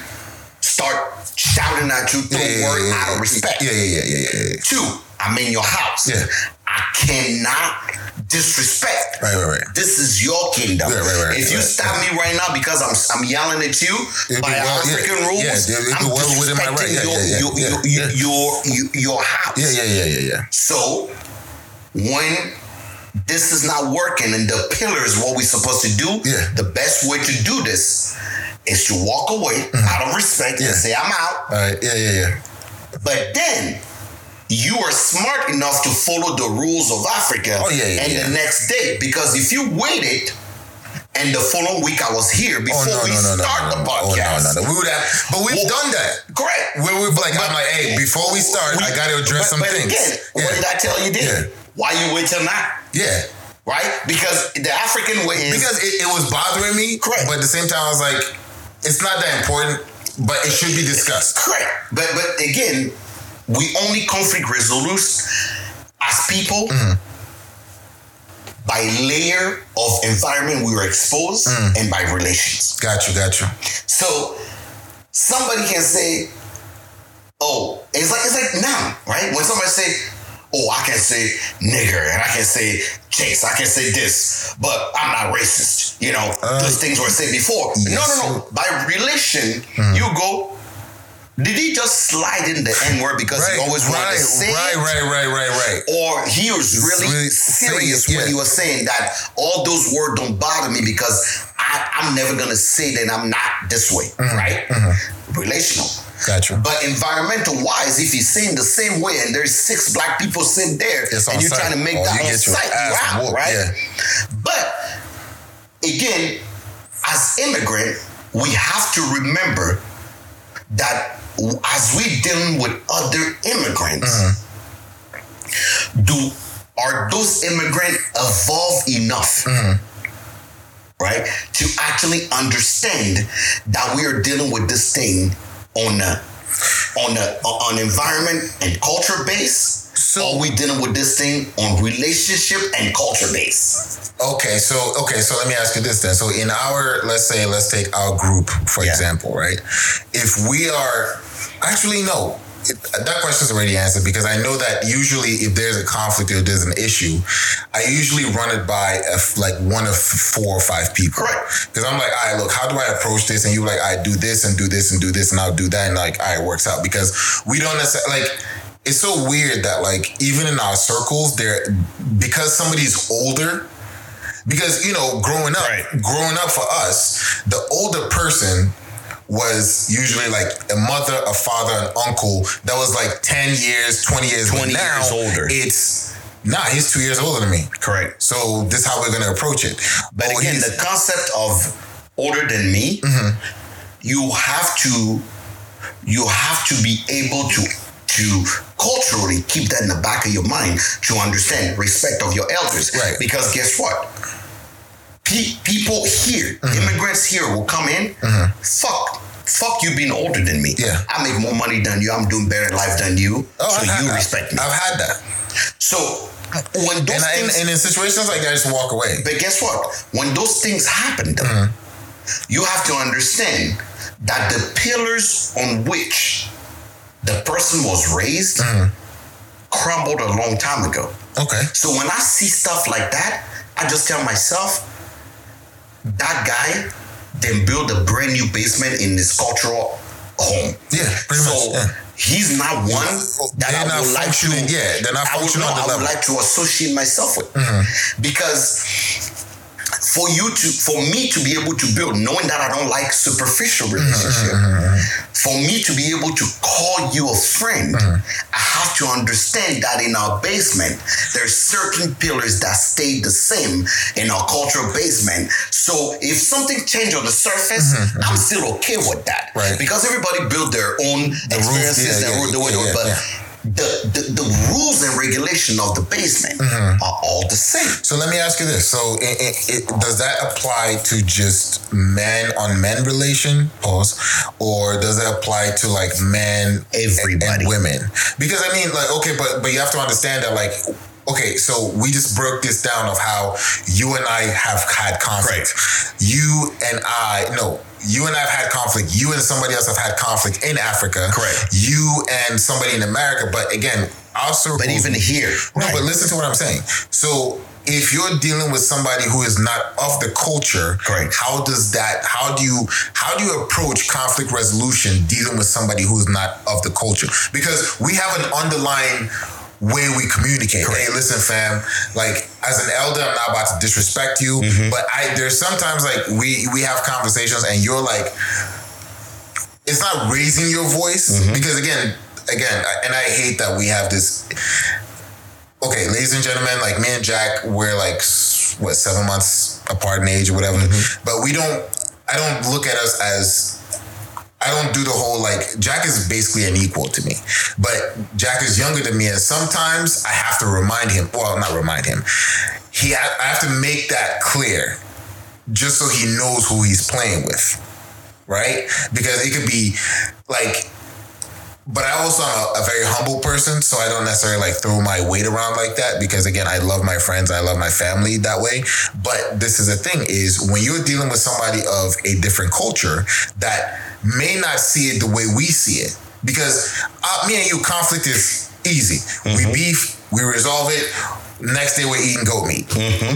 Speaker 3: start shouting at you through
Speaker 2: Yeah, yeah,
Speaker 3: word
Speaker 2: yeah,
Speaker 3: out of respect.
Speaker 2: Yeah, yeah, yeah, yeah, yeah. yeah.
Speaker 3: Two, I'm in your house.
Speaker 2: Yeah.
Speaker 3: I cannot disrespect.
Speaker 2: Right, right, right.
Speaker 3: This is your kingdom.
Speaker 2: Right, right, right,
Speaker 3: if you stop me right now because I'm I'm yelling at you
Speaker 2: It'd
Speaker 3: by
Speaker 2: well- yeah,
Speaker 3: rules,
Speaker 2: yeah,
Speaker 3: I'm
Speaker 2: my right.
Speaker 3: disrespecting
Speaker 2: Yeah, yeah, yeah,
Speaker 3: your,
Speaker 2: yeah,
Speaker 3: your, your, your, your house.
Speaker 2: Yeah, yeah, yeah, yeah, yeah.
Speaker 3: So when this is not working and the pillar is what we're supposed to do,
Speaker 2: Yeah.
Speaker 3: the best way to do this is to walk away out of respect
Speaker 2: Yeah.
Speaker 3: and say, I'm out.
Speaker 2: All right. Yeah, yeah, yeah.
Speaker 3: But then you are smart enough to follow the rules of Africa
Speaker 2: Oh, yeah, yeah,
Speaker 3: and
Speaker 2: yeah.
Speaker 3: the next day. Because if you waited and the following week I was here oh, before
Speaker 2: Oh no,
Speaker 3: we
Speaker 2: no, no,
Speaker 3: start the podcast.
Speaker 2: Oh no, no, no. We would have, but we've
Speaker 3: Well,
Speaker 2: done that.
Speaker 3: Correct.
Speaker 2: Where we've like, I'm like, hey, before we start, I got to address
Speaker 3: but,
Speaker 2: some
Speaker 3: but
Speaker 2: things.
Speaker 3: Again,
Speaker 2: yeah.
Speaker 3: what did I tell you then?
Speaker 2: Yeah.
Speaker 3: Why you wait till now?
Speaker 2: yeah.
Speaker 3: Right? Because the African way is
Speaker 2: Because it, it was bothering me.
Speaker 3: Correct.
Speaker 2: But at the same time, I was like, it's not that important, but it should be discussed.
Speaker 3: Correct. But but again, we only conflict resolute as people
Speaker 2: Mm-hmm.
Speaker 3: by layer of environment we were exposed
Speaker 2: Mm.
Speaker 3: and by relations.
Speaker 2: Got you, got you.
Speaker 3: So somebody can say, "Oh, it's like it's like now, right? When somebody say." Oh, I can say nigger and I can say chase. I can say this, but I'm not racist. You know,
Speaker 2: Uh,
Speaker 3: those things were said before. no,
Speaker 2: yes,
Speaker 3: no, no. By relation, you go, did he just slide in the N word because
Speaker 2: Right,
Speaker 3: he always wanted
Speaker 2: right,
Speaker 3: to say
Speaker 2: right,
Speaker 3: it?
Speaker 2: right, right, right, right.
Speaker 3: Or he was really,
Speaker 2: really
Speaker 3: serious
Speaker 2: saying-
Speaker 3: when he was saying that all those words don't bother me because I, I'm never gonna say that I'm not this way,
Speaker 2: Mm-hmm,
Speaker 3: right? Relational.
Speaker 2: Got you.
Speaker 3: But environmental wise, if he's saying the same way and there's six black people sitting there
Speaker 2: It's
Speaker 3: and you're
Speaker 2: site.
Speaker 3: trying to make
Speaker 2: Oh,
Speaker 3: that on site, you
Speaker 2: ass
Speaker 3: out,
Speaker 2: whooped,
Speaker 3: right?
Speaker 2: yeah.
Speaker 3: But again, as immigrant, we have to remember that as we dealing with other immigrants, mm. do are those immigrants evolved enough? Mm. Right to actually understand that we are dealing with this thing on a on a on environment and culture base,
Speaker 2: So-
Speaker 3: or we dealing with this thing on relationship and culture base.
Speaker 2: Okay, so okay, so let me ask you this then. So in our let's say let's take our group for
Speaker 3: Yeah.
Speaker 2: example, right? If we are actually no, it, that question's already answered because I know that usually if there's a conflict or there's an issue, I usually run it by a like one of four or five people.
Speaker 3: Correct.
Speaker 2: Because I'm like, all right, look, how do I approach this? And you like, I do this and do this and do this and I'll do that and like, all right, it works out because we don't necessarily like. It's so weird that like even in our circles, there because somebody's older. Because you know, growing up,
Speaker 3: Right.
Speaker 2: growing up for us, the older person was usually like a mother, a father, an uncle that was like 10 years, 20 years,
Speaker 3: 20
Speaker 2: now
Speaker 3: years older.
Speaker 2: It's nah, he's two years older than me.
Speaker 3: Correct.
Speaker 2: So this is how we're gonna approach it.
Speaker 3: But
Speaker 2: Oh,
Speaker 3: again, the concept of older than me, mm-hmm. you have to you have to be able to to culturally keep that in the back of your mind to understand respect of your elders.
Speaker 2: Right.
Speaker 3: Because guess what? Pe- people here,
Speaker 2: Mm-hmm.
Speaker 3: immigrants here will come in, fuck. Fuck you being older than me.
Speaker 2: Yeah.
Speaker 3: I make more money than you. I'm doing better in life than you.
Speaker 2: Oh,
Speaker 3: so
Speaker 2: I've
Speaker 3: you
Speaker 2: that.
Speaker 3: respect me.
Speaker 2: I've had that.
Speaker 3: so when those
Speaker 2: And, I,
Speaker 3: things
Speaker 2: and in situations like that, I just walk away.
Speaker 3: but guess what? When those things happen, though,
Speaker 2: Mm-hmm.
Speaker 3: you have to understand that the pillars on which the person was raised
Speaker 2: Mm-hmm.
Speaker 3: crumbled a long time ago.
Speaker 2: Okay.
Speaker 3: So when I see stuff like that, I just tell myself, that guy then build a brand new basement in his cultural home.
Speaker 2: Yeah, pretty
Speaker 3: so
Speaker 2: much. Yeah.
Speaker 3: he's not one that
Speaker 2: They're
Speaker 3: I would like to.
Speaker 2: yeah, they're not
Speaker 3: I would, no, I would.
Speaker 2: Mm-hmm.
Speaker 3: like to associate myself with because for you to for me to be able to build knowing that i don't like superficial
Speaker 2: Mm-hmm,
Speaker 3: for me to be able to call you a friend
Speaker 2: Mm-hmm.
Speaker 3: i have to understand that in our basement there's certain pillars that stay the same in our cultural basement so if something changed on the surface i'm still okay with that
Speaker 2: Mm-hmm, Right.
Speaker 3: because everybody built their own experiences
Speaker 2: yeah,
Speaker 3: and
Speaker 2: yeah,
Speaker 3: the way
Speaker 2: yeah,
Speaker 3: but
Speaker 2: yeah.
Speaker 3: The, the, the rules and regulation of the basement
Speaker 2: Mm-hmm.
Speaker 3: are all the same
Speaker 2: So let me ask you this: So, it, it, it, does that apply to just men on men relation, pause, or does it apply to like men
Speaker 3: Everybody.
Speaker 2: and women? Because I mean, like, okay, but but you have to understand that, like, okay, so we just broke this down of how you and I have had conflict. You and I, no. You and I have had conflict. You and somebody else have had conflict in Africa.
Speaker 3: Correct.
Speaker 2: You and somebody in America. But again, circles.
Speaker 3: but even here
Speaker 2: No,
Speaker 3: right.
Speaker 2: but listen to what I'm saying. So if you're dealing with somebody who is not of the culture,
Speaker 3: Correct.
Speaker 2: how does that how do you how do you approach conflict resolution dealing with somebody who's not of the culture? Because we have an underlying way we communicate. Hey, listen, fam. Like as an elder, I'm not about to disrespect you,
Speaker 3: Mm-hmm.
Speaker 2: but I there's sometimes like we we have conversations and you're like, it's not raising your voice
Speaker 3: Mm-hmm.
Speaker 2: because again, again, and I hate that we have this. Okay, ladies and gentlemen, like me and Jack, we're like what seven months apart in age or whatever, but we don't. I don't look at us as. I don't do the whole like Jack is basically an equal to me, but Jack is younger than me, and sometimes I have to remind him. Well, not remind him. He, I have to make that clear, just so he knows who he's playing with, right? Because it could be like but I also am a, a very humble person, so I don't necessarily like throw my weight around like that because again, I love my friends, I love my family that way. But this is the thing: is when you're dealing with somebody of a different culture that may not see it the way we see it, because uh, me and you conflict is easy. We beef, we resolve it. Next day we're eating goat meat.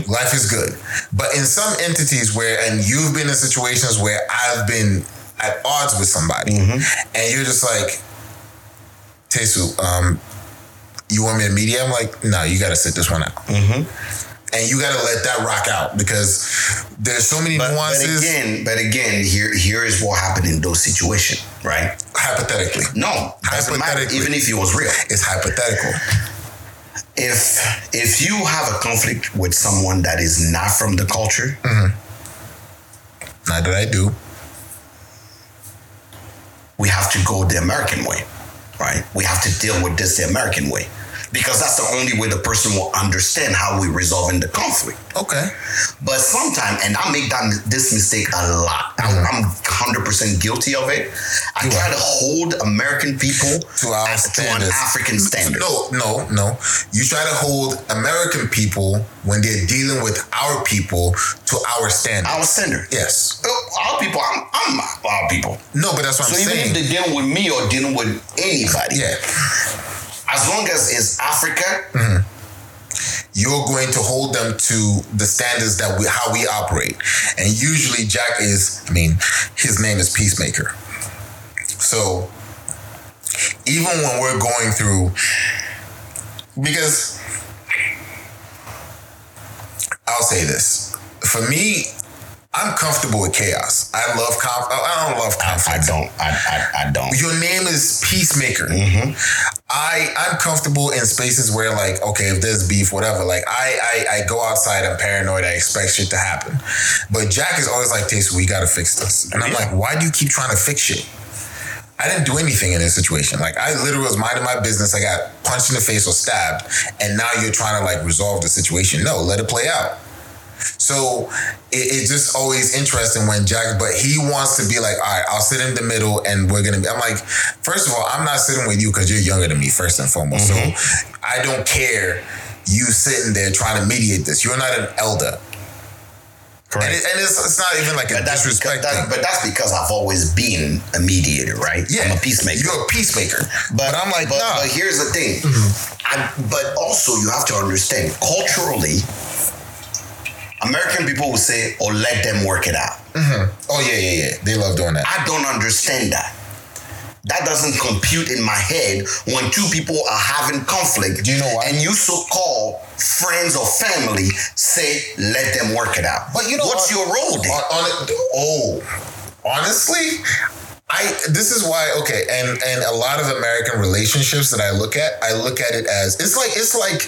Speaker 2: Life is good. But in some entities where, and you've been in situations where I've been at odds with somebody, and you're just like, Tesu, um, you want me to media? I'm like, no, you got to sit this one out. And you got to let that rock out because there's so many
Speaker 3: but, but
Speaker 2: nuances.
Speaker 3: again but again here here is what happened in those situations right
Speaker 2: hypothetically,
Speaker 3: no
Speaker 2: Hypothetically.
Speaker 3: even if it was real
Speaker 2: it's hypothetical.
Speaker 3: if if you have a conflict with someone that is not from the culture mm-hmm.
Speaker 2: Not that I do.
Speaker 3: we have to go the american way right we have to deal with this the american way because that's the only way the person will understand how we're resolving the conflict.
Speaker 2: Okay.
Speaker 3: But sometimes, and I make that this mistake a lot. I'm- I'm hundred percent guilty of it. I try to hold American people
Speaker 2: To our
Speaker 3: as- to an. African standard.
Speaker 2: No, no, no. You try to hold American people when they're dealing with our people to our standard.
Speaker 3: Our standard.
Speaker 2: yes.
Speaker 3: Uh, Our people. I'm, I'm our people.
Speaker 2: No, but that's what
Speaker 3: So
Speaker 2: I'm saying.
Speaker 3: So even if they're dealing with me or dealing with anybody,
Speaker 2: yeah.
Speaker 3: As long as it's Africa, mm-hmm.
Speaker 2: you're going to hold them to the standards that we how we operate. And usually Jack is, I mean, his name is Peacemaker. So even when we're going through because I'll say this. For me, I'm comfortable with chaos. I love conf- I don't love conflict.
Speaker 3: I
Speaker 2: conflict.
Speaker 3: don't. I, I, I don't.
Speaker 2: Your name is Peacemaker. Mm-hmm. I I'm comfortable in spaces where like okay if there's beef whatever like I I, I go outside I'm paranoid I expect shit to happen, but Jack is always like Tesu we got to fix this and I'm like why do you keep trying to fix shit? I didn't do anything in this situation. Like I literally was minding my business. I got punched in the face or stabbed, and now you're trying to like resolve the situation. No, let it play out. So it, it's just always interesting when Jack, but he wants to be like, all right, I'll sit in the middle and we're gonna be. I'm like, first of all, I'm not sitting with you because you're younger than me, first and foremost. So mm-hmm. I don't care you sitting there trying to mediate this. You're not an elder. And, it, and it's, it's not even like a
Speaker 3: But that's, because,
Speaker 2: disrespect
Speaker 3: that, but that's because I've always been a mediator, right?
Speaker 2: yeah,
Speaker 3: I'm a peacemaker.
Speaker 2: You're a peacemaker. But, I'm like,
Speaker 3: but,
Speaker 2: nah.
Speaker 3: but here's the thing. Mm-hmm. I, but also, you have to understand culturally, American people will say, "Oh, let them work it out." Mm-hmm.
Speaker 2: oh yeah, yeah, yeah. They love doing that.
Speaker 3: I don't understand that. That doesn't compute in my head when two people are having conflict.
Speaker 2: Do you know why?
Speaker 3: And you so-called friends or family say, "Let them work it out."
Speaker 2: But you know
Speaker 3: what's
Speaker 2: what?
Speaker 3: your role then?
Speaker 2: On, on it, oh, honestly, I this is why okay, and and a lot of American relationships that I look at, I look at it as it's like it's like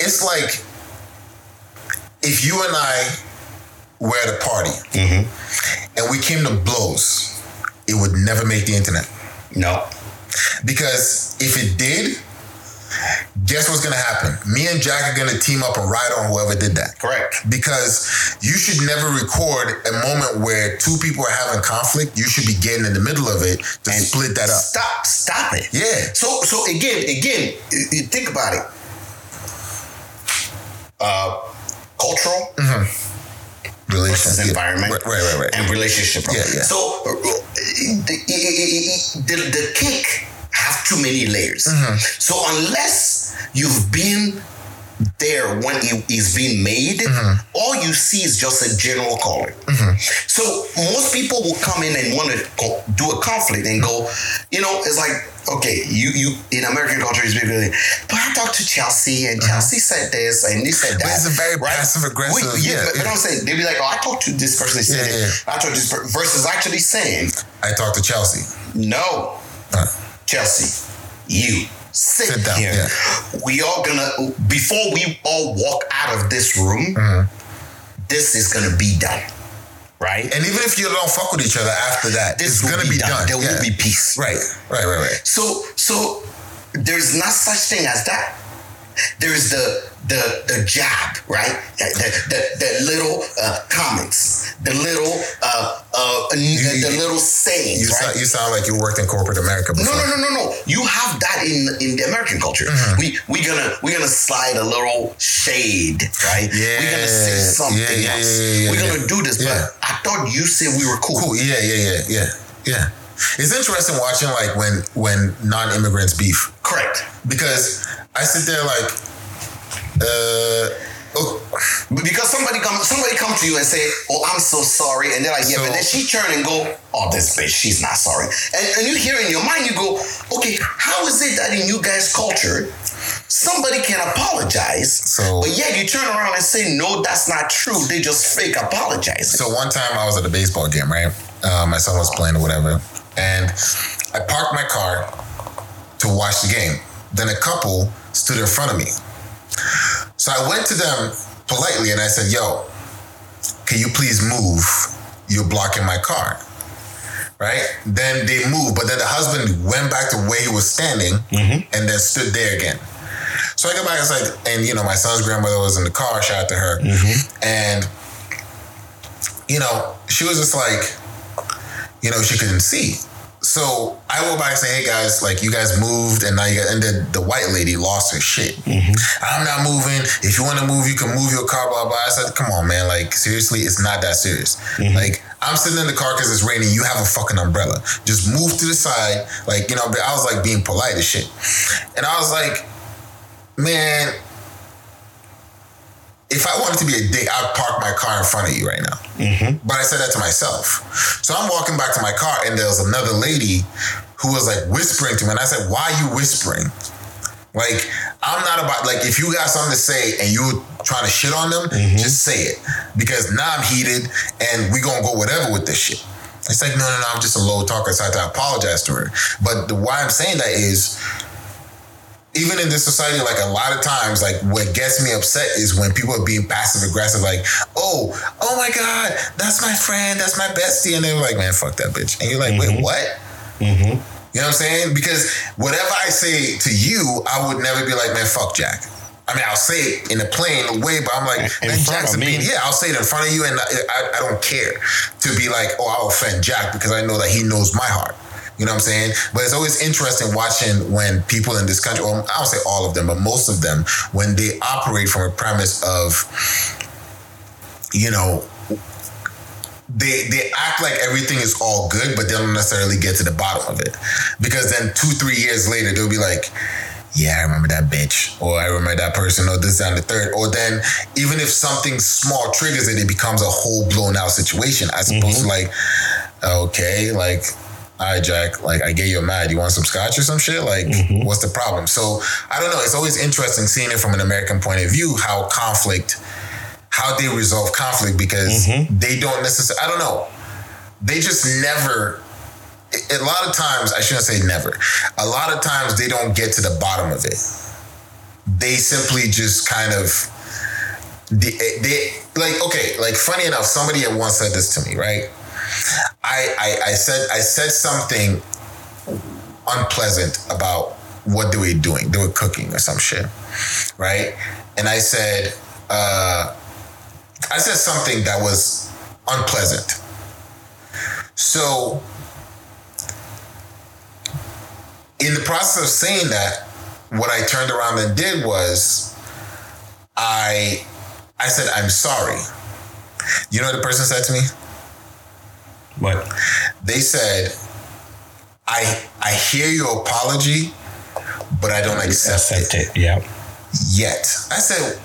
Speaker 2: it's like if you and I were at a party and we came to blows, it would never make the internet
Speaker 3: No.
Speaker 2: because if it did. Guess what's gonna happen? Me and Jack are gonna team up and ride on whoever did that
Speaker 3: Correct.
Speaker 2: because you should never record a moment where two people are having conflict. You should be getting in the middle of it to
Speaker 3: And
Speaker 2: split that up.
Speaker 3: Stop. Stop it.
Speaker 2: Yeah.
Speaker 3: So so again, again, think about it. Uh, cultural
Speaker 2: Relation,
Speaker 3: versus
Speaker 2: yeah.
Speaker 3: environment,
Speaker 2: Right, right, right. right.
Speaker 3: and relationship.
Speaker 2: Yeah, yeah.
Speaker 3: So the, the the cake have too many layers.
Speaker 2: Mm-hmm.
Speaker 3: So unless you've been there when it is being made,
Speaker 2: Mm-hmm.
Speaker 3: all you see is just a general calling. So most people will come in and want to co- do a conflict and go, you know, it's like, okay, you you in American culture is really, but I talked to Chelsea and Chelsea said this and he said that.
Speaker 2: But it's a very
Speaker 3: right?
Speaker 2: passive-aggressive-
Speaker 3: Wait, yeah,
Speaker 2: yeah,
Speaker 3: but, but
Speaker 2: yeah.
Speaker 3: I'm saying they'd be like, oh, I talked to this person. They said
Speaker 2: Yeah,
Speaker 3: it. I talked to this person versus actually saying,
Speaker 2: I talked to Chelsea.
Speaker 3: no,
Speaker 2: Uh,
Speaker 3: Chelsea, you sit,
Speaker 2: Sit down,
Speaker 3: here.
Speaker 2: yeah.
Speaker 3: We are gonna before we all walk out of this room.
Speaker 2: Mm-hmm.
Speaker 3: This is gonna be done, right?
Speaker 2: and even if you don't fuck with each other after that,
Speaker 3: this
Speaker 2: it's gonna be, done.
Speaker 3: There
Speaker 2: Yeah.
Speaker 3: will be peace.
Speaker 2: Right, right, right, right.
Speaker 3: So so there's not such thing as that. There's the the the jab, right? The the, the little uh, comments, the little uh, uh, the little sayings,
Speaker 2: You,
Speaker 3: right?
Speaker 2: sound, you sound like you worked in corporate America before.
Speaker 3: No, no, no, no, no. You have that in in the American culture.
Speaker 2: Mm-hmm.
Speaker 3: We we gonna we gonna slide a little shade, right?
Speaker 2: Yeah,
Speaker 3: We're gonna say something
Speaker 2: yeah,
Speaker 3: else.
Speaker 2: yeah, yeah, yeah,
Speaker 3: We're gonna do this, but I thought you said we were cool.
Speaker 2: Cool. Yeah, yeah, yeah, yeah, yeah. It's interesting watching like when when non-immigrants beef
Speaker 3: Correct.
Speaker 2: because I sit there like, uh, oh,
Speaker 3: Because somebody come somebody come to you and say, "Oh, I'm so sorry," and they're like, "Yeah,"
Speaker 2: So-
Speaker 3: but then she turn and go, "Oh, this bitch, she's not sorry," and, and you hear in your mind, you go, "Okay, how is it that in you guys' culture?" Somebody can apologize,
Speaker 2: So-
Speaker 3: but yet you turn around and say, "No, that's not true. They just fake apologize."
Speaker 2: So one time I was at a baseball game, right? Uh, my son was playing or whatever, and I parked my car to watch the game. Then a couple stood in front of me. So I went to them politely and I said, "Yo, can you please move? You're blocking my car." Right? Then they moved, but then the husband went back to where he was standing mm-hmm. and then stood there again. So I go back. It's like, and you know, my son's grandmother was in the car. Shout out to her. Mm-hmm. And you know, she was just like, you know, she couldn't see. So I went back and say, hey guys, like you guys moved and now you got, and then the white lady lost her shit. Mm-hmm. I'm not moving. If you want to move, you can move your car, blah, blah. I said, come on, man. Like, seriously, it's not that serious. Mm-hmm. Like, I'm sitting in the car because it's raining. You have a fucking umbrella. Just move to the side. Like, you know, I was like being polite as shit. And I was like, man, if I wanted to be a dick, I'd park my car in front of you right now. Mm-hmm. But I said that to myself. So I'm walking back to my car, and there was another lady who was like whispering to me. And I said, Why are you whispering? Like, I'm not about, like, if you got something to say and you're trying to shit on them, mm-hmm. just say it. Because now I'm heated and we gonna go whatever with this shit. It's like, no, no, no, I'm just a low talker. So I to apologize to her. But the why I'm saying that is, even in this society, like a lot of times, like what gets me upset is when people are being passive aggressive, like, oh, oh my God, that's my friend, that's my bestie. And they're like, man, fuck that bitch. And you're like, wait, mm-hmm. what? Mm-hmm. You know what I'm saying? Because whatever I say to you, I would never be like, man, fuck Jack. I mean, I'll say it in a plain way, but I'm like,
Speaker 4: In
Speaker 2: man,
Speaker 4: front
Speaker 2: Jack's
Speaker 4: of
Speaker 2: a
Speaker 4: me.
Speaker 2: yeah, I'll say it in front of you, and I, I don't care to be like, oh, I'll offend Jack because I know that he knows my heart. You know what I'm saying? But it's always interesting watching when people in this country, well, I don't say all of them, but most of them, when they operate from a premise of, you know, they they act like everything is all good, but they don't necessarily get to the bottom of it. Because then two, three years later, they'll be like, yeah, I remember that bitch, or I remember that person, or this, and the third. Or then, even if something small triggers it, it becomes a whole blown out situation, as opposed to mm-hmm. like, okay, like, all right, Jack, like, I get you mad. You want some scotch or some shit? Like, mm-hmm. what's the problem? So, I don't know. It's always interesting seeing it from an American point of view, how conflict, how they resolve conflict, because mm-hmm. they don't necessarily, I don't know. They just never a lot of times I shouldn't say never. A lot of times they don't get to the bottom of it. They simply just kind of they, they like okay, like funny enough, somebody at once said this to me, right? I, I I said I said something unpleasant about what they were doing. They were cooking or some shit, right? And I said, uh, I said something that was unpleasant. So in the process of saying that, what I turned around and did was I I said, I'm sorry. You know what the person said to me?
Speaker 4: But
Speaker 2: They said, I I hear your apology, but I don't accept,
Speaker 4: accept
Speaker 2: it
Speaker 4: it. Yeah.
Speaker 2: yet. I said,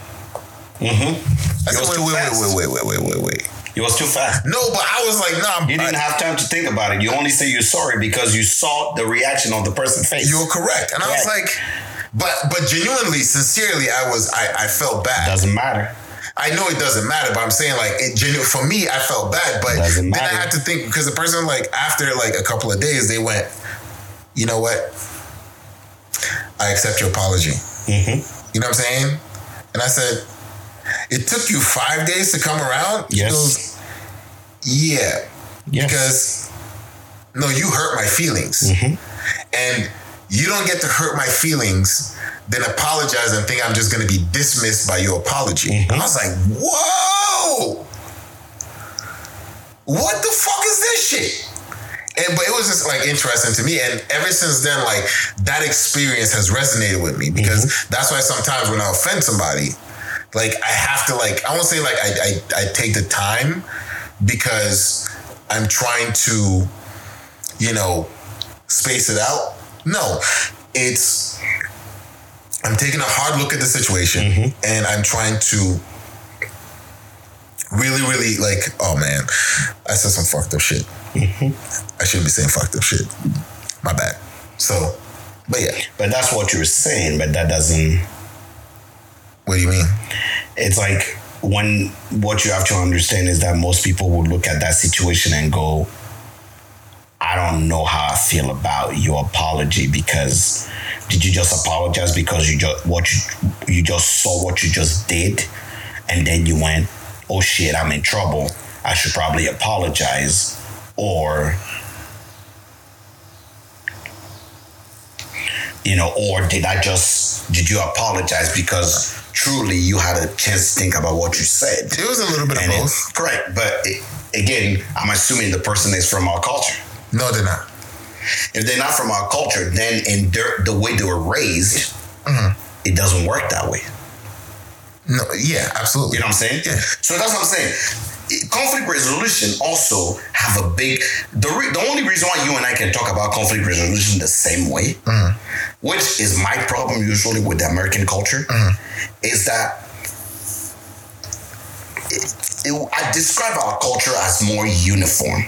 Speaker 4: Mm-hmm.
Speaker 2: I
Speaker 4: It was
Speaker 2: said,
Speaker 4: too
Speaker 2: wait, wait,
Speaker 4: fast.
Speaker 2: wait, wait, wait, wait, wait, wait.
Speaker 4: It was too fast.
Speaker 2: No, but I was like, nah,
Speaker 4: You didn't
Speaker 2: I-
Speaker 4: have time to think about it. You only say you're sorry because you saw the reaction of the person's face.
Speaker 2: you were correct. And I was like, but but genuinely, sincerely, I was I, I felt bad.
Speaker 4: Doesn't matter.
Speaker 2: I know it doesn't matter, but I'm saying like it genu- for me, I felt bad. But then I had to think because the person like after like a couple of days, they went, you know what? I accept your apology.
Speaker 4: Mm-hmm.
Speaker 2: You know what I'm saying? And I said, it took you five days to come around.
Speaker 4: Yes.
Speaker 2: goes, yeah,
Speaker 4: Yes.
Speaker 2: because no, you hurt my feelings,
Speaker 4: Mm-hmm.
Speaker 2: and you don't get to hurt my feelings. Then apologize and think I'm just going to be dismissed by your apology.
Speaker 4: Mm-hmm.
Speaker 2: I was like, whoa, what the fuck is this shit? And but it was just like interesting to me, and ever since then, like that experience has resonated with me because that's why sometimes when I offend somebody, like I have to like I won't say like I I, I take the time because I'm trying to, you know, space it out. No, it's I'm taking a hard look at the situation mm-hmm. and I'm trying to really, really like, oh man, I said some fucked up shit. Mm-hmm. I shouldn't be saying fucked up shit. My bad. So, but yeah,
Speaker 4: But that's what you're saying, but that doesn't
Speaker 2: what do you mean?
Speaker 4: it's like when what you have to understand is that most people would look at that situation and go, I don't know how I feel about your apology because did you just apologize because you just what you you just saw what you just did and then you went, oh shit, I'm in trouble. I should probably apologize. Or
Speaker 3: You know, or did I just did you apologize because truly you had a chance to think about what you said?
Speaker 2: It was a little bit of both.
Speaker 3: correct, but it, again, I'm assuming the person is from our culture.
Speaker 2: No, they're not.
Speaker 3: If they're not from our culture, then in their, the way they were raised,
Speaker 2: Mm-hmm.
Speaker 3: it doesn't work that way.
Speaker 2: No, yeah, absolutely.
Speaker 3: You know what I'm saying?
Speaker 2: Yeah.
Speaker 3: So that's what I'm saying. Conflict resolution also have a big. The re, the only reason why you and I can talk about conflict resolution the same way,
Speaker 2: Mm-hmm.
Speaker 3: which is my problem usually with the American culture,
Speaker 2: Mm-hmm.
Speaker 3: is that it, it- I describe our culture as more uniform.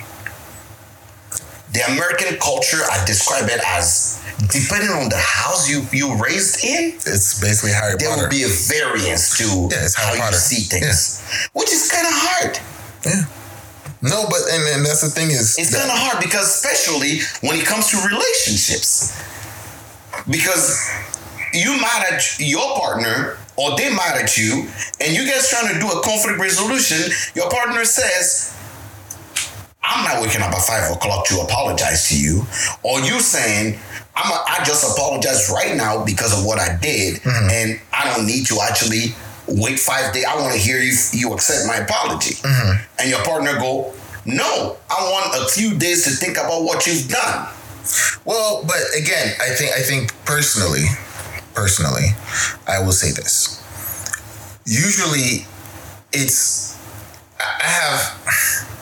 Speaker 3: The American culture, I describe it as depending on the house you you raised in,
Speaker 2: It's basically Harry
Speaker 3: there
Speaker 2: Potter.
Speaker 3: will be a variance to
Speaker 2: Yeah, it's
Speaker 3: how
Speaker 2: Harry
Speaker 3: you
Speaker 2: Potter.
Speaker 3: see things, which is kind of hard.
Speaker 2: yeah. No, but and, and that's the thing is
Speaker 3: It's kind of hard because, especially when it comes to relationships, because you mad at your partner or they mad at you, and you guys trying to do a conflict resolution. Your partner says, "I'm not waking up at five o'clock to apologize to you," or you saying. I'm a, I just apologize right now because of what I did, mm-hmm. and I don't need to actually wait five days. I want to hear you you accept my apology, mm-hmm. and your partner go, "No, I want a few days to think about what you've done."
Speaker 2: Well, but again, I think I think personally, personally, I will say this. Usually, it's I have.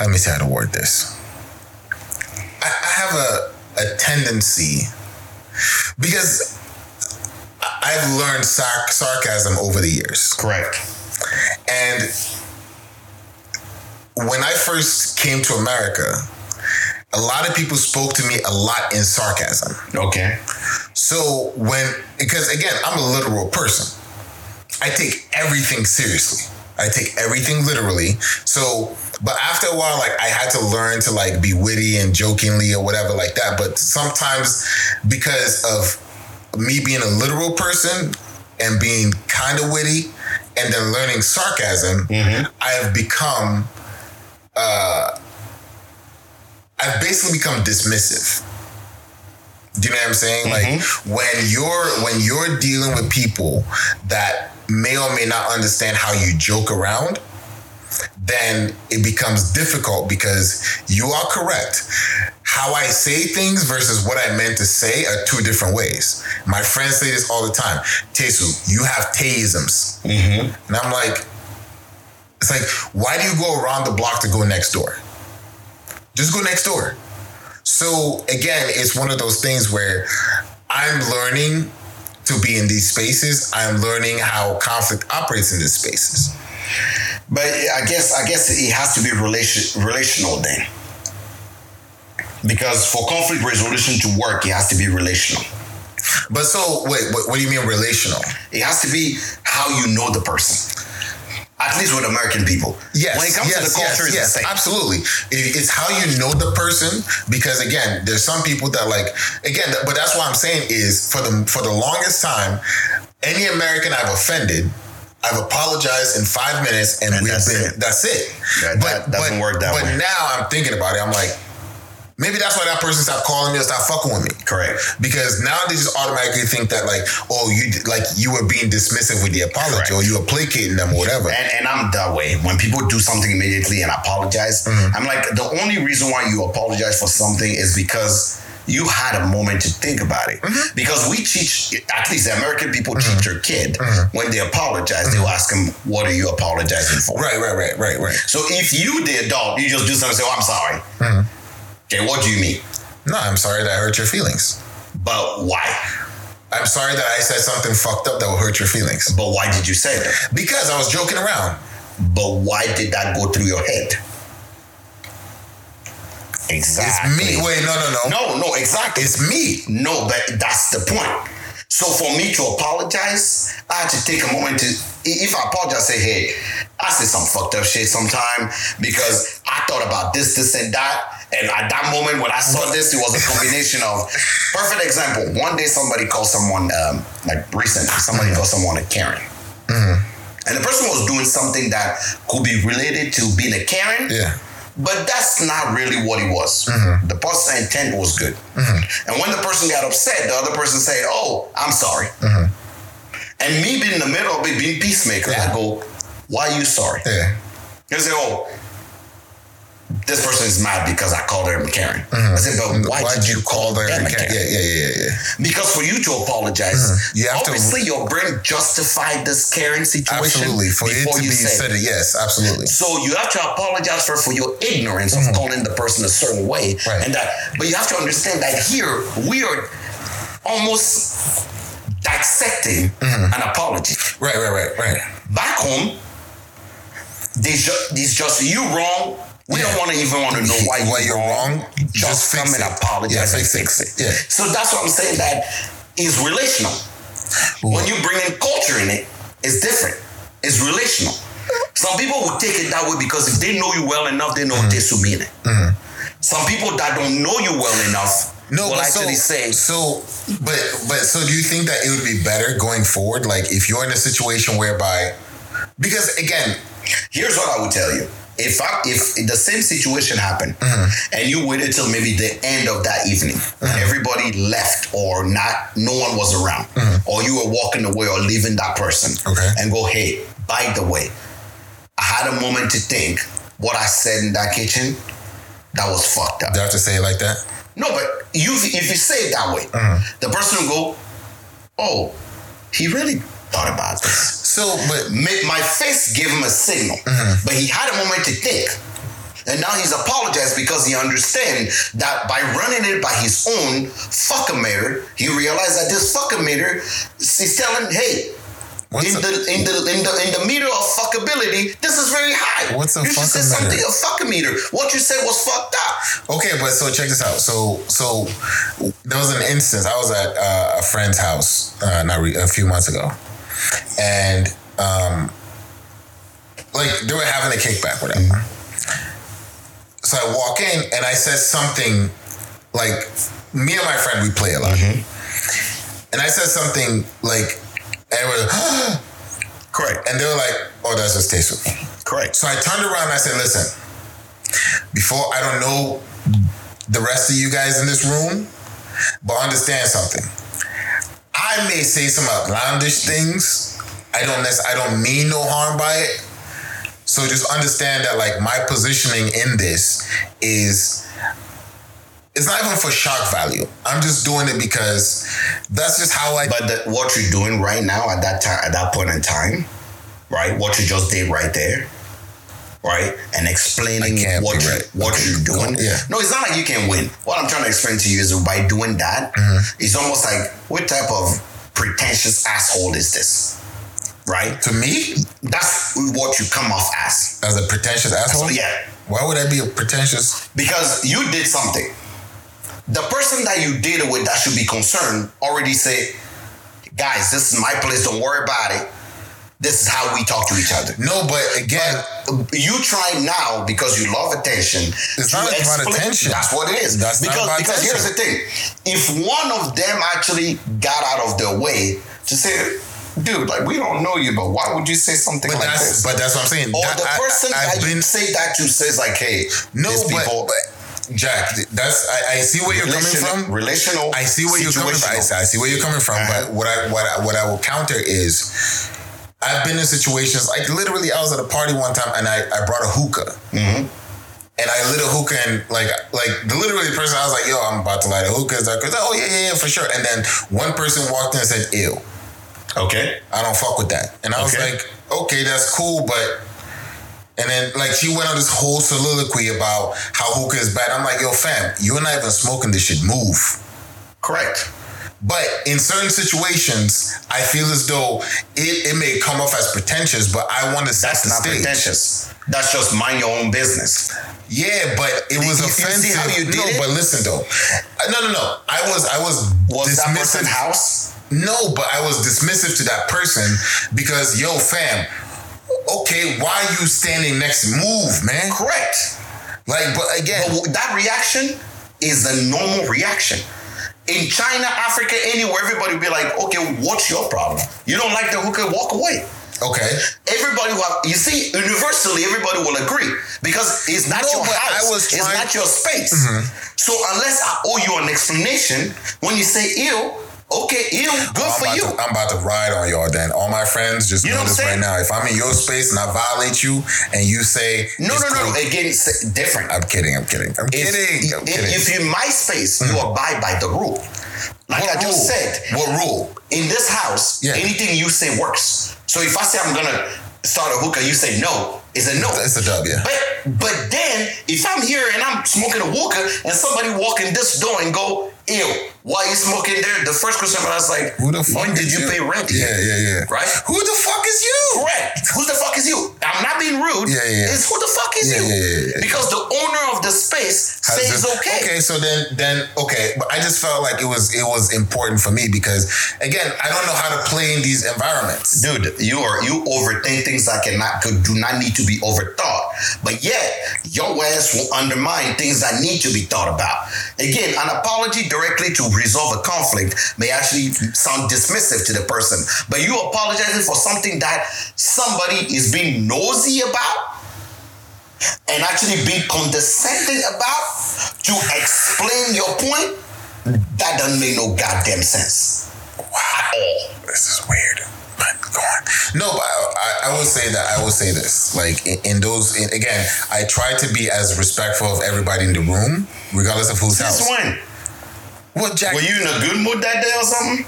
Speaker 2: Let me say how to word this. I, I have a a tendency because I've learned sar- sarcasm over the years.
Speaker 3: Correct.
Speaker 2: And when I first came to America, a lot of people spoke to me a lot in sarcasm.
Speaker 3: Okay.
Speaker 2: So when, because again, I'm a literal person, I take everything seriously. I take everything literally. So, but after a while, like I had to learn to like be witty and jokingly or whatever like that. But sometimes because of me being a literal person and being kind of witty and then learning sarcasm, I've become, uh, I've basically become dismissive. Do you know what I'm saying? Like when you're when you're dealing with people that may or may not understand how you joke around, then it becomes difficult because you are correct. How I say things versus what I meant to say are two different ways. My friends say this all the time. Tesu, you have teisms. Mm-hmm. And I'm like, it's like, why do you go around the block to go next door? Just go next door. So again, it's one of those things where I'm learning to be in these spaces. I'm learning how conflict operates in these spaces.
Speaker 3: But I guess I guess it has to be relation relational then. Because for conflict resolution to work, it has to be relational.
Speaker 2: But so wait, what, what do you mean relational?
Speaker 3: It has to be how you know the person. At least with American people.
Speaker 2: Yes.
Speaker 3: When it comes
Speaker 2: yes,
Speaker 3: to the culture,
Speaker 2: yes,
Speaker 3: it's
Speaker 2: yes,
Speaker 3: the same.
Speaker 2: absolutely. It- it's how you know the person because again, there's some people that like again, but that's what I'm saying is for the for the longest time, any American I've offended. I've apologized in five minutes, and,
Speaker 3: And
Speaker 2: we've
Speaker 3: that's
Speaker 2: been.
Speaker 3: it.
Speaker 2: That's it.
Speaker 3: Yeah, that doesn't work that
Speaker 2: but
Speaker 3: way.
Speaker 2: now I'm thinking about it. I'm like, maybe that's why that person stopped calling me or stopped fucking with me.
Speaker 3: Correct.
Speaker 2: Because now they just automatically think that like, oh, you like you were being dismissive with the apology,
Speaker 3: Correct.
Speaker 2: or you were placating them, or whatever.
Speaker 3: And, and I'm that way. When people do something immediately and apologize,
Speaker 2: Mm-hmm.
Speaker 3: I'm like, the only reason why you apologize for something is because you had a moment to think about it.
Speaker 2: Mm-hmm.
Speaker 3: Because we teach, at least the American people teach their kid when they apologize, they'll ask them, What are you apologizing for?
Speaker 2: Mm-hmm. right, right, right, right, right.
Speaker 3: So if you, the adult, you just do something and say, Oh, I'm sorry.
Speaker 2: Mm-hmm.
Speaker 3: Okay, what do you mean?
Speaker 2: No, I'm sorry that I hurt your feelings.
Speaker 3: But why?
Speaker 2: I'm sorry that I said something fucked up that will hurt your feelings.
Speaker 3: But why did you say that?
Speaker 2: Because I was joking around.
Speaker 3: But why did that go through your head? Exactly.
Speaker 2: It's me. Wait, no, no, no.
Speaker 3: No, no, exactly.
Speaker 2: It's me.
Speaker 3: No, but that's the point. So for me to apologize, I had to take a moment to. If I apologize, say, "Hey, I said some fucked up shit sometime because I thought about this, this, and that." And at that moment when I saw this, it was a combination of [LAUGHS] perfect example. One day somebody called someone um, like recently, somebody called someone a Karen. And the person was doing something that could be related to being a Karen,
Speaker 2: Yeah.
Speaker 3: But that's not really what it was.
Speaker 2: Mm-hmm.
Speaker 3: The person's intent was good. And when the person got upset, the other person said, "Oh, I'm sorry."
Speaker 2: Mm-hmm.
Speaker 3: And me being in the middle of it, being peacemaker, I go, "Why are you sorry?"
Speaker 2: Yeah.
Speaker 3: They say, "Oh, this person is mad because I called her Karen." I said, "But why,
Speaker 2: Why'd
Speaker 3: did you call
Speaker 2: her?
Speaker 3: a
Speaker 2: Yeah, yeah, yeah, yeah.
Speaker 3: Because for you to apologize,
Speaker 2: Mm-hmm. You have to-
Speaker 3: obviously your brain justified this Karen situation
Speaker 2: Absolutely. For
Speaker 3: before you
Speaker 2: be
Speaker 3: said
Speaker 2: it, yes, absolutely.
Speaker 3: so you have to apologize for for your ignorance of calling the person a certain way,
Speaker 2: Mm-hmm. Right.
Speaker 3: and that. But you have to understand that here we are almost dissecting
Speaker 2: Mm-hmm.
Speaker 3: an apology.
Speaker 2: Right, right, right, right.
Speaker 3: Back home, just, there's just you wrong. We
Speaker 2: Yeah.
Speaker 3: don't want to even want to know why,
Speaker 2: Why you're wrong,
Speaker 3: Just,
Speaker 2: just fix
Speaker 3: come and
Speaker 2: it.
Speaker 3: apologize
Speaker 2: Yeah,
Speaker 3: and
Speaker 2: fix
Speaker 3: fix
Speaker 2: it.
Speaker 3: it.
Speaker 2: Yeah.
Speaker 3: So that's what I'm saying. That is relational. When you bring in culture in it, it's different. It's relational. Some people will take it that way because if they know you well enough, they know
Speaker 2: Mm-hmm.
Speaker 3: what they mean it. Some people that don't know you well enough
Speaker 2: No,
Speaker 3: will actually
Speaker 2: so,
Speaker 3: say,
Speaker 2: so, but but so do you think that it would be better going forward? Like if you're in a situation whereby, because again,
Speaker 3: Here's what I would tell you. If I, if the same situation happened
Speaker 2: Mm-hmm.
Speaker 3: and you waited till maybe the end of that evening and everybody left or not no one was around or you were walking away or leaving that person
Speaker 2: Mm-hmm. Okay.
Speaker 3: and go hey by the way I had a moment to think what I said in that kitchen that was fucked up
Speaker 2: do I have to say it like that?
Speaker 3: no but you if you say it that way
Speaker 2: Mm-hmm.
Speaker 3: the person will go oh he really thought about this
Speaker 2: So, but
Speaker 3: Ma- my face gave him a signal, but he had a moment to think. And now he's apologized because he understands that by running it by his own fuckometer, he realized that this fuckometer is telling, hey,
Speaker 2: what's
Speaker 3: in
Speaker 2: a,
Speaker 3: the in the in the in the meter of fuckability, this is very high.
Speaker 2: What's a
Speaker 3: you should say
Speaker 2: fuckometer?
Speaker 3: something a fuckometer. What you said was fucked up.
Speaker 2: okay? But so check this out. So so there was an instance. I was at uh, a friend's house uh, not re- a few months ago, and um, like they were having a kickback, whatever. So I walk in and I said something like me and my friend we play a lot, and I said something like, and we're [GASPS]
Speaker 3: Correct.
Speaker 2: and they were like, "Oh, that's just tasteful."
Speaker 3: Correct.
Speaker 2: So I turned around and I said, "Listen, before I don't know the rest of you guys in this room, but understand something. I may say some outlandish things. I don't I don't mean no harm by it. So just understand that like my positioning in this is it's not even for shock value. I'm just doing it because that's just how I
Speaker 3: But the, what you're doing right now at that time, at that point in time, right? What you just did right there, right? And explaining what you,
Speaker 2: right.
Speaker 3: what
Speaker 2: Okay,
Speaker 3: you're doing.
Speaker 2: yeah.
Speaker 3: No, it's not like you can win. What I'm trying to explain to you is by doing that,
Speaker 2: Mm-hmm.
Speaker 3: it's almost like what type of pretentious asshole is this, right?
Speaker 2: to me
Speaker 3: That's what you come off as.
Speaker 2: as a pretentious asshole.
Speaker 3: Yeah,
Speaker 2: Why would I be a pretentious?
Speaker 3: because you did something. The person that you did it with that should be concerned already say, guys, this is my place. Don't worry about it. This is how we talk to each other.
Speaker 2: No, but again,
Speaker 3: You try now because you love attention.
Speaker 2: It's not about attention.
Speaker 3: That's what it is.
Speaker 2: That's not
Speaker 3: because
Speaker 2: about
Speaker 3: because here's the thing: if one of them actually got out of their way to say, "Dude, like we don't know you, but why would you say something
Speaker 2: but
Speaker 3: like
Speaker 2: that's
Speaker 3: this?"
Speaker 2: but that's what I'm saying.
Speaker 3: or
Speaker 2: That-
Speaker 3: the person
Speaker 2: I,
Speaker 3: that
Speaker 2: have
Speaker 3: you
Speaker 2: been
Speaker 3: say that to says like, "Hey,
Speaker 2: no, but,
Speaker 3: people."
Speaker 2: but Jack, that's I, I see where you're coming from.
Speaker 3: relational.
Speaker 2: I see where you're coming from. I. I see where you're coming from.
Speaker 3: Uh-huh.
Speaker 2: But what I what I, what I will counter is, I've been in situations like literally. I was at a party one time and I, I brought a hookah.
Speaker 3: Mm-hmm.
Speaker 2: And I lit a hookah and like like the literally person I was like, yo, I'm about to light a hookah. Like, oh yeah, yeah, yeah, for sure. And then one person walked in and said, ew.
Speaker 3: Okay.
Speaker 2: I don't fuck with that. And I was
Speaker 3: Okay.
Speaker 2: like, okay, that's cool, but and then like she went on this whole soliloquy about how hookah is bad. I'm like, yo, fam, you're not even smoking this shit. Move.
Speaker 3: Correct.
Speaker 2: But in certain situations, I feel as though it, it may come off as pretentious, but I want to set
Speaker 3: That's
Speaker 2: the
Speaker 3: not
Speaker 2: stage.
Speaker 3: pretentious. That's just mind your own business.
Speaker 2: Yeah, but it was
Speaker 3: You- you
Speaker 2: offensive.
Speaker 3: how you did
Speaker 2: no,
Speaker 3: it?
Speaker 2: but listen though, Uh, no, no, no. I was, I was,
Speaker 3: Was that
Speaker 2: dismissive.
Speaker 3: person's house?
Speaker 2: No, but I was dismissive to that person because, yo, fam, okay, why you standing next? Move, man.
Speaker 3: Correct.
Speaker 2: Like, but again,
Speaker 3: But that reaction is the normal reaction. In China, Africa, anywhere, everybody will be like, okay, what's your problem? You don't like the hookah, walk away.
Speaker 2: Okay.
Speaker 3: Everybody will have, you see, universally, everybody will agree because it's not
Speaker 2: No,
Speaker 3: your house.
Speaker 2: I was
Speaker 3: it's not your space.
Speaker 2: Mm-hmm.
Speaker 3: So unless I owe you an explanation, when you say ill, okay, ill, good
Speaker 2: I'm
Speaker 3: for you.
Speaker 2: To, I'm about to ride on y'all then. All my friends, just
Speaker 3: You know
Speaker 2: know this right now. If I'm in your space and I violate you and you say
Speaker 3: no, no, no,
Speaker 2: cool-
Speaker 3: no. Again, different.
Speaker 2: I'm kidding. I'm kidding. I'm
Speaker 3: If,
Speaker 2: kidding. I'm
Speaker 3: if,
Speaker 2: kidding.
Speaker 3: if you in my space, you hmm. abide by the rule. Like
Speaker 2: what
Speaker 3: I just
Speaker 2: rule?
Speaker 3: said,
Speaker 2: What rule?
Speaker 3: in this house,
Speaker 2: Yeah.
Speaker 3: anything you say works. So if I say I'm gonna start a hookah, you say no, it's a no.
Speaker 2: It's a dub, yeah.
Speaker 3: But but then if I'm here and I'm smoking a hookah and somebody walk in this door and go, ew, why you smoking there? The first question I was like,
Speaker 2: Who the fuck
Speaker 3: when did you,
Speaker 2: you?
Speaker 3: pay rent?
Speaker 2: Yeah, yeah, yeah.
Speaker 3: Right?
Speaker 2: Who the fuck is you?
Speaker 3: Correct. Who the fuck is you? I'm not being rude.
Speaker 2: Yeah, yeah.
Speaker 3: It's who the fuck is
Speaker 2: Yeah,
Speaker 3: you?
Speaker 2: yeah, yeah, yeah.
Speaker 3: Because the owner of the space
Speaker 2: Has
Speaker 3: says
Speaker 2: this-
Speaker 3: okay.
Speaker 2: Okay, so then then okay, but I just felt like it was it was important for me because again, I don't know how to play in these environments.
Speaker 3: dude, you are you overthink things that cannot could do not need to be overthought. But yet your ass will undermine things that need to be thought about. Again, an apology directly to resolve a conflict may actually sound dismissive to the person, but you apologizing for something that somebody is being nosy about and actually being condescending about to explain your point, that doesn't make no goddamn sense. At all.
Speaker 2: This is weird. But go on. No, but I, I, I will say that I will say this. Like in, in those, in, again, I try to be as respectful of everybody in the room, regardless of
Speaker 3: Since
Speaker 2: house.
Speaker 3: when?
Speaker 2: What Jack?
Speaker 3: Were you in a good mood that day or something?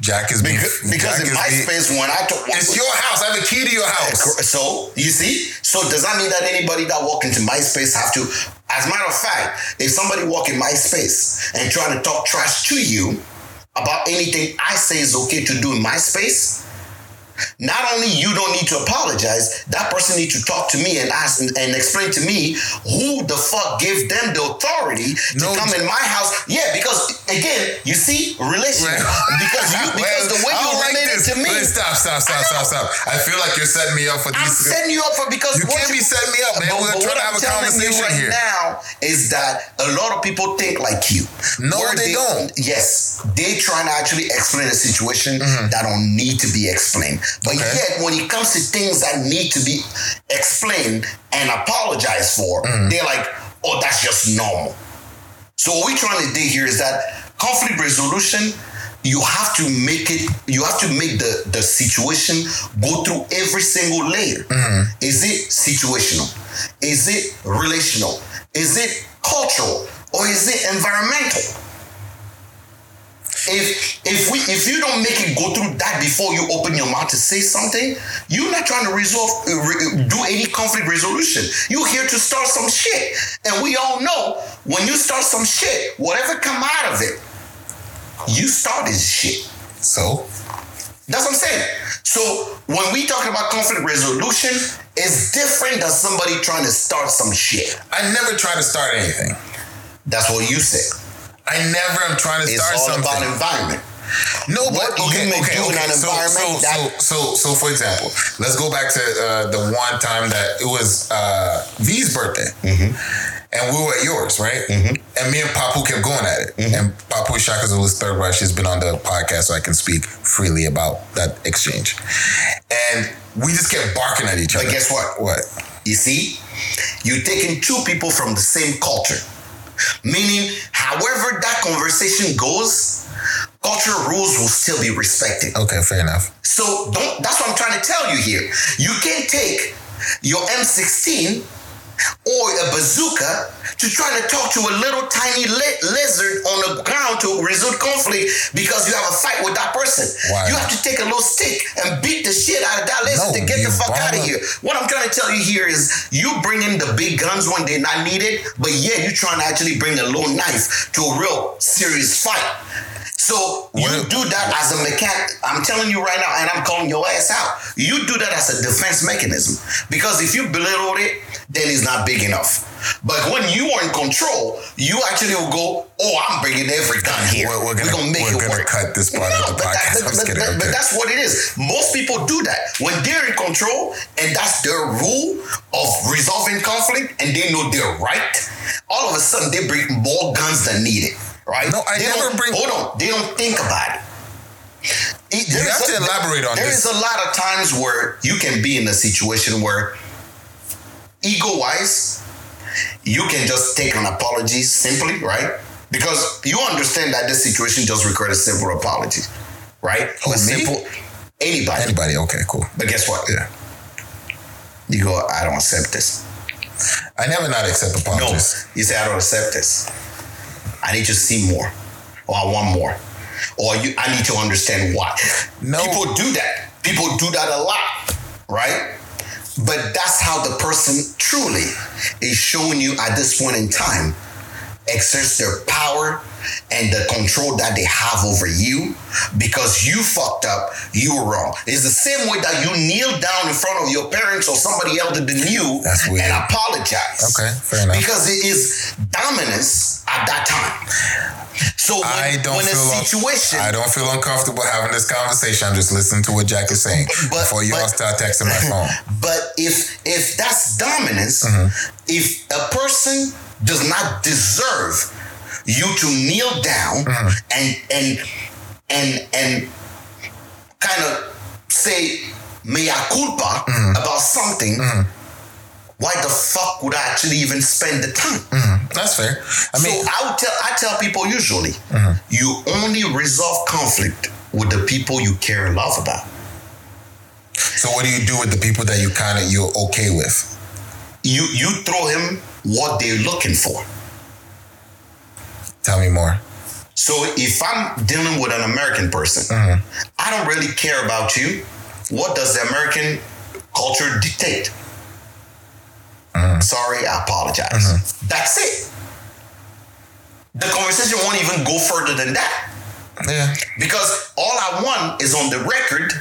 Speaker 2: Jack is being,
Speaker 3: Because, because
Speaker 2: Jack
Speaker 3: in my
Speaker 2: being-
Speaker 3: space, when I took
Speaker 2: It's your house. I have a key to your house.
Speaker 3: so you see, so does that mean that anybody that walk into my space have to? As a matter of fact, if somebody walk in my space and trying to talk trash to you about anything I say is okay to do in my space, not only you don't need to apologize, that person need to talk to me and ask and, and explain to me who the fuck gave them the authority to
Speaker 2: No,
Speaker 3: come in my house. Yeah, because again, you see, relationship. because you [LAUGHS] because the way you
Speaker 2: like
Speaker 3: related
Speaker 2: this.
Speaker 3: to me.
Speaker 2: Wait, stop, stop, stop, stop, stop. I feel like you're setting me up for
Speaker 3: I'm
Speaker 2: these.
Speaker 3: setting you up for because
Speaker 2: You can't be setting me up, man.
Speaker 3: But-
Speaker 2: We're
Speaker 3: but
Speaker 2: trying to have
Speaker 3: I'm
Speaker 2: a
Speaker 3: telling you
Speaker 2: conversation
Speaker 3: right
Speaker 2: here.
Speaker 3: now is that a lot of people think like you.
Speaker 2: No,
Speaker 3: Where
Speaker 2: they don't.
Speaker 3: Yes, they trying to actually explain a situation mm-hmm. that don't need to be explained. But
Speaker 2: Mm-hmm. Okay.
Speaker 3: yet, when it comes to things that need to be explained and apologized for,
Speaker 2: Mm-hmm.
Speaker 3: they're like, "Oh, that's just normal." So what we're trying to do here is that conflict resolution, you have to make it, you have to make the, the situation go through every single layer. Is it situational? Is it relational? Is it cultural? Or is it environmental? If if we if you don't make it go through that before you open your mouth to say something, you're not trying to resolve uh, do any conflict resolution. You're here to start some shit, and we all know when you start some shit, whatever come out of it, you started shit.
Speaker 2: So
Speaker 3: That's what I'm saying. So when we talk about conflict resolution, it's different than somebody trying to start some shit.
Speaker 2: I never try to start anything.
Speaker 3: That's what you said.
Speaker 2: I never am trying to
Speaker 3: It's
Speaker 2: start
Speaker 3: all
Speaker 2: something.
Speaker 3: about environment.
Speaker 2: No,
Speaker 3: What
Speaker 2: but
Speaker 3: you
Speaker 2: okay, okay, okay.
Speaker 3: an
Speaker 2: So,
Speaker 3: environment
Speaker 2: so,
Speaker 3: that-
Speaker 2: so, so, so, for example, let's go back to uh, the one time that it was uh, V's birthday,
Speaker 3: Mm-hmm.
Speaker 2: and we were at yours, right? And me and Papu kept going at it,
Speaker 3: Mm-hmm.
Speaker 2: and Papu Shakazuli's third rush has been on the podcast, so I can speak freely about that exchange. And we just kept barking at each
Speaker 3: But
Speaker 2: other.
Speaker 3: guess what?
Speaker 2: What?
Speaker 3: You see, you're taking two people from the same culture. Meaning, however that conversation goes, cultural rules will still be respected.
Speaker 2: Okay, fair enough.
Speaker 3: So don't that's what I'm trying to tell you here. You can't take your M16 or a bazooka to try to talk to a little tiny li- lizard on the ground to resolve conflict because you have a fight with that person.
Speaker 2: Why?
Speaker 3: You have to take a little stick and beat the shit out of that lizard
Speaker 2: No,
Speaker 3: to get the fuck out of here. What I'm trying to tell you here is you bring in the big guns when they're not needed, but yeah, you're trying to actually bring a little knife to a real serious fight. So you
Speaker 2: What-
Speaker 3: do that as a mechanic. I'm telling you right now, and I'm calling your ass out. You do that as a defense mechanism because if you belittle it, then it's not big enough. But when you are in control, you actually will go, "Oh, I'm bringing every gun here.
Speaker 2: We're- we're gonna-
Speaker 3: make
Speaker 2: we're
Speaker 3: it
Speaker 2: gonna
Speaker 3: work."
Speaker 2: cut this part
Speaker 3: no,
Speaker 2: of the
Speaker 3: that-
Speaker 2: podcast.
Speaker 3: but- but-
Speaker 2: kidding,
Speaker 3: but- but that's what it is. Most people do that when they're in control, and that's their rule of resolving conflict, and they know they're right. All of a sudden, they bring more guns than needed. Right?
Speaker 2: No, I
Speaker 3: They
Speaker 2: never bring-
Speaker 3: Hold on, they don't think about it. It-
Speaker 2: You
Speaker 3: there
Speaker 2: have to elaborate on
Speaker 3: There
Speaker 2: this.
Speaker 3: is a lot of times where you can be in a situation where, ego wise, you can just take an apology simply, right? Because you understand that this situation just required a simple apology, right?
Speaker 2: Who,
Speaker 3: a
Speaker 2: me?
Speaker 3: simple anybody.
Speaker 2: Anybody? Okay, cool.
Speaker 3: But guess what?
Speaker 2: Yeah.
Speaker 3: You go, I don't accept this.
Speaker 2: I never not accept
Speaker 3: No,
Speaker 2: apologies.
Speaker 3: you say I don't accept this. I need to see more, or I want more, or you. I need to understand why.
Speaker 2: No.
Speaker 3: people do that. People do that a lot, right? But that's how the person truly is showing you at this point in time exerts their power and the control that they have over you because you fucked up, you were wrong. It's the same way that you kneel down in front of your parents or somebody elder than you and apologize.
Speaker 2: Okay, fair enough.
Speaker 3: Because it is dominance at that time. So when,
Speaker 2: I don't
Speaker 3: when
Speaker 2: feel
Speaker 3: a situation
Speaker 2: I don't feel uncomfortable having this conversation. I'm just listening to what Jack is saying
Speaker 3: But-
Speaker 2: before you all start texting my [LAUGHS] phone.
Speaker 3: But if if that's dominance,
Speaker 2: Mm-hmm.
Speaker 3: if a person does not deserve you to kneel down
Speaker 2: Mm-hmm.
Speaker 3: and and and and kind of say mea culpa
Speaker 2: Mm-hmm.
Speaker 3: about something, why the fuck would I actually even spend the time?
Speaker 2: That's fair. I mean,
Speaker 3: so I would tell I tell people usually
Speaker 2: Mm-hmm.
Speaker 3: you only resolve conflict with the people you care and love about.
Speaker 2: so what do you do with the people that you kind of you're okay with?
Speaker 3: You you throw him what they're looking for.
Speaker 2: Tell me more.
Speaker 3: So if I'm dealing with an American person,
Speaker 2: Mm-hmm.
Speaker 3: I don't really care about you. What does the American culture dictate?
Speaker 2: Mm-hmm.
Speaker 3: Sorry, I apologize. That's it. The conversation won't even go further than that
Speaker 2: Yeah,
Speaker 3: because all I want is on the record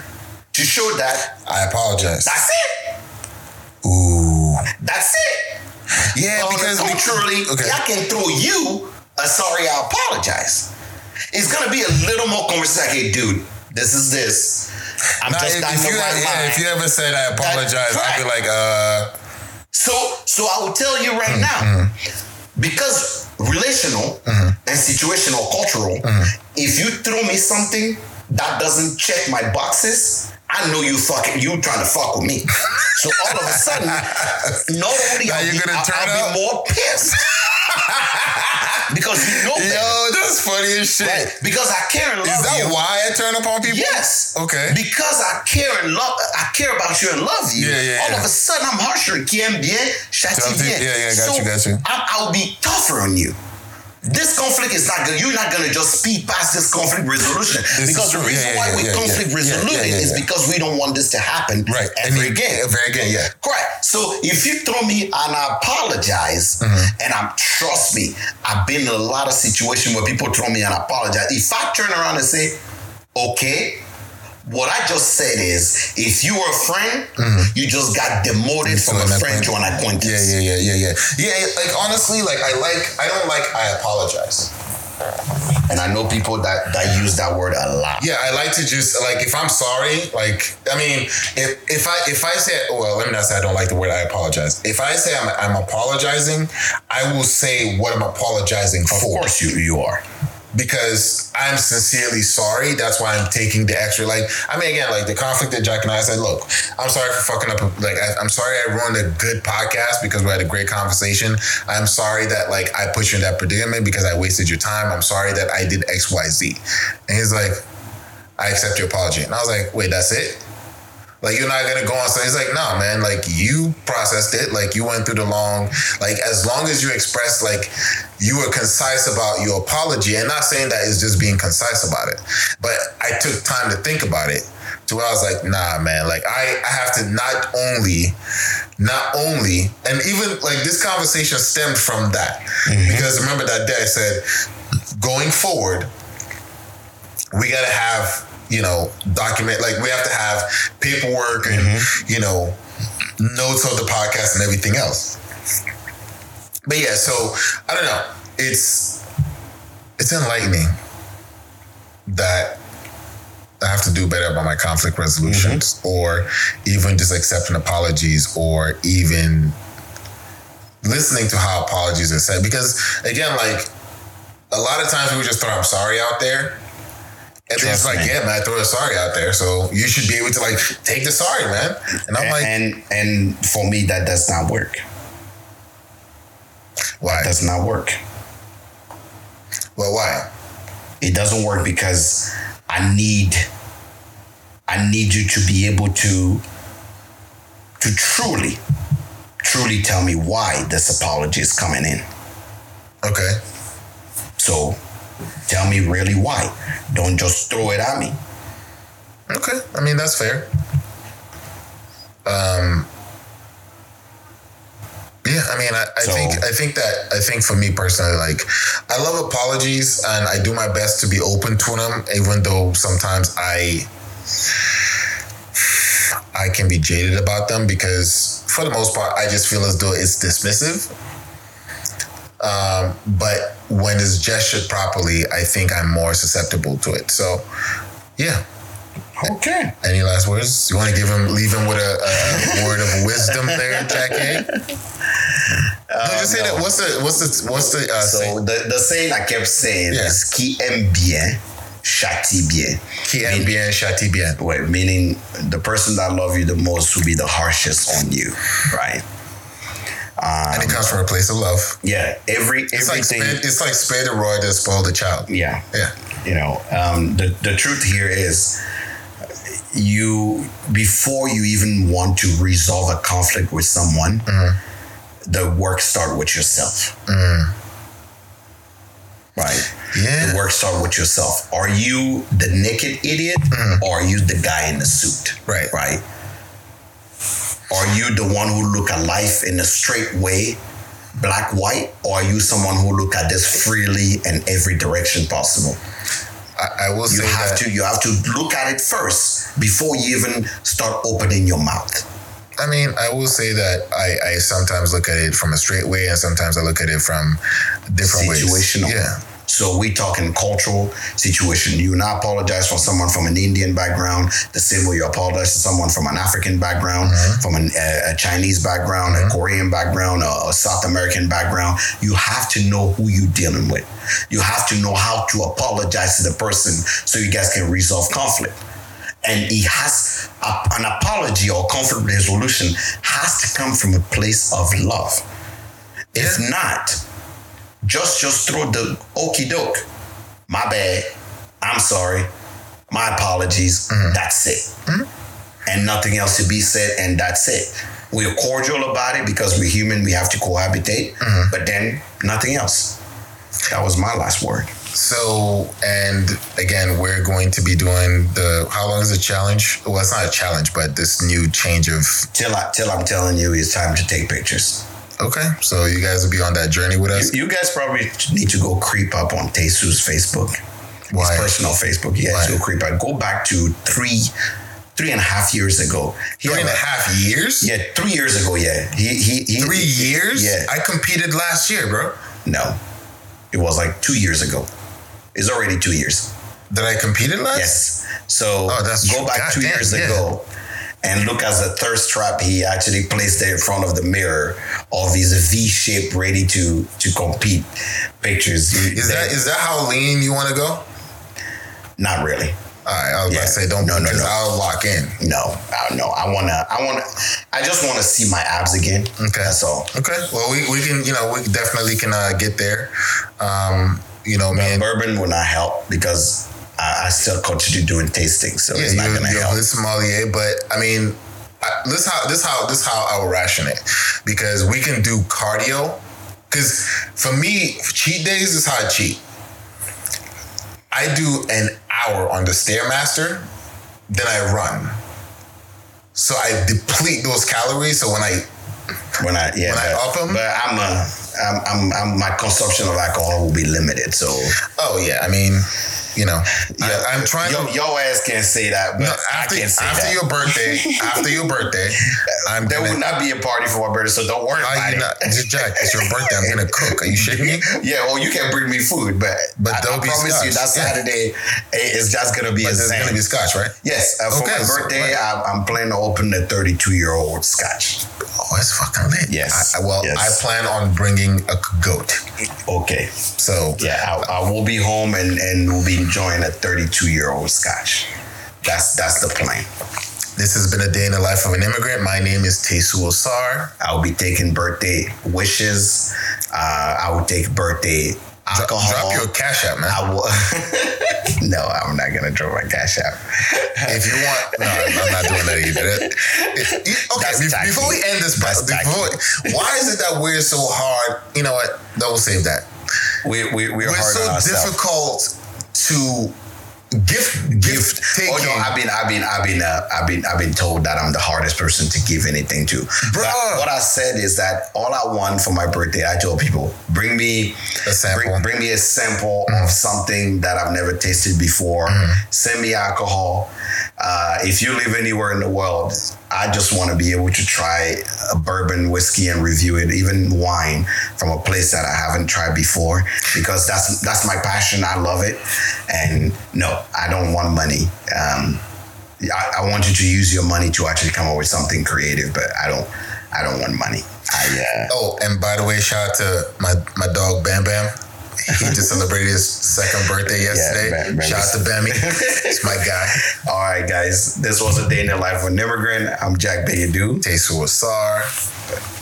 Speaker 3: to show that
Speaker 2: I apologize.
Speaker 3: that's it.
Speaker 2: Ooh,
Speaker 3: That's it. [LAUGHS]
Speaker 2: yeah,
Speaker 3: On
Speaker 2: because
Speaker 3: contrary,
Speaker 2: okay.
Speaker 3: I can throw you a sorry, I apologize. It's gonna be a little more conversation. Hey, dude, this is this. I'm
Speaker 2: Nah,
Speaker 3: just
Speaker 2: if, if you,
Speaker 3: right
Speaker 2: yeah, if you ever said I apologize, I'd be like, uh,
Speaker 3: So, so I will tell you right
Speaker 2: Mm-hmm.
Speaker 3: now, because relational
Speaker 2: Mm-hmm.
Speaker 3: and situational, cultural, if you throw me something that doesn't check my boxes, I know you fucking you trying to fuck with me. So all of a sudden, not only
Speaker 2: Now
Speaker 3: I'll,
Speaker 2: you're gonna
Speaker 3: I'll,
Speaker 2: turn
Speaker 3: I'll
Speaker 2: up?
Speaker 3: be more pissed [LAUGHS] because you know better.
Speaker 2: yo, that's funny as shit.
Speaker 3: Right? Because I care and love
Speaker 2: Is that
Speaker 3: you.
Speaker 2: why I turn up on people?
Speaker 3: Yes.
Speaker 2: Okay.
Speaker 3: Because I care and love, I care about you and love you.
Speaker 2: Yeah, yeah,
Speaker 3: All
Speaker 2: yeah.
Speaker 3: of a sudden, I'm harsher. Qui aime bien, Châtie- bien.
Speaker 2: yeah, yeah, got
Speaker 3: so
Speaker 2: you, got you.
Speaker 3: I, I'll be tougher on you. This conflict is not good. You're not gonna just speed past this conflict resolution
Speaker 2: This
Speaker 3: because the reason
Speaker 2: Yeah,
Speaker 3: why
Speaker 2: yeah,
Speaker 3: we
Speaker 2: yeah,
Speaker 3: conflict
Speaker 2: yeah,
Speaker 3: resolute
Speaker 2: yeah,
Speaker 3: it
Speaker 2: yeah,
Speaker 3: is because we don't want this to happen
Speaker 2: Right.
Speaker 3: ever
Speaker 2: you-
Speaker 3: again.
Speaker 2: Ever again, yeah.
Speaker 3: Correct. So if you throw me and I apologize,
Speaker 2: Mm-hmm.
Speaker 3: and I'm trust me, I've been in a lot of situations where people throw me and apologize. If I turn around and say, okay, what I just said is, if you were a friend, mm-hmm. you just got demoted from a friend to an
Speaker 2: acquaintance.
Speaker 3: acquaintance.
Speaker 2: Yeah, yeah, yeah, yeah, yeah. Yeah, like honestly, like I like I don't like I apologize.
Speaker 3: And I know people that that use that word a lot.
Speaker 2: Yeah, I like to just like if I'm sorry, like I mean, if if I if I say well, let me not say I don't like the word I apologize. If I say I'm I'm apologizing, I will say what I'm apologizing
Speaker 3: Of
Speaker 2: for.
Speaker 3: Of course you you are.
Speaker 2: Because I'm sincerely sorry. That's why I'm taking the extra. Like, I mean, again, like the conflict that Jack and I said, look, I'm sorry for fucking up. Like, I, I'm sorry I ruined a good podcast because we had a great conversation. I'm sorry that like I put you in that predicament because I wasted your time. I'm sorry that I did X, Y, Z. And he's like, I accept your apology. And I was like, wait, that's it? Like you're not gonna go on. So he's like, nah, man. Like you processed it. Like you went through the long. Like as long as you expressed, like you were concise about your apology, and not saying that it's just being concise about it, but I took time to think about it. To where I was like, nah, man. Like I, I have to not only, not only, and even like this conversation stemmed from that mm-hmm. because remember that day I said, going forward, we gotta have you know document like we have to have paperwork and mm-hmm. you know notes of the podcast and everything else. But yeah so i don't know. It's it's enlightening that i have to do better about my conflict resolutions mm-hmm. or even just accepting apologies or even listening to how apologies are said. Because again like a lot of times we just throw i'm sorry out there And then it's
Speaker 3: Trust
Speaker 2: like,
Speaker 3: me.
Speaker 2: yeah, man, I throw a sorry out there, so you should be able to like take the sorry, man. And I'm like,
Speaker 3: and and for me, that does not work.
Speaker 2: why?
Speaker 3: Does not work.
Speaker 2: Well, why?
Speaker 3: It doesn't work because I need I need you to be able to to truly truly tell me why this apology is coming in.
Speaker 2: Okay.
Speaker 3: So tell me really why. Don't just throw it at me.
Speaker 2: Okay. I mean, that's fair. Um. Yeah, I mean, I, I
Speaker 3: So-
Speaker 2: think I think that I think for me personally, like, I love apologies and I do my best to be open to them, even though sometimes I I can be jaded about them because for the most part, I just feel as though it's dismissive. Um, but when it's gestured properly, I think I'm more susceptible to it. So, yeah,
Speaker 3: Okay.
Speaker 2: any last words? You want to give him, leave him with a, a word of wisdom there, Jackie? [LAUGHS] no, just say
Speaker 3: no.
Speaker 2: that. What's the what's the what's the uh,
Speaker 3: So
Speaker 2: saying?
Speaker 3: the, the saying I kept saying
Speaker 2: Yeah.
Speaker 3: is qui aime bien, châtie bien.
Speaker 2: Qui aime bien, châtie bien.
Speaker 3: Wait, meaning the person that love you the most will be the harshest on you, right?
Speaker 2: Um, and it comes from a place of love.
Speaker 3: Yeah, every
Speaker 2: It's like
Speaker 3: everything.
Speaker 2: spare, it's like spare the rod that spoiled the child.
Speaker 3: yeah,
Speaker 2: Yeah.
Speaker 3: you know, um, the the truth here is, you before you even want to resolve a conflict with someone, mm-hmm. the work start with yourself. Mm-hmm. Right.
Speaker 2: Yeah.
Speaker 3: The work start with yourself. Are you the naked idiot mm-hmm. or are you the guy in the suit?
Speaker 2: Right.
Speaker 3: Right. Are you the one who look at life in a straight way, black, white, or are you someone who look at this freely in every direction possible?
Speaker 2: I, I will
Speaker 3: You
Speaker 2: say
Speaker 3: have
Speaker 2: that.
Speaker 3: to you have to look at it first before you even start opening your mouth.
Speaker 2: I mean, I will say that I, I sometimes look at it from a straight way, and sometimes I look at it from different ways.
Speaker 3: Situational.
Speaker 2: Yeah.
Speaker 3: So we talking cultural situation. You not apologize for someone from an Indian background the same way you apologize to someone from an African background, uh-huh. from an, a, a Chinese background, a uh-huh. Korean background, a, a South American background. You have to know who you're dealing with. You have to know how to apologize to the person so you guys can resolve conflict. And it has a, an apology or conflict resolution has to come from a place of love. If not, just just throw the okey doke. My bad. I'm sorry. My apologies. Mm. That's it. Mm. And nothing else to be said, and that's it. We're cordial about it because we're human, we have to cohabitate, mm. but then nothing else. That was my last word.
Speaker 2: So, and again, we're going to be doing the. How long is the challenge? Well, it's not a challenge, but this new change of.
Speaker 3: Till I till I'm telling you it's time to take pictures.
Speaker 2: Okay, so you guys will be on that journey with us.
Speaker 3: You, you guys probably need to go creep up on Tesu's Facebook.
Speaker 2: Why?
Speaker 3: His personal Facebook. Yeah,
Speaker 2: Why?
Speaker 3: go creep up. Go back to three three and a half years ago. He
Speaker 2: Three and a
Speaker 3: had
Speaker 2: half years.
Speaker 3: Yeah, three years ago. Yeah, he he, he
Speaker 2: Three years.
Speaker 3: Yeah,
Speaker 2: I competed last year, bro.
Speaker 3: no, it was like two years ago. It's already two years.
Speaker 2: That I competed last?
Speaker 3: Yes. So
Speaker 2: Oh, that's
Speaker 3: go
Speaker 2: true.
Speaker 3: back
Speaker 2: God
Speaker 3: two
Speaker 2: damn,
Speaker 3: years
Speaker 2: yeah.
Speaker 3: ago and look at the thirst trap he actually placed there in front of the mirror of his V shape ready to to compete pictures.
Speaker 2: Is that is that how lean you want to go?
Speaker 3: not really?
Speaker 2: All right, I was
Speaker 3: Yeah.
Speaker 2: about to say don't
Speaker 3: No, no, no.
Speaker 2: I'll lock in.
Speaker 3: No, I, no. I wanna, I wanna, I just wanna see my abs again.
Speaker 2: Okay.
Speaker 3: That's all.
Speaker 2: Okay. Well, we, we can you know we definitely can uh, get there. Um, you know, man.
Speaker 3: Bourbon will not help because I, I still continue doing tasting, so
Speaker 2: Yeah,
Speaker 3: it's not gonna help.
Speaker 2: good sommelier, but I mean, I, this how this how this how I will ration it because we can do cardio. Because for me, cheat days is how I cheat. I do an hour on the stairmaster, then I run. So I deplete those calories. So when I
Speaker 3: When I, yeah,
Speaker 2: When I
Speaker 3: but,
Speaker 2: up 'em?
Speaker 3: but I'm a, I'm, I'm, I'm, my consumption of alcohol will be limited. So
Speaker 2: oh yeah, I mean, you know, I, I'm trying
Speaker 3: Yo,
Speaker 2: to.
Speaker 3: your ass can't say that, but
Speaker 2: No,
Speaker 3: I
Speaker 2: after
Speaker 3: can't say
Speaker 2: after
Speaker 3: that.
Speaker 2: your birthday, after your birthday, [LAUGHS] I'm
Speaker 3: there
Speaker 2: gonna,
Speaker 3: will not be a party for my birthday, so don't worry about it.
Speaker 2: not, Jack? It's your birthday. I'm gonna [LAUGHS] cook. Are you shitting me?
Speaker 3: Yeah, well, you can't bring me food, but,
Speaker 2: But
Speaker 3: I, I
Speaker 2: be
Speaker 3: promise you that Saturday is just gonna be
Speaker 2: But
Speaker 3: a
Speaker 2: there's gonna be scotch, right?
Speaker 3: Yes, uh, for
Speaker 2: Okay,
Speaker 3: my
Speaker 2: so-
Speaker 3: birthday,
Speaker 2: right.
Speaker 3: I'm, I'm planning to open a 32 year old scotch.
Speaker 2: Oh, it's fucking lit.
Speaker 3: Yes.
Speaker 2: I, I- well,
Speaker 3: Yes.
Speaker 2: I plan on bringing a goat.
Speaker 3: Okay,
Speaker 2: So
Speaker 3: yeah, I, I will be home and and we'll be enjoying a 32 year old Scotch. That's that's the plan.
Speaker 2: This has been a day in the life of an immigrant. My name is Tesu Osar.
Speaker 3: I'll be taking birthday wishes. Uh, I will take birthday
Speaker 2: Drop,
Speaker 3: alcohol.
Speaker 2: drop your cash out, man.
Speaker 3: I will. [LAUGHS] no, I'm not gonna drop my cash out.
Speaker 2: if you want, no, I'm not doing that either. It- [LAUGHS] it- okay, be- before we end this,
Speaker 3: That's
Speaker 2: before, why is it that we're so hard? You know what? Don't save that.
Speaker 3: We we we're,
Speaker 2: We're
Speaker 3: hard
Speaker 2: so
Speaker 3: ourselves.
Speaker 2: difficult to gift gift taking.
Speaker 3: Oh no, I've been, I've been, I've been, uh, I've been, I've been told that I'm the hardest person to give anything to.
Speaker 2: Bruh.
Speaker 3: what I said is that all I want for my birthday, I told people, bring me
Speaker 2: A sample.
Speaker 3: bring, bring me a sample of something that I've never tasted before. Send me alcohol. Uh, if you live anywhere in the world, I just want to be able to try a bourbon whiskey and review it, even wine from a place that I haven't tried before, because that's that's my passion. I love it, and no, I don't want money. Um, I, I want you to use your money to actually come up with something creative, but I don't. I don't want money. I uh,
Speaker 2: Oh, and by the way, shout out to my my dog Bam Bam. He just [LAUGHS] celebrated his second birthday yesterday.
Speaker 3: Bam- Bam
Speaker 2: shout out to Bammy. [LAUGHS] It's my guy.
Speaker 3: all right, guys. This was a day in the life of an immigrant. I'm Jack Bayadu.
Speaker 2: Tesu Asar.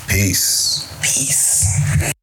Speaker 2: Peace.
Speaker 3: Peace.